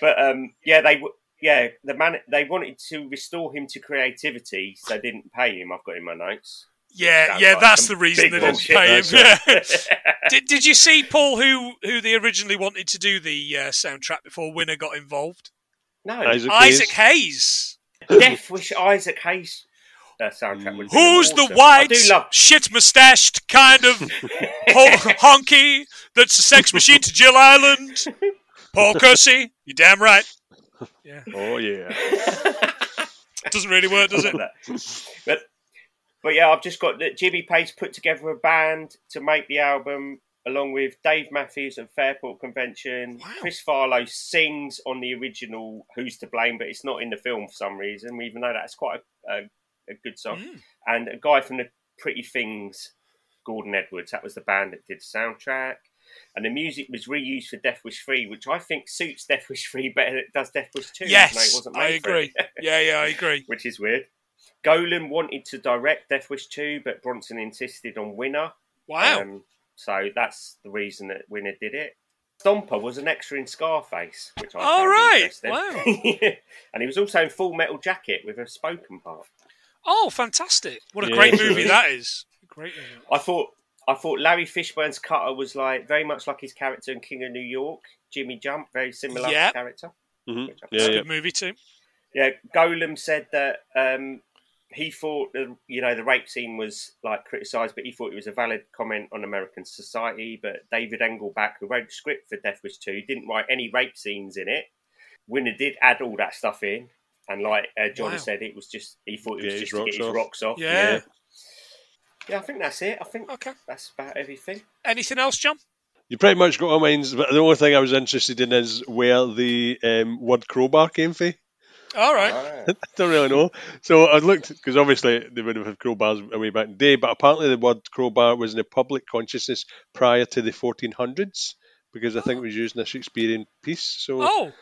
But um, yeah, they yeah the man they wanted to restore him to creativity, so they didn't pay him. I've got in my notes.
Yeah,
Sounds
yeah,
like
that's the reason
big
they didn't
bullshit.
pay him. Yeah. did, did you see Paul who who they originally wanted to do the uh, soundtrack before Winner got involved?
No,
Isaac
Isaac
Hayes.
Hayes.
Death Wish Isaac Hayes uh, soundtrack would be
Who's the
awesome.
white,
love
shit mustached kind of ho- honky that's a sex machine to Jill Ireland? Paul Kersey, you damn right. Yeah,
Oh yeah.
doesn't really work, does it?
but but yeah, I've just got that Jimmy Page put together a band to make the album along with Dave Mattacks of Fairport Convention.
Wow.
Chris Farlowe sings on the original "Who's to Blame," but it's not in the film for some reason, even though that's quite a, a, a good song.
Mm.
And a guy from the Pretty Things, Gordon Edwards, that was the band that did the soundtrack. And the music was reused for Death Wish 3, which I think suits Death Wish 3 better than it does Death Wish 2. even it
Yes,
wasn't
I agree. Yeah, yeah, I agree.
which is weird. Golan wanted to direct Death Wish 2, but Bronson insisted on Winner.
Wow.
Um, so that's the reason that Winner did it. Stomper was an extra in Scarface, which I
All
found
right,
interesting.
wow.
and he was also in Full Metal Jacket with a spoken part.
Oh, fantastic! What a
Yeah,
great movie that is. Great movie.
I thought I thought Larry Fishburne's cutter was like very much like his character in King of New York, Jimmy Jump, very similar
Yep.
character.
hmm Yeah,
It's a
yeah.
good movie too.
Yeah, Golan said that um, he thought that, you know the rape scene was like criticised, but he thought it was a valid comment on American society. But David Engelbach, who wrote the script for Death Wish Two, didn't write any rape scenes in it. Winner did add all that stuff in, and like uh, John
Wow.
said, it was just he thought it was
his
just to get
rocks
his
off.
rocks off.
Yeah.
Yeah.
yeah, I think that's it. I think
Okay.
that's about everything.
Anything else, John?
You pretty much got our minds, but the only thing I was interested in is where the um, word crowbar came from.
All right.
Ah.
Don't really know. So I looked because obviously they would have had crowbars way back in the day, but apparently the word crowbar was in the public consciousness prior to the 1400s because I think it was used in a Shakespearean piece. So
Oh,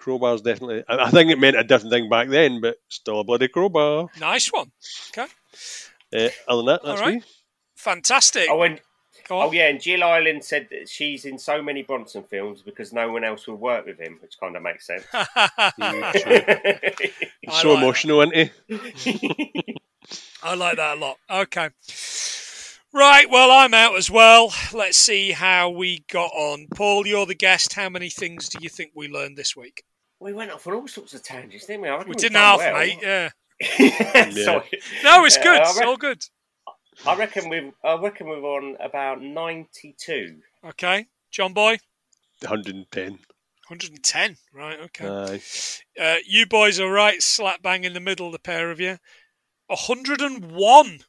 crowbars definitely. I I think it meant a different thing back then, but still a bloody crowbar.
nice one. Okay.
Uh, other than that, that's
All right.
me.
Fantastic.
And
Go
Oh yeah, and Jill Ireland said that she's in so many Bronson films because no one else will work with him, which kind of makes sense.
Mm, true.
I
so
like
emotional, isn't he?
I like that a lot. Okay. Right, well, I'm out as well. Let's see how we got on. Paul, you're the guest. How many things do you think we learned this week?
we went off on all sorts of tangents, didn't we? I
We
didn't
half,
well.
mate. Yeah.
Sorry.
No, it's good.
I
It's all good.
I reckon we've I reckon we're on about ninety two.
Okay. John Boy,
110.
110. Right, okay.
Aye.
Uh, you boys are right, slap bang in the middle, the pair of you. 101.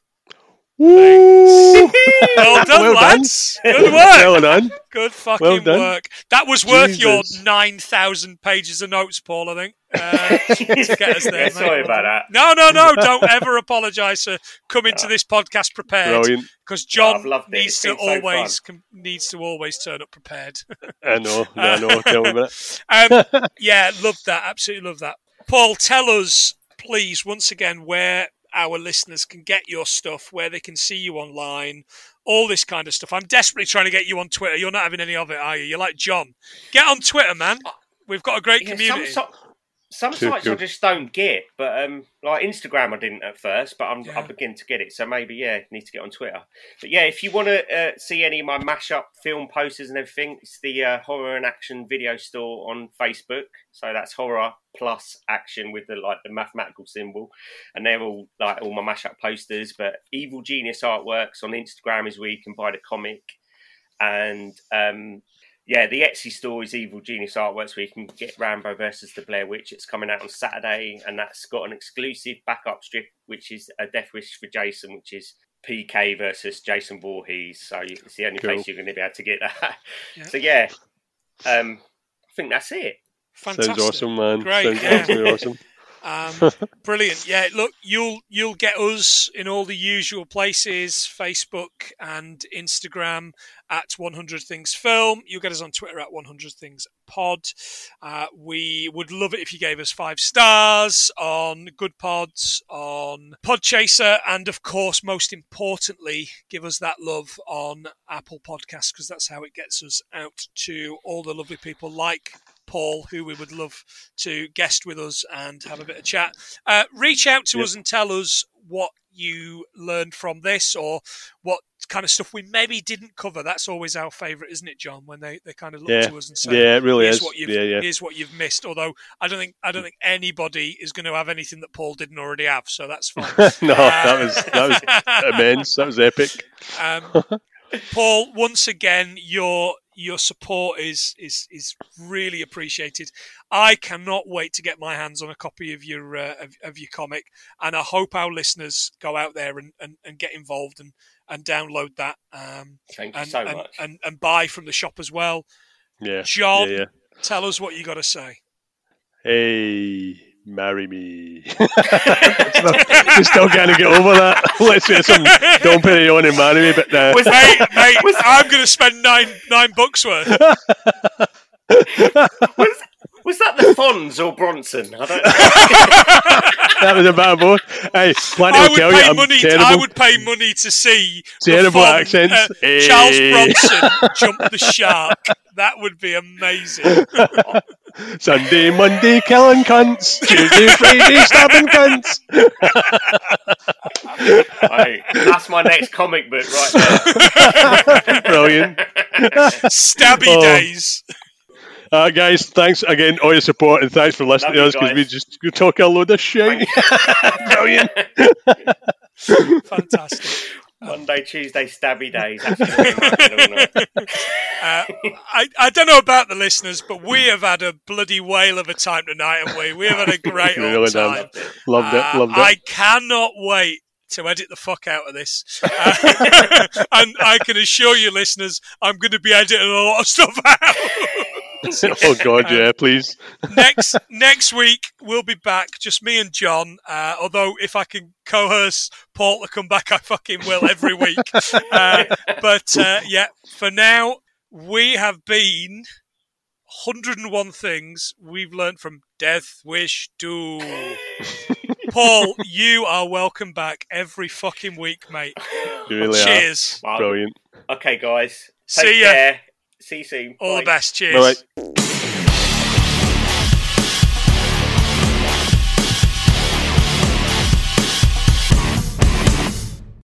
Woo!
Well done,
Well done.
Good work.
well done.
Good fucking
Well done.
work. That was worth your 9,000 pages of notes, Paul, I think. Uh, to get us there,
Yeah, sorry about that.
No, no, no. Don't ever apologise for coming to this podcast prepared.
Brilliant.
Because John
loved it.
needs to
been so
always com- needs to always turn up prepared.
I know. I know. Tell me about
um, yeah, love that. Absolutely love that. Paul, tell us, please, once again, where our listeners can get your stuff, where they can see you online, all this kind of stuff. I'm desperately trying to get you on Twitter. You're not having any of it, are you? You're like John. Get on Twitter, man. Uh, We've got a great
Yeah,
community.
Some, so- some
Too
sites I just don't get, but um, like Instagram, I didn't at first, but I'm
Yeah.
I begin to get it. So maybe yeah, need to get on Twitter. But yeah, if you want to uh, see any of my mashup film posters and everything, it's the uh, horror and action video store on Facebook. So that's horror plus action with the like the mathematical symbol, and they're all like all my mashup posters. But Evil Genius Artworks on Instagram is where you can buy the comic, and um, yeah, the Etsy store is Evil Genius Artworks, where you can get Rambo versus the Blair Witch. It's coming out on Saturday, and that's got an exclusive backup strip, which is a Death Wish for Jason, which is PK versus Jason Voorhees. So you- it's the only
Cool.
place you're going to be able to get that.
Yeah.
So yeah, um, I think that's it.
Fantastic.
Sounds awesome, man.
Great,
Sounds
yeah.
awesome.
Um, brilliant. Yeah, look, you'll you'll get us in all the usual places: Facebook and Instagram at 100 Things Film. You'll get us on Twitter at 100 Things Pod. Uh, we would love it if you gave us five stars on Good Pods, on Podchaser, and of course, most importantly, give us that love on Apple Podcasts because that's how it gets us out to all the lovely people like Paul, who we would love to guest with us and have a bit of chat. Uh, reach out to
Yep.
us and tell us what you learned from this, or what kind of stuff we maybe didn't cover. That's always our favourite, isn't it, John? When they, they kind of look
Yeah.
to us and say,
Yeah, it really
here's
is.
what you've
Yeah, yeah.
here's what you've missed. Although I don't think I don't think anybody is going to have anything that Paul didn't already have, so that's fine.
no, that was that was immense. That was epic.
Um, Paul, once again, your your support is is is really appreciated. I cannot wait to get my hands on a copy of your uh, of, of your comic, and I hope our listeners go out there and, and, and get involved and, and download that um,
Thank you
and,
so
and,
much.
and and buy from the shop as well.
Yeah.
John,
Yeah, yeah.
tell us what you got to say.
Hey, marry me. We're still going to get over that. Let's say some don't put it on and marry me, but uh,
Was
Mate, mate, I'm going to spend nine nine bucks worth.
was, was that the Fonz or Bronson? I don't know.
that was about both. Hey, plenty
I would
tell
pay
you, I'm
money.
terrible.
I would pay money to see the
Terrible
fun,
accents.
uh,
Hey.
Charles Bronson jump the shark. That would be amazing.
Sunday, Monday, killing cunts. Tuesday, Friday, stabbing cunts.
Hey, that's my next comic book right there.
Brilliant.
Stabby
Oh.
days.
Uh, guys, thanks again, all your support, and thanks for listening
Love
to us because we just we talk a load of shit. Brilliant.
Fantastic.
Monday, Tuesday, stabby days. That's gonna be my middle name.
Uh, I, I don't know about the listeners, but we have had a bloody whale of a time tonight, haven't we? We have had a great
Really
old
done.
time.
Loved it.
Uh,
Loved it.
I cannot wait to edit the fuck out of this. Uh, and I can assure you, listeners, I'm going to be editing a lot of stuff out.
oh God, yeah, please.
next next week we'll be back, just me and John. Uh, although if I can coerce Paul to come back, I fucking will every week. Uh, but uh, yeah, for now we have been 101 things we've learned from Death Wish 2. Paul, you are welcome back every fucking week, mate.
You really
Cheers.
Are brilliant.
Okay, guys. Take
See ya.
care. See you soon.
All the best. Cheers.
Bye.